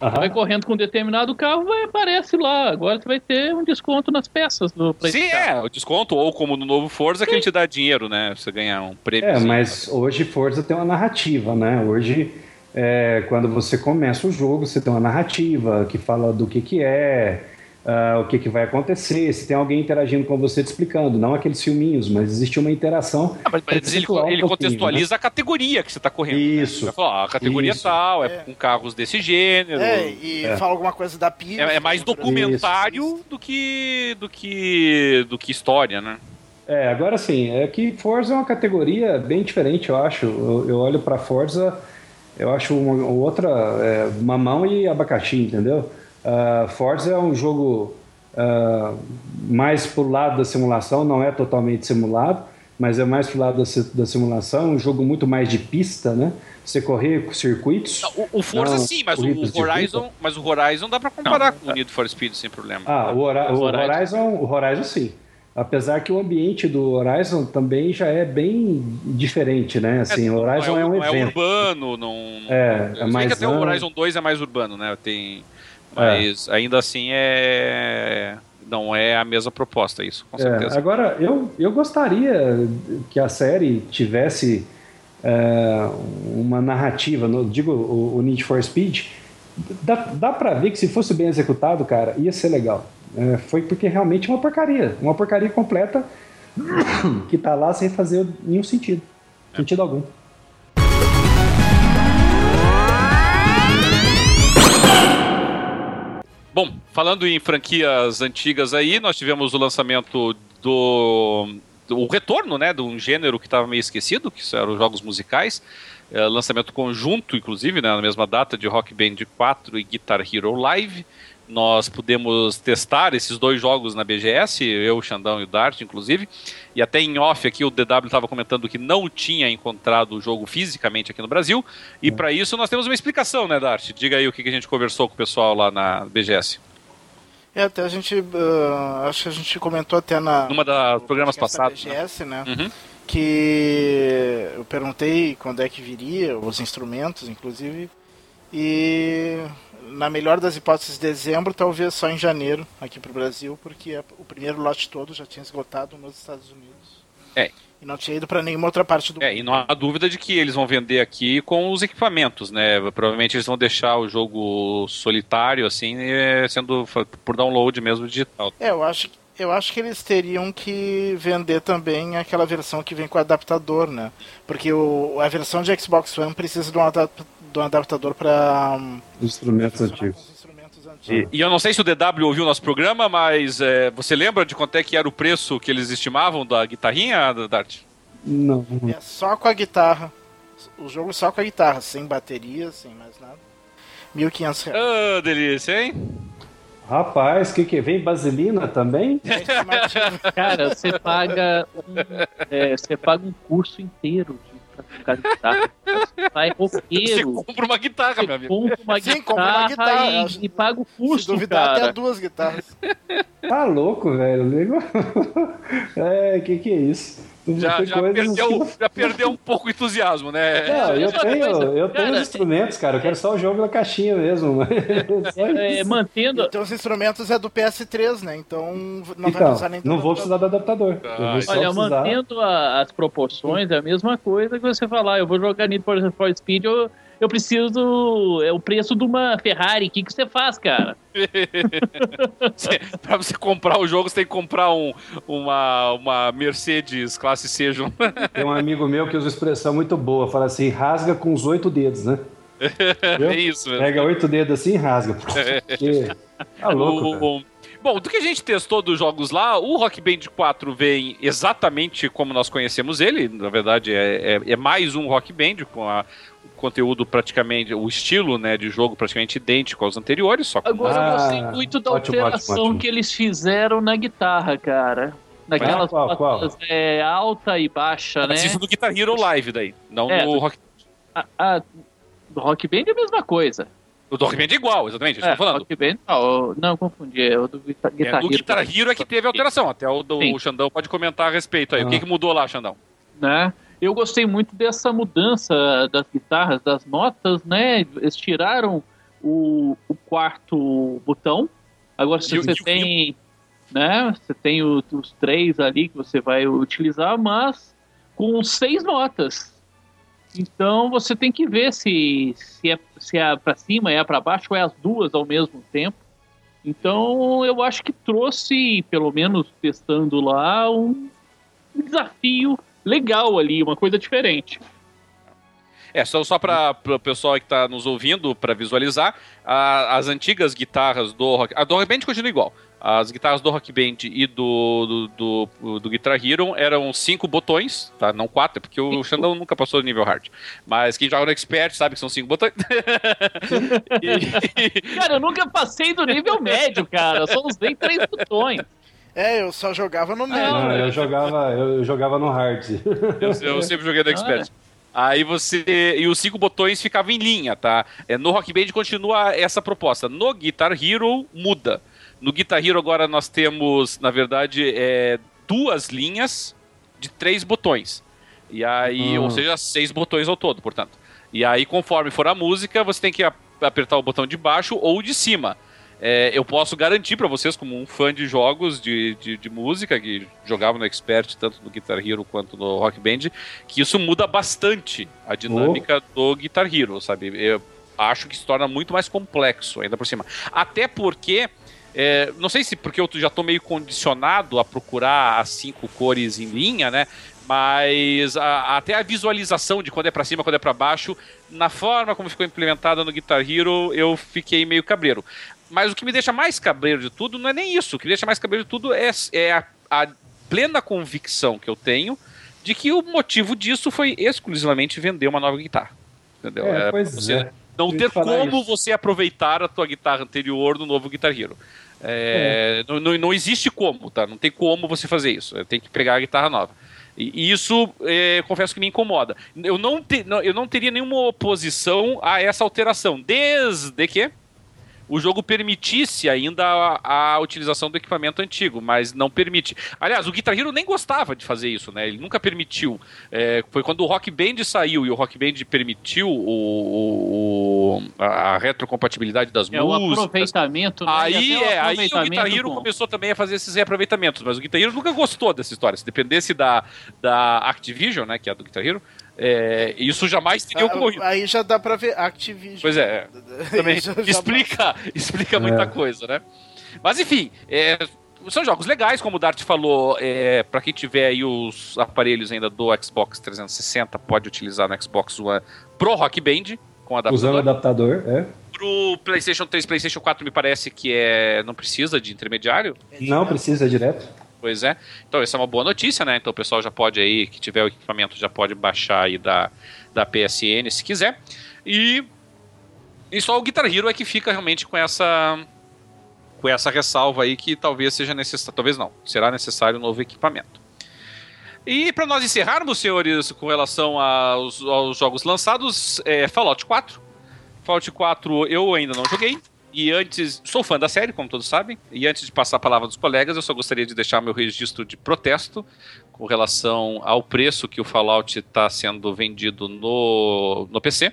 Uhum. Vai correndo com um determinado carro, vai, aparece lá. Agora você vai ter um desconto nas peças do Sim, é, o desconto, ou como no novo Forza, Sim. que a gente dá dinheiro, né? Você ganhar um prêmio. É, mas hoje Forza tem uma narrativa, né? Hoje, é, quando você começa o jogo, você tem uma narrativa que fala do que, que é. Uh, o que, que vai acontecer, se tem alguém interagindo com você te explicando, não aqueles filminhos, mas existe uma interação. Ah, mas, mas ele, ele um contextualiza né? a categoria que você está correndo. Isso. Né? Falar, ah, a categoria isso. tal, é, é, com carros desse gênero. É, e é. fala alguma coisa da pista. É, é mais documentário do que, do que do que história, né? É, agora sim, é que Forza é uma categoria bem diferente, eu acho. Eu, eu olho para Forza, eu acho uma, outra é, mamão e abacaxi, entendeu? Uh, Forza é um jogo uh, mais pro lado da simulação, não é totalmente simulado, mas é mais pro lado da, da simulação, um jogo muito mais de pista, né? Você correr com circuitos. Não, o, o, Forza não, sim, mas o Horizon, mas o Horizon dá para comparar não, com o Need for Speed sem problema. Ah, o, Hora, o Horizon, o Horizon sim. Apesar que o ambiente do Horizon também já é bem diferente, né? Assim, é, o Horizon é, é, um não evento. é urbano, não. É, é mais. que até o Horizon 2 é mais urbano, né? Tem. Mas é. ainda assim é. Não é a mesma proposta, isso, com é, certeza. Agora, eu, eu gostaria que a série tivesse é, uma narrativa, no, digo, o, o Need for Speed. Dá, dá pra ver que se fosse bem executado, cara, ia ser legal. É, foi porque realmente é uma porcaria. Uma porcaria completa <coughs> que tá lá sem fazer nenhum sentido. Sentido algum. Bom, falando em franquias antigas aí, nós tivemos o lançamento do, o retorno, né, de um gênero que estava meio esquecido, que eram os jogos musicais. É, lançamento conjunto, inclusive, né, na mesma data de Rock Band 4 e Guitar Hero Live nós pudemos testar esses dois jogos na BGS, eu, o Xandão e o Dart, inclusive, e até em off aqui o DW estava comentando que não tinha encontrado o jogo fisicamente aqui no Brasil, e para isso nós temos uma explicação, né, Dart? Diga aí o que a gente conversou com o pessoal lá na BGS. É, até a gente, uh, acho que a gente comentou até na... Numa das programas passados. BGS, né? né? Uhum. Que eu perguntei quando é que viria, os instrumentos, inclusive, e na melhor das hipóteses, dezembro, talvez só em janeiro aqui para o Brasil, porque o primeiro lote todo já tinha esgotado nos Estados Unidos. É. E não tinha ido para nenhuma outra parte do é, mundo. E não há dúvida de que eles vão vender aqui com os equipamentos, né? Provavelmente eles vão deixar o jogo solitário, assim, sendo por download mesmo digital. É, eu acho que eu acho que eles teriam que vender também aquela versão que vem com adaptador, né? Porque o, a versão de Xbox One precisa de um adaptador do adaptador para um, instrumentos antigos. E, e, eu não sei se o DW ouviu nosso programa, mas é, você lembra de quanto é que era o preço que eles estimavam da guitarrinha, Dart? Não. É só com a guitarra. O jogo só com a guitarra, sem bateria, sem mais nada. 1.500 reais. Ah, oh, delícia, hein? Rapaz, que que vem vaselina também? <laughs> Cara, você paga um, é, você paga um curso inteiro de tocar guitarra. Você vai roqueiro. Você compra uma guitarra, meu amigo. Compra uma Sim, guitarra, compra uma guitarra e, e paga o custo, Se duvidar, cara. até duas guitarras. Tá louco, velho. <laughs> É, que que é isso? Já, já, perdeu, que... já perdeu um pouco o entusiasmo, né? Não, eu tenho, eu tenho os instrumentos, cara. Eu quero só o jogo na caixinha mesmo. <laughs> É, mantendo. Então os instrumentos é do PS3, né? Então não então, vai precisar nem Não vou precisar do adaptador. Ah, Olha, precisar... mantendo a, as proporções, é a mesma coisa que você falar, eu vou jogar Need for Speed, eu eu preciso. É o preço de uma Ferrari. O que, que você faz, cara? <laughs> pra você comprar o jogo, você tem que comprar um, uma, uma Mercedes classe C. <laughs> Tem um amigo meu que usa expressão muito boa, fala assim, rasga com os oito dedos, né? <laughs> é isso mesmo. Pega oito dedos assim e rasga. Porque... Tá louco, o, Bom, do que a gente testou dos jogos lá, o Rock Band 4 vem exatamente como nós conhecemos ele. Na verdade, é, é, é mais um Rock Band com a, conteúdo praticamente, o estilo né, de jogo praticamente idêntico aos anteriores. Só Agora ah, eu gostei muito da ótimo, alteração ótimo, ótimo. que eles fizeram na guitarra, cara. Naquelas qual, qual? É, alta e baixa, né? Isso do Guitar Hero Live daí, não é, no Rock a, a, do Rock Band é a mesma coisa. O do Rock Band é igual, exatamente, é, falando. Rock Band, não, não confundi, é o do Guitar, Guitar é, Hero. O Guitar Hero é que teve alteração, até o do Sim. Xandão pode comentar a respeito aí. Ah. O que, ah. que mudou lá, Xandão? Né? Eu gostei muito dessa mudança das guitarras, das notas, né? Eles tiraram o, o quarto botão. Agora se você tem, né? Você tem o, os três ali que você vai utilizar, mas com seis notas. Então você tem que ver se, se é, se é para cima, é para baixo, ou é as duas ao mesmo tempo. Então eu acho que trouxe, pelo menos testando lá, um desafio legal ali, uma coisa diferente. É, só, só para o pessoal que está nos ouvindo, para visualizar, a, as antigas guitarras do Rock... A do Rock Band continua igual. As guitarras do Rock Band e do, do, do, do Guitar Hero eram cinco botões, tá? Não quatro, porque o Xandão nunca passou do nível hard. Mas quem joga no Expert sabe que são cinco botões. <laughs> <laughs> e... Cara, eu nunca passei do nível médio, cara. Eu só usei três botões. É, eu só jogava no médio. Não, eu jogava, eu jogava no hard. Eu, eu sempre joguei no Expert. Aí você. E os cinco botões ficavam em linha, tá? É, no Rock Band continua essa proposta. No Guitar Hero muda. No Guitar Hero agora nós temos, na verdade, é, duas linhas de três botões. E aí, ou seja, seis botões ao todo, portanto. E aí, conforme for a música, você tem que apertar o botão de baixo ou de cima. É, eu posso garantir para vocês, como um fã de jogos de, de, de, música, que jogava no Expert, tanto no Guitar Hero quanto no Rock Band, que isso muda bastante a dinâmica oh. do Guitar Hero, sabe? Eu acho que se torna muito mais complexo ainda por cima. Até porque é, não sei se porque eu já estou meio condicionado a procurar as cinco cores em linha, né? Mas a, até a visualização de quando é para cima, quando é para baixo, na forma como ficou implementada no Guitar Hero, eu fiquei meio cabreiro. Mas o que me deixa mais cabreiro de tudo não é nem isso. O que me deixa mais cabreiro de tudo é, é a, a plena convicção que eu tenho de que o motivo disso foi exclusivamente vender uma nova guitarra. Entendeu? É, é pois você é. Não ter como isso. você aproveitar a tua guitarra anterior no novo Guitar Hero. É, é. Não, não, existe como, tá? Não tem como você fazer isso. Tem que pegar a guitarra nova. E isso, é, confesso que me incomoda. Eu não, te, não, eu não teria nenhuma oposição a essa alteração, desde que o jogo permitisse ainda a, a, utilização do equipamento antigo, mas não permite. Aliás, o Guitar Hero nem gostava de fazer isso, né? Ele nunca permitiu. É, foi quando o Rock Band saiu e o Rock Band permitiu o, o a retrocompatibilidade das é, músicas. O aproveitamento, né? Aí, é, aí o Guitar Hero com... começou também a fazer esses reaproveitamentos, mas o Guitar Hero nunca gostou dessa história. Se dependesse da, da Activision, né, que é a do Guitar Hero, é, isso jamais teria ah, ocorrido. Aí já dá pra ver Activision. Pois é. <laughs> Também já, explica, <laughs> explica muita é. coisa, né? Mas enfim, é, são jogos legais, como o Dart falou. É, para quem tiver aí os aparelhos ainda do Xbox 360, pode utilizar no Xbox One Pro Rock Band com adaptador. Usando o adaptador, é. Pro PlayStation 3, PlayStation 4 me parece que é não precisa de intermediário. Não precisa é direto. Pois é. Então, essa é uma boa notícia, né? Então, o pessoal já pode aí, que tiver o equipamento, já pode baixar aí da, da PSN se quiser. E, e só o Guitar Hero é que fica realmente com essa com essa ressalva aí que talvez seja necessário, talvez não, será necessário um novo equipamento. E para nós encerrarmos, senhores, com relação aos, aos jogos lançados, é Fallout 4. Fallout 4 eu ainda não joguei, e antes, sou fã da série, como todos sabem, e antes de passar a palavra dos colegas, eu só gostaria de deixar meu registro de protesto com relação ao preço que o Fallout está sendo vendido no, no PC.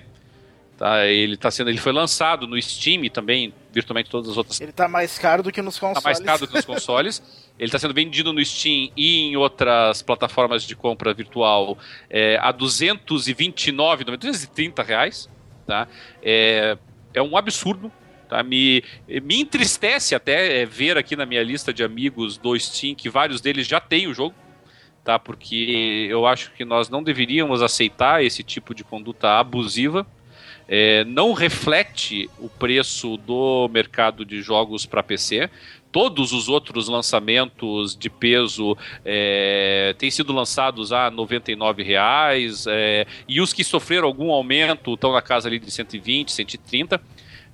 Tá, ele está sendo, ele foi lançado no Steam e também virtualmente todas as outras. Ele está mais caro do que nos consoles. Está mais caro do que nos <laughs> consoles. ele está sendo vendido no Steam e em outras plataformas de compra virtual é, a 229, 230 reais. Tá? É, é um absurdo Tá? Me, me entristece até é, ver aqui na minha lista de amigos do Steam que vários deles já têm o jogo, tá? porque eu acho que nós não deveríamos aceitar esse tipo de conduta abusiva. É, não reflete o preço do mercado de jogos para PC. Todos os outros lançamentos de peso é, têm sido lançados a R$ 99,00 é, e os que sofreram algum aumento estão na casa ali de 120, 130.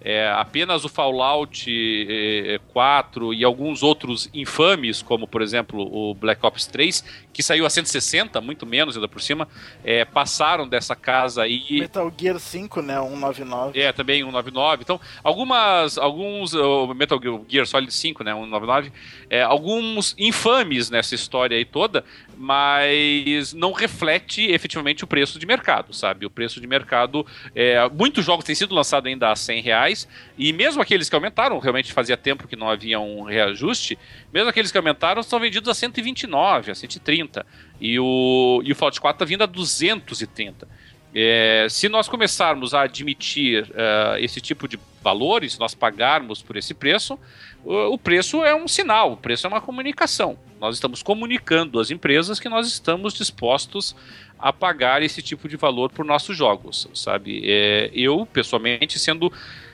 É, apenas o Fallout é, 4 e alguns outros infames, como por exemplo o Black Ops 3, que saiu a 160, muito menos ainda por cima, é, passaram dessa casa aí. Metal Gear 5, né? 199. É, também 199. Então, algumas. Alguns. Metal Gear Solid 5, né? 199. É, alguns infames nessa história aí toda, mas não reflete efetivamente o preço de mercado, sabe? O preço de mercado. É, muitos jogos têm sido lançados ainda a 100 reais, e mesmo aqueles que aumentaram, realmente fazia tempo que não havia um reajuste, mesmo aqueles que aumentaram são vendidos a 129, a 130. 130 e o, e o Fallout 4 está vindo a 230. É, se nós começarmos a admitir uh, esse tipo de valor, e se nós pagarmos por esse preço, o preço é um sinal, o preço é uma comunicação. Nós estamos comunicando às empresas que nós estamos dispostos a pagar esse tipo de valor por nossos jogos, sabe? É, eu, pessoalmente, sendo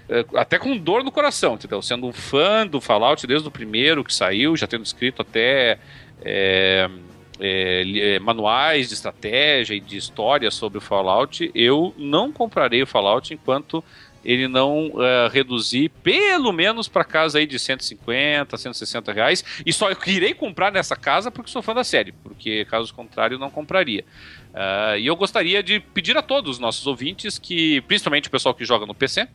é, até com dor no coração, entendeu? Sendo um fã do Fallout desde o primeiro que saiu, já tendo escrito até é, é, é manuais de estratégia e de história sobre o Fallout, eu não comprarei o Fallout enquanto ele não uh, reduzir pelo menos para casa aí de 150, 160 reais. E só eu irei comprar nessa casa porque sou fã da série, porque caso contrário não compraria. Uh, e eu gostaria de pedir a todos os nossos ouvintes que, principalmente o pessoal que joga no PC,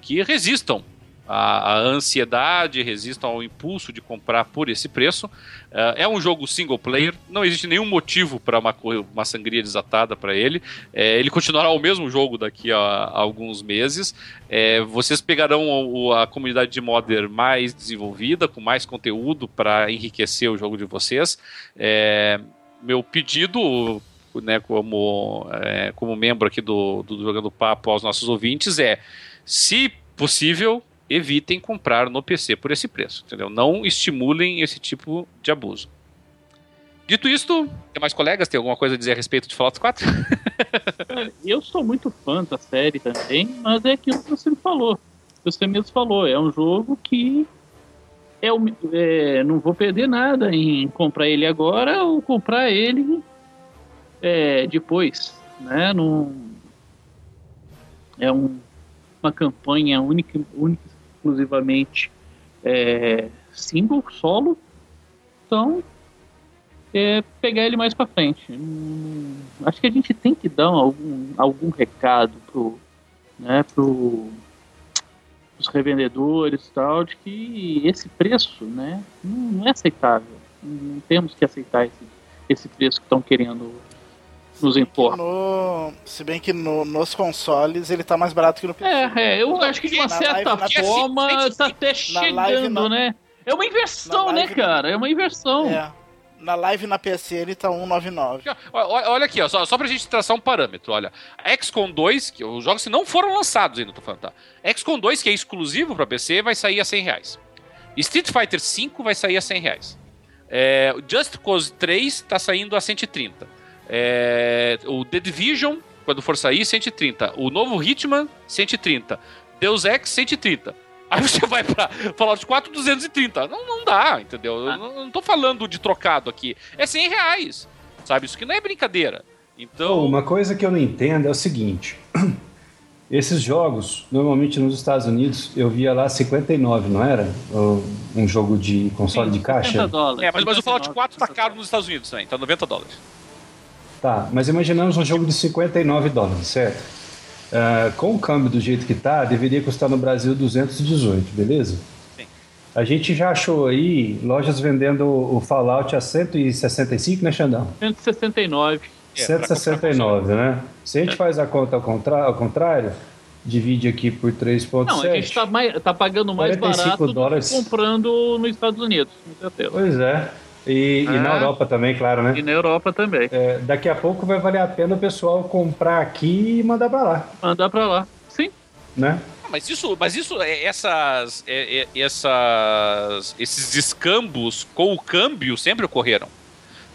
que resistam a, a, ansiedade, resistam ao impulso de comprar por esse preço. Uh, é um jogo single player, não existe nenhum motivo para uma, uma sangria desatada para ele. É, ele continuará o mesmo jogo daqui a, a alguns meses. É, vocês pegarão a, a, comunidade de modder mais desenvolvida, com mais conteúdo para enriquecer o jogo de vocês. É, meu pedido né, como, é, como membro aqui do, do Jogando Papo aos nossos ouvintes é, se possível, evitem comprar no PC por esse preço, entendeu? Não estimulem esse tipo de abuso. Dito isto, tem mais colegas? Tem alguma coisa a dizer a respeito de Fallout 4? <laughs> eu sou muito fã da série também, mas é aquilo que você me falou. Você mesmo falou, é um jogo que é, é, não vou perder nada em comprar ele agora ou comprar ele é, depois, né? É um, uma campanha única, única exclusivamente é, single, solo. Então, é, pegar ele mais para frente. Hum, acho que a gente tem que dar algum, algum recado pro, né, pro os revendedores e tal, de que esse preço né, não é aceitável. Não temos que aceitar esse, esse preço que estão querendo nos impor. No, se bem que no, nos consoles ele tá mais barato que no PC. É, é eu acho que de uma certa live, forma tá até chegando, né? É uma inversão, né, cara? É uma inversão. É. Na live na PC ele tá 199. Olha aqui, ó, só, só pra gente traçar um parâmetro, olha. XCOM 2, que os jogos não foram lançados ainda, tô falando, tá? XCOM 2, que é exclusivo pra PC, vai sair a 100 reais. Street Fighter 5 vai sair a 100 reais. É, Just Cause 3 tá saindo a 130. É, o The Division, quando for sair, 130. O novo Hitman, 130. Deus Ex, 130. Aí você vai pra Fallout 4, 230. Não, não dá, entendeu? Ah. Não, não tô falando de trocado aqui. É 100 reais. Sabe? Isso que não é brincadeira. Então. uma coisa que eu não entendo é o seguinte. <clears throat> Esses jogos, normalmente nos Estados Unidos, eu via lá 59, não era? Um jogo de console Sim, de caixa? Dólares, é, mas, mas o Fallout 4 tá caro nos Estados Unidos também, tá 90 dólares. Tá, mas imaginamos um jogo de 59 dólares, certo? Uh, com o câmbio do jeito que tá, deveria custar no Brasil 218, beleza? Sim. A gente já achou aí lojas vendendo o Fallout a 165, né, Xandão? 169. É, 169, né? Se a gente é. faz a conta ao, contra ao contrário, divide aqui por 3,7. Não, a gente está tá pagando mais barato dólares. do que comprando nos Estados Unidos, com certeza. Pois é. E, ah, e, na ah. Europa também, claro, né? E na Europa também. É, daqui a pouco vai valer a pena o pessoal comprar aqui e mandar para lá. Mandar para lá, sim. Né? Ah, mas isso, mas isso, é, essas, é, essas, esses descambos com o câmbio sempre ocorreram.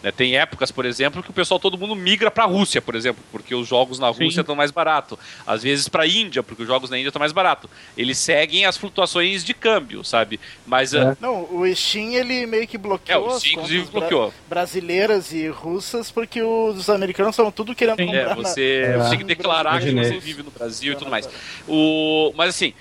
Né? Tem épocas, por exemplo, que o pessoal todo mundo migra para a Rússia, por exemplo, porque os jogos na Rússia estão mais barato. Às vezes para a Índia, porque os jogos na Índia estão mais barato. Eles seguem as flutuações de câmbio, sabe? Mas é. uh... não, o Steam ele meio que bloqueou. É, o Steam inclusive bloqueou. brasileiras e russas porque os americanos estão tudo querendo Sim. comprar. É, você, na... você tem que declarar que você vive no Brasil e tudo mais. O, mas assim,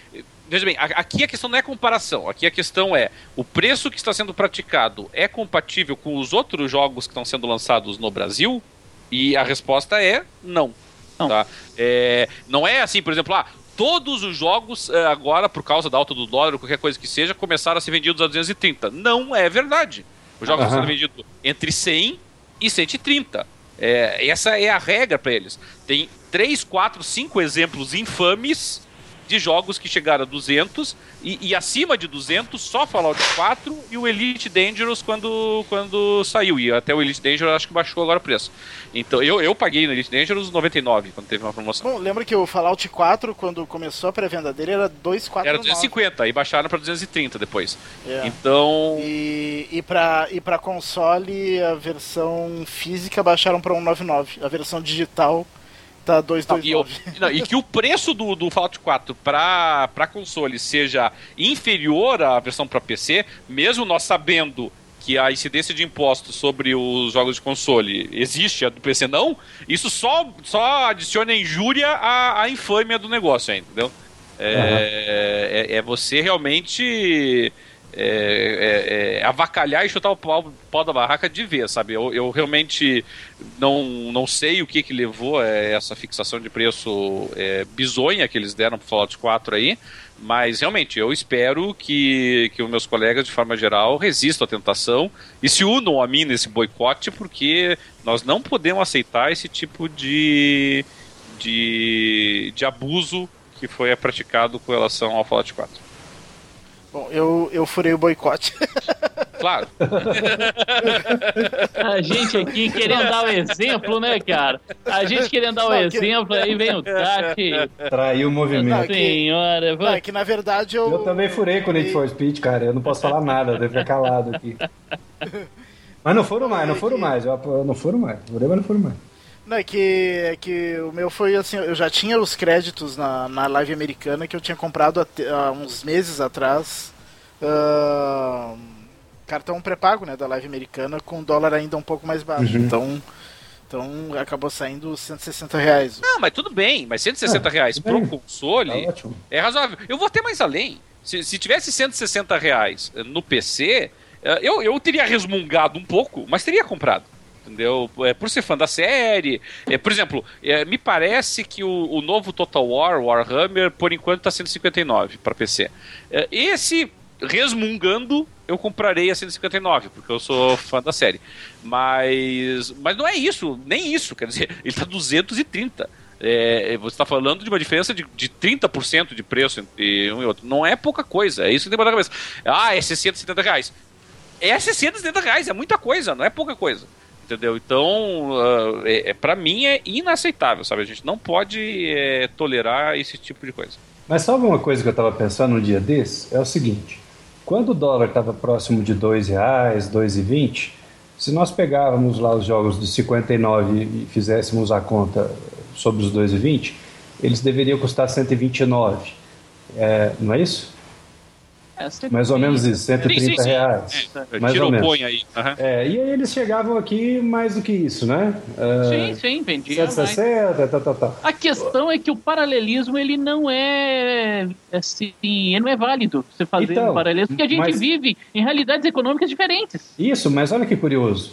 Veja bem, aqui a questão não é comparação. Aqui a questão é: o preço que está sendo praticado é compatível com os outros jogos que estão sendo lançados no Brasil? E a resposta é não. Não, tá? é, não é assim, por exemplo, ah, todos os jogos eh, agora, por causa da alta do dólar ou qualquer coisa que seja, começaram a ser vendidos a 230. Não é verdade. Os jogos uhum. estão sendo vendidos entre 100 e 130. É, essa é a regra para eles. Tem 3, 4, 5 exemplos infames de jogos que chegaram a 200 e, e, acima de 200 só Fallout 4 e o Elite Dangerous quando, quando saiu. E até o Elite Dangerous acho que baixou agora o preço. Então eu, eu paguei no Elite Dangerous 99 quando teve uma promoção. Bom, lembra que o Fallout 4, quando começou a pré-venda dele, era 249. Era 250, aí baixaram para 230 depois. É. Então. E, e para e pra console, a versão física baixaram para 199. A versão digital Tá 229. Não, e, e que o preço do, do Fallout 4 para console seja inferior à versão para PC, mesmo nós sabendo que a incidência de impostos sobre os jogos de console existe, a do PC não, isso só, só adiciona injúria à, à infâmia do negócio, entendeu? É, uhum. é, é, você realmente é, é, é, avacalhar e chutar o pau, pau, da barraca de ver, sabe? Eu, eu, realmente não, não sei o que que levou a essa fixação de preço é, bizonha que eles deram pro Fallout 4 aí, mas realmente eu espero que, que os meus colegas, de forma geral, resistam à tentação e se unam a mim nesse boicote, porque nós não podemos aceitar esse tipo de, de, de abuso que foi praticado com relação ao Fallout 4. Bom, eu, eu furei o boicote. <laughs> Claro. A gente aqui querendo dar o um exemplo, né, cara? A gente querendo dar o um exemplo, aí vem o Tati. Traiu o movimento. Senhora, não, é que na verdade eu. Eu também furei com o Need for Speed, cara. Eu não posso falar nada, eu devo ficar calado aqui. <laughs> Mas não foram mais, não foram mais. Eu não foram mais. Furei, mas não foram mais. Não, é que, é que o meu foi assim, eu já tinha os créditos na, na live americana que eu tinha comprado há, há uns meses atrás. Uh, cartão pré-pago né, da live americana com dólar ainda um pouco mais baixo. Uhum. Então, então acabou saindo 160 reais. Não, mas tudo bem, mas 160 é, reais pro bem. console tá é razoável. Eu vou até mais além. Se, se tivesse 160 reais no PC, eh, eu, eu teria resmungado um pouco, mas teria comprado entendeu? É, por ser fã da série. É, por exemplo, é, me parece que o, o, novo Total War, Warhammer, por enquanto está 159 para PC. É, esse, resmungando, eu comprarei a 159, porque eu sou fã da série. Mas, mas não é isso, nem isso, quer dizer, <laughs> ele está 230. É, você está falando de uma diferença de, de 30% de preço entre um e outro. Não é pouca coisa, é isso que tem que na cabeça. Ah, é 670 reais. É 670 reais, é muita coisa, não é pouca coisa entendeu? Então, uh, é, é para mim é inaceitável, sabe? A gente não pode é, tolerar esse tipo de coisa. Mas sabe uma coisa que eu estava pensando no dia desse? É o seguinte: quando o dólar estava próximo de R$ reais, R$ 2,20, se nós pegávamos lá os jogos de 59 e fizéssemos a conta sobre os 2,20, eles deveriam custar 129. É, não é isso? É, mais ou menos isso, 130 sim, sim, sim. reais. É, mais ou menos. aí. Uhum. É, e aí eles chegavam aqui mais do que isso, né? Uh, sim, sim, vendia 160, tá, tá, tá. A questão é que o paralelismo, ele não é assim, ele não é válido você fazer então, um paralelismo, porque a gente mas... vive em realidades econômicas diferentes. Isso, mas olha que curioso.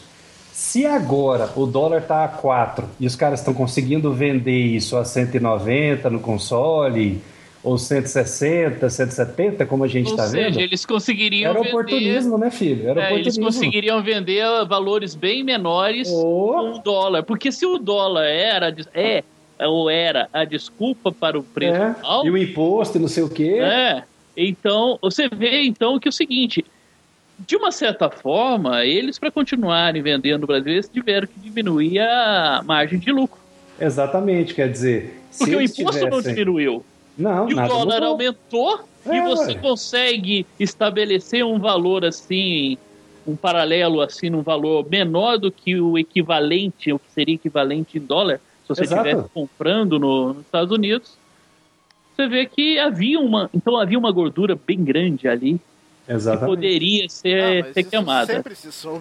Se agora o dólar está a 4 e os caras estão conseguindo vender isso a 190 no console ou 160, 170, como a gente está vendo. Ou seja, eles conseguiriam Era vender... oportunismo, né, filho? Era é, oportunismo. Eles conseguiriam vender valores bem menores oh. com o dólar. Porque se o dólar era, é ou era a desculpa para o preço é. alto... E o imposto e não sei o quê. É. Então, você vê então que é o seguinte... De uma certa forma, eles, para continuarem vendendo no Brasil, eles tiveram que diminuir a margem de lucro. Exatamente, quer dizer... Porque o imposto tivessem... não diminuiu. Não, e o dólar mudou. aumentou é, e você ué. consegue estabelecer um valor assim, um paralelo assim, num valor menor do que o equivalente, o que seria equivalente em dólar, se você estivesse comprando no, nos Estados Unidos. Você vê que havia uma, então havia uma gordura bem grande ali Exatamente. que poderia ser, ah, ser queimada.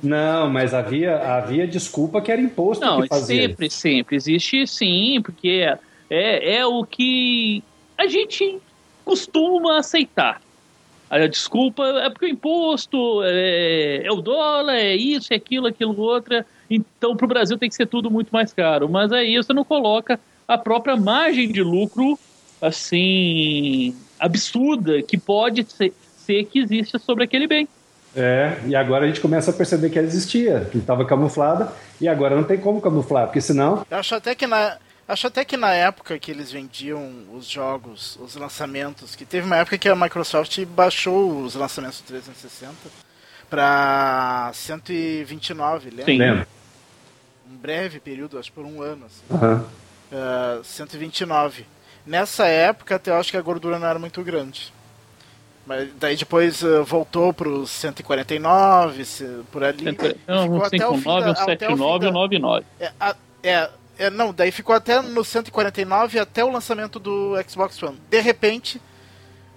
Não, mas havia, havia desculpa que era imposto Não, que fazia. sempre, sempre. Existe sim, porque é, é o que a gente costuma aceitar. A desculpa é porque o imposto é, é o dólar, é isso, é aquilo, aquilo, outra. Então, para o Brasil tem que ser tudo muito mais caro. Mas aí você não coloca a própria margem de lucro, assim, absurda, que pode ser, ser que existe sobre aquele bem. É, e agora a gente começa a perceber que ela existia, que estava camuflada, e agora não tem como camuflar, porque senão. Eu acho até que na, Acho até que na época que eles vendiam os jogos, os lançamentos, que teve uma época que a Microsoft baixou os lançamentos do 360 para 129, lembra? Sim. Lembro. Um breve período, acho por um ano. Assim. Uhum. Uh, 129. Nessa época, até eu acho que a gordura não era muito grande. Mas daí depois uh, voltou para os 149, por ali. Não, ficou 159, 79 ou 99. É, é, é, não, daí ficou até no 149 até o lançamento do Xbox One. De repente,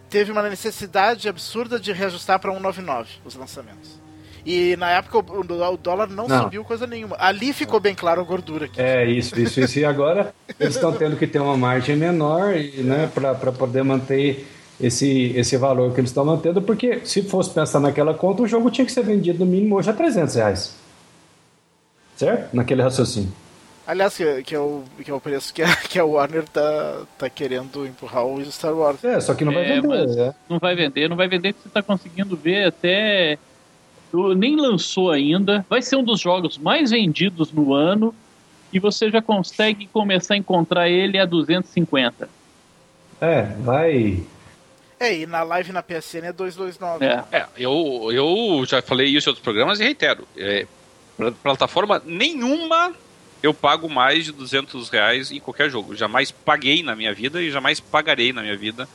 teve uma necessidade absurda de reajustar para 199 os lançamentos. E na época o, o dólar não, não, subiu coisa nenhuma. Ali ficou bem claro a gordura. Aqui. É, isso, isso, isso. E agora eles estão tendo que ter uma margem menor né, para poder manter esse, esse valor que eles estão mantendo, porque se fosse pensar naquela conta, o jogo tinha que ser vendido no mínimo hoje a 300 reais. Certo? Naquele raciocínio. Aliás, que, que, é, o, que é o preço que a, <laughs> que a Warner tá, tá querendo empurrar o Star Wars. É, só que não vai é, vender. É. Não vai vender, não vai vender que você tá conseguindo ver até. Nem lançou ainda. Vai ser um dos jogos mais vendidos no ano. E você já consegue começar a encontrar ele a 250. É, vai. É, e na live na PSN é 229. É, é eu, eu já falei isso em outros programas e reitero. É, plataforma nenhuma eu pago mais de 200 reais em qualquer jogo. Jamais paguei na minha vida e jamais pagarei na minha vida.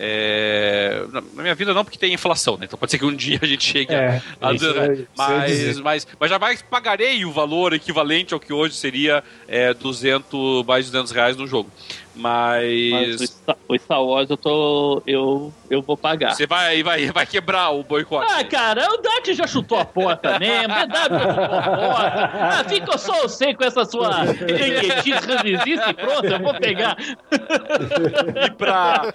É... Na minha vida não, porque tem inflação, né? Então pode ser que um dia a gente chegue é, a. a isso, mas, mas, mas jamais pagarei o valor equivalente ao que hoje seria é, 200, mais de 200 reais no jogo. Mas. Mas o Star Wars eu tô. Eu, eu vou pagar. Você vai, vai, vai quebrar o boicote. Ah, cara, o Dart já chutou a porta mesmo. É DW já chutou a porta. Ah, fica só você com essa sua e pronto, eu vou pegar. <laughs> e pra.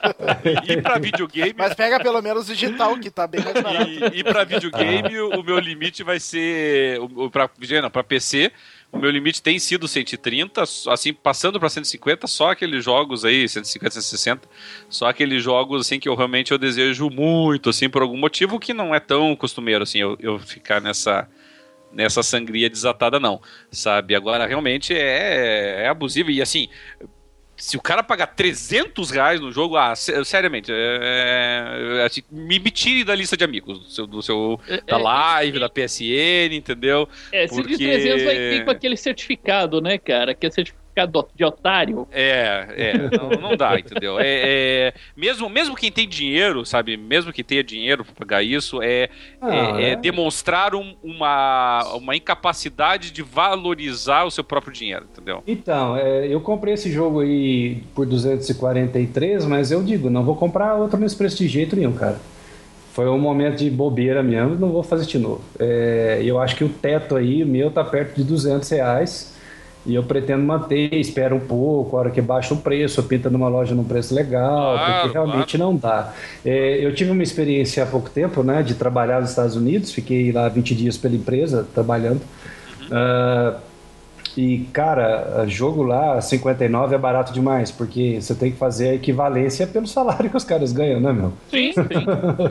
E pra videogame. Mas pega pelo menos digital, que tá bem mais barato. E, e pra videogame, o meu limite vai ser. O, pra, não, pra PC o meu limite tem sido 130, assim, passando para 150, só aqueles jogos aí, 150, 160, só aqueles jogos, assim, que eu realmente eu desejo muito, assim, por algum motivo que não é tão costumeiro, assim, eu, eu ficar nessa nessa sangria desatada, não, sabe? Agora, realmente é, é abusivo e, assim, se o cara pagar 300 reais no jogo, ah, seriamente, é, é, assim, me, me, tire da lista de amigos, do seu, do seu é, da é, live, da PSN, entendeu? É, se Porque... de 300 vai ter com aquele certificado, né, cara? Que é certificado ficar de otário. É, é, não, não dá, entendeu? É, é, mesmo, mesmo quem tem dinheiro, sabe, mesmo que tenha dinheiro para pagar isso, é, ah, é, é, demonstrar um, uma, uma incapacidade de valorizar o seu próprio dinheiro, entendeu? Então, é, eu comprei esse jogo aí por 243, mas eu digo, não vou comprar outro nesse preço de jeito nenhum, cara. Foi um momento de bobeira mesmo, não vou fazer de novo. É, eu acho que o teto aí, o meu, tá perto de 200 reais. E eu pretendo manter, espero um pouco, a hora que baixa o preço, pinta numa loja num preço legal, claro, porque realmente claro. não dá. É, eu tive uma experiência há pouco tempo, né, de trabalhar nos Estados Unidos, fiquei lá 20 dias pela empresa trabalhando. Uhum. Uh, e, cara, jogo lá, 59 é barato demais, porque você tem que fazer a equivalência pelo salário que os caras ganham, né, meu? Sim, sim.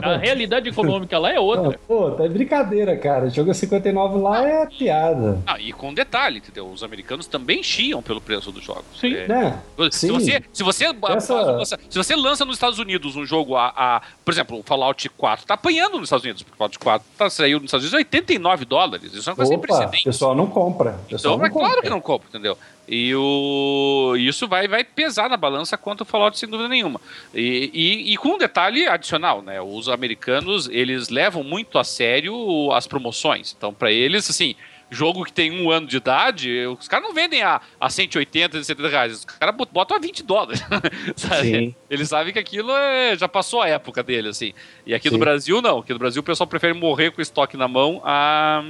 A realidade econômica lá é outra. pô, tá brincadeira, cara. Jogo 59 lá é piada. Ah, e com detalhe, entendeu? Os americanos também chiam pelo preço dos jogos. Sim. É, né? Se, sim. Você, se, você, Essa... se você lança nos Estados Unidos um jogo a, a, Por exemplo, o Fallout 4 tá apanhando nos Estados Unidos, porque o Fallout 4 tá, saiu nos Estados Unidos 89 dólares. Isso é uma coisa Opa, sem precedente. O pessoal não compra. Pessoal então, não é compra. claro que não compra, entendeu? E o... isso vai, vai pesar na balança quanto o Fallout, sem dúvida nenhuma. E, e, e, com um detalhe adicional, né? Os americanos, eles levam muito a sério as promoções. Então, para eles, assim, jogo que tem um ano de idade, os caras não vendem a, a 180, 170 reais. Os caras botam a 20 dólares. <laughs> sabe? Eles sabem que aquilo é, já passou a época dele, assim. E aqui Sim. no Brasil, não. Aqui no Brasil, o pessoal prefere morrer com o estoque na mão a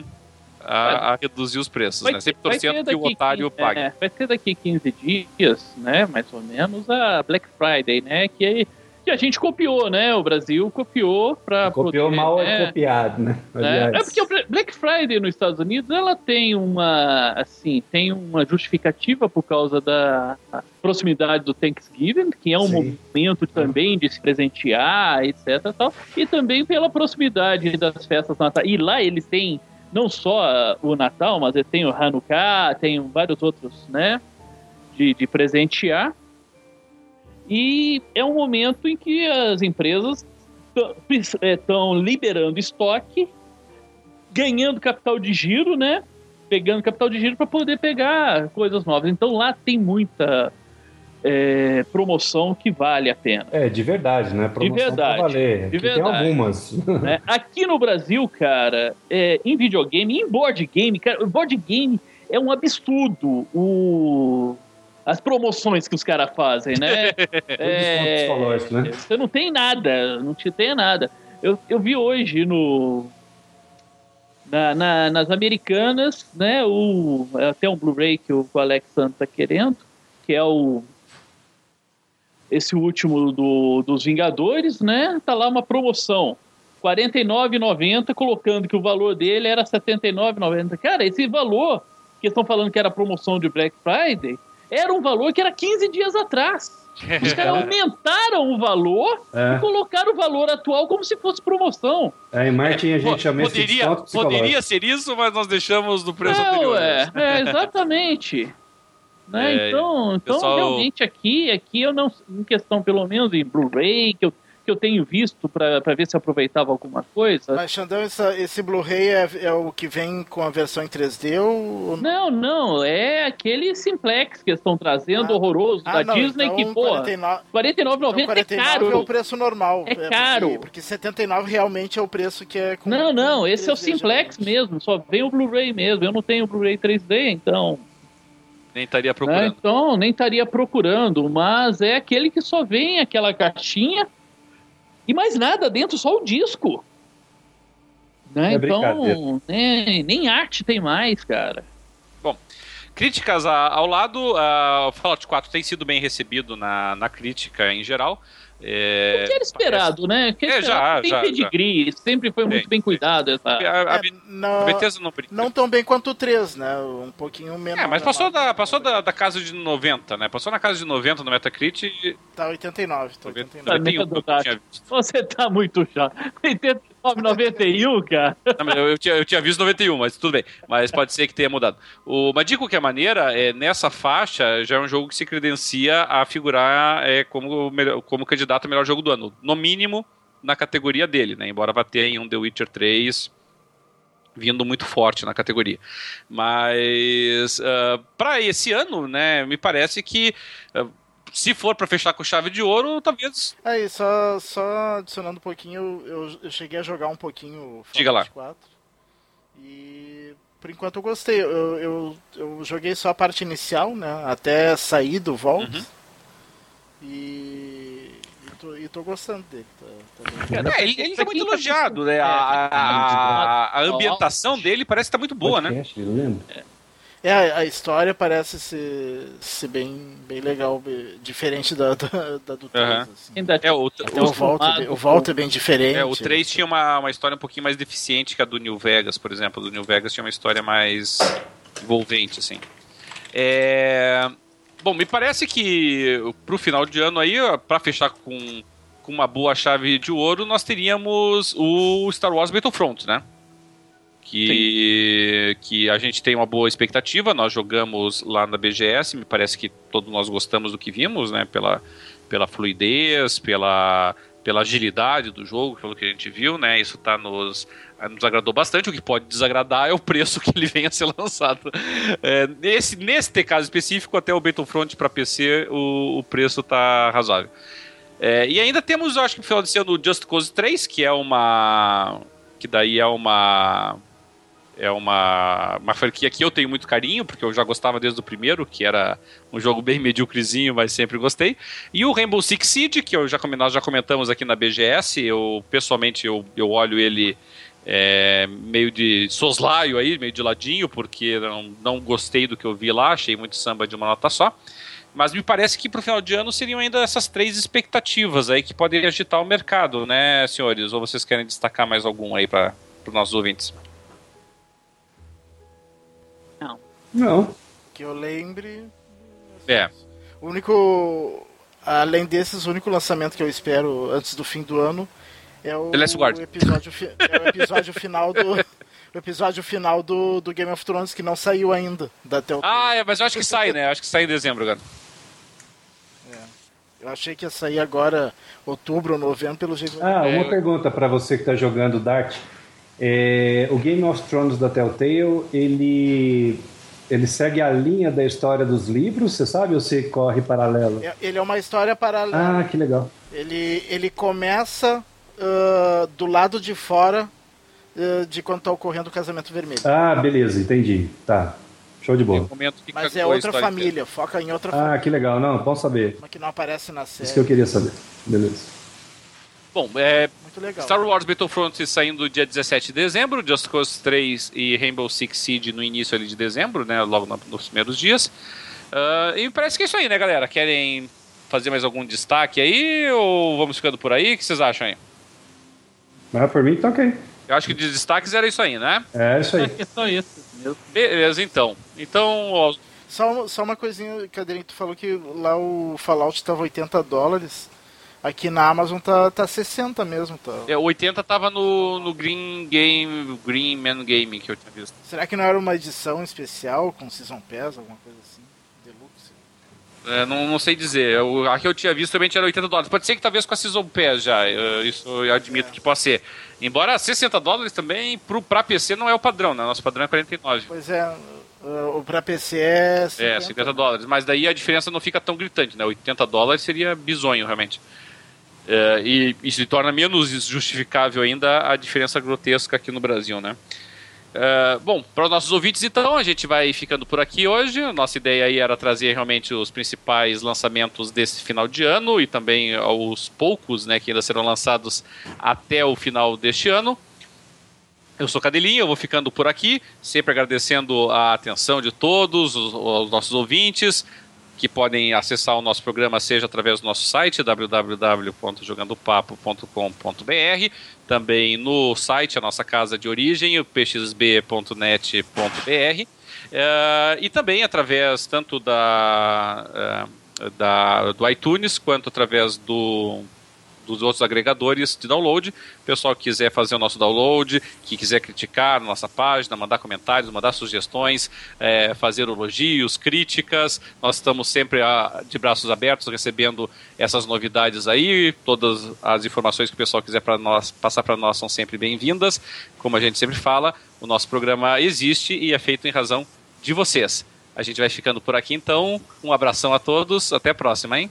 a, a reduzir os preços, vai, né? Sempre torcendo que o otário 15, pague. É, vai ser daqui 15 dias, né? Mais ou menos, a Black Friday, né? Que, que a gente copiou, né? O Brasil copiou para Copiou poder, mal né? é copiado, né? É, é porque o Black Friday nos Estados Unidos, ela tem uma, assim, tem uma justificativa por causa da proximidade do Thanksgiving, que é um Sim. momento também de se presentear, etc. Tal, e também pela proximidade das festas natais. E lá eles têm não só o Natal, mas tem o Hanukkah, tem vários outros, né? de, de presentear. E é um momento em que as empresas estão liberando estoque, ganhando capital de giro, né? Pegando capital de giro para poder pegar coisas novas. Então lá tem muita é, promoção que vale a pena. É, de verdade, né? Promoção de verdade. Pra valer. De verdade. Tem algumas. <laughs> Né? Aqui no Brasil, cara, é, em videogame, em board game, cara, o board game é um absurdo o, as promoções que os caras fazem, né? <laughs> é, né? Você não tem nada, não te tem nada. Eu, eu vi hoje no. Na, na, nas americanas, né? O, até um Blu-ray que o, o Alex Santos tá querendo, que é o. Esse último do, dos Vingadores, né? Tá lá uma promoção. R$ 49,90, colocando que o valor dele era R$ 79,90. Cara, esse valor que estão falando que era promoção de Black Friday era um valor que era 15 dias atrás. <laughs> Os caras aumentaram o valor É. e colocaram o valor atual como se fosse promoção. É, em marketing a gente chama esse poderia, poderia ser isso, mas nós deixamos no preço é, anterior. ué, é, exatamente. Né? É, então, então pessoal- realmente aqui, aqui eu não, em questão pelo menos em Blu-ray, que eu, que eu tenho visto para ver se aproveitava alguma coisa. Mas, Xandão, essa- esse Blu-ray é, é o que vem com a versão em 3D ou... Não, não, é aquele simplex que eles estão trazendo, Ah, horroroso, da Ah, não, Disney, então que, porra, 49, R$ 49,90 então é 49 caro. é o preço normal. É porque- caro. Porque, 79 realmente é o preço que é com Não, não, com esse é o 3D, simplex geralmente. mesmo, só vem o Blu-ray mesmo. Eu não tenho o Blu-ray 3D, então. Nem estaria né, procurando. Então, nem estaria procurando, mas é aquele que só vem aquela caixinha e mais nada dentro, só o disco. Né? É então, nem, nem arte tem mais, cara. Críticas a- ao lado, a- o Fallout 4 tem sido bem recebido na, na crítica em geral. É, o que era esperado, né? Que É, já, tem já, pedigree, sempre foi muito Tem, bem cuidado. Essa... A, a, É, não, a Bethesda não brinca. não tão bem quanto o 3, né? Um pouquinho menos. É, mas passou, da, passou da, da casa de 90, né? Passou na casa de 90 no Metacritic. Tá 89, tá 90, 89. 91, que eu tinha visto. Você tá muito chato. <laughs> 89,91, cara. Não, eu, eu tinha, eu tinha visto 91, mas tudo bem. Mas pode ser que tenha mudado. O, mas de qualquer maneira, é, nessa faixa já é um jogo que se credencia a figurar é, como, como candidato ao melhor jogo do ano. No mínimo, na categoria dele, né? Embora vá ter em um The Witcher 3 vindo muito forte na categoria. Mas para esse ano, né, me parece que ah, se for para fechar com chave de ouro, talvez Aí, só, só adicionando um pouquinho, eu, eu cheguei a jogar um pouquinho o Diga lá. Fallout 4. E por enquanto eu gostei. Eu, eu, eu joguei só a parte inicial, né? Até sair do Vault. Uhum. E, e, tô, e tô gostando dele. Tá, tá bem. É, ele, ele tá muito tá elogiado, né? é, A, a- a é, ambientação dele parece estar muito boa, né? É, a, história parece ser, ser bem, bem legal, bem- diferente da, da, da do 3. Aham. assim. Ainda É, o, Até o é o Vault é bem diferente. é, o 3 tinha uma, uma história um pouquinho mais deficiente que a do New Vegas, por exemplo. Do New Vegas tinha uma história mais envolvente, assim. É, Bom, me parece que pro final de ano aí, ó, pra fechar com, com uma boa chave de ouro, nós teríamos o Star Wars Battlefront, né? Que, que a gente tem uma boa expectativa. Nós jogamos lá na BGS, me parece que todos nós gostamos do que vimos, né? Pela, pela fluidez, pela, pela agilidade do jogo, pelo que a gente viu, né? Isso tá nos, nos agradou bastante. O que pode desagradar é o preço que ele <laughs> vem a ser lançado. É, nesse, neste caso específico, até o Battlefront para PC, o, o preço tá razoável. É, e ainda temos, acho que no final desse ano, o Just Cause 3, que é uma. Que daí é uma. É uma, uma franquia que eu tenho muito carinho, porque eu já gostava desde o primeiro, que era um jogo bem medíocrezinho, mas sempre gostei. E o Rainbow Six Siege, que eu já, nós já comentamos aqui na BGS, eu pessoalmente eu, eu olho ele é, meio de soslaio aí, meio de ladinho, porque não, não gostei do que eu vi lá, achei muito samba de uma nota só. Mas me parece que pro final de ano seriam ainda essas três expectativas aí que podem agitar o mercado, né, senhores? Ou vocês querem destacar mais algum aí para os nossos ouvintes? Não. Que eu lembre. É. O único. Além desses, o único lançamento que eu espero antes do fim do ano é o, episódio, fi- é o episódio final do. o episódio final do, do Game of Thrones, que não saiu ainda da Telltale. Ah, é, mas eu acho que sai, né? Eu acho que sai em dezembro, cara. Eu achei que ia sair agora, outubro ou novembro, pelo jeito. Ah, É, uma eu- pergunta para você que está jogando Dart. É, o Game of Thrones da Telltale, ele, ele segue a linha da história dos livros, você sabe, ou você corre paralelo? É- Ele é uma história paralela. Ah, que legal. Ele, ele começa ah, do lado de fora ah, de quando tá ocorrendo o casamento vermelho. Ah, beleza, entendi. Tá, show de que Mas é outra família, foca em outra família, Ah, que legal, não, bom saber. que não aparece na Isso que eu série. queria saber. Beleza. Bom, é, Muito legal. Star Wars Battlefront saindo dia 17 de dezembro, Just Cause 3 e Rainbow Six Siege no início ali de dezembro, né, logo na- nos primeiros dias. Ah, e parece que é isso aí, né, galera? Querem fazer mais algum destaque aí ou vamos ficando por aí? O que vocês acham aí? Mas por mim tá ok. Eu acho que de destaques era isso aí, né? É isso aí. É só esse mesmo. Beleza, então. Então, ó, Só, só uma coisinha, Cadeirinho, tu falou que lá o Fallout tava 80 dólares. Aqui na Amazon tá, tá 60 mesmo. Tá. é, o 80 tava no, no Green Game, Green Man Game que eu tinha visto. Será que não era uma edição especial com Season Pass, alguma coisa assim? Deluxe? É, não, não sei dizer. O, a que eu tinha visto também era 80 dólares. Pode ser que talvez com a Season Pass já. eh, Isso eu admito que pode ser. Embora 60 dólares também pro, pra PC não é o padrão, né? Nosso padrão é 49. Pois é, o pra PC é 50. É, 50 dólares. Mas daí a diferença não fica tão gritante, né? 80 dólares seria bizonho, realmente. É, e isso se torna menos justificável ainda a diferença grotesca aqui no Brasil, né? É, bom, para os nossos ouvintes, então, a gente vai ficando por aqui hoje. Nossa ideia aí era trazer realmente os principais lançamentos desse final de ano e também aos poucos, né, que ainda serão lançados até o final deste ano. Eu sou Cadelinha, eu vou ficando por aqui, sempre agradecendo a atenção de todos os, os nossos ouvintes, que podem acessar o nosso programa, seja através do nosso site, www.jogandopapo.com.br, também no site, a nossa casa de origem, o pxb.net.br, eh, e também através tanto da, eh, da, do iTunes quanto através do dos outros agregadores de download. O pessoal que quiser fazer o nosso download, que quiser criticar a nossa página, mandar comentários, mandar sugestões, é, fazer elogios, críticas, nós estamos sempre ah, de braços abertos recebendo essas novidades aí. Todas as informações que o pessoal quiser para nós passar para nós são sempre bem-vindas. Como a gente sempre fala, o nosso programa existe e é feito em razão de vocês. A gente vai ficando por aqui então. Um abração a todos, até a próxima, hein?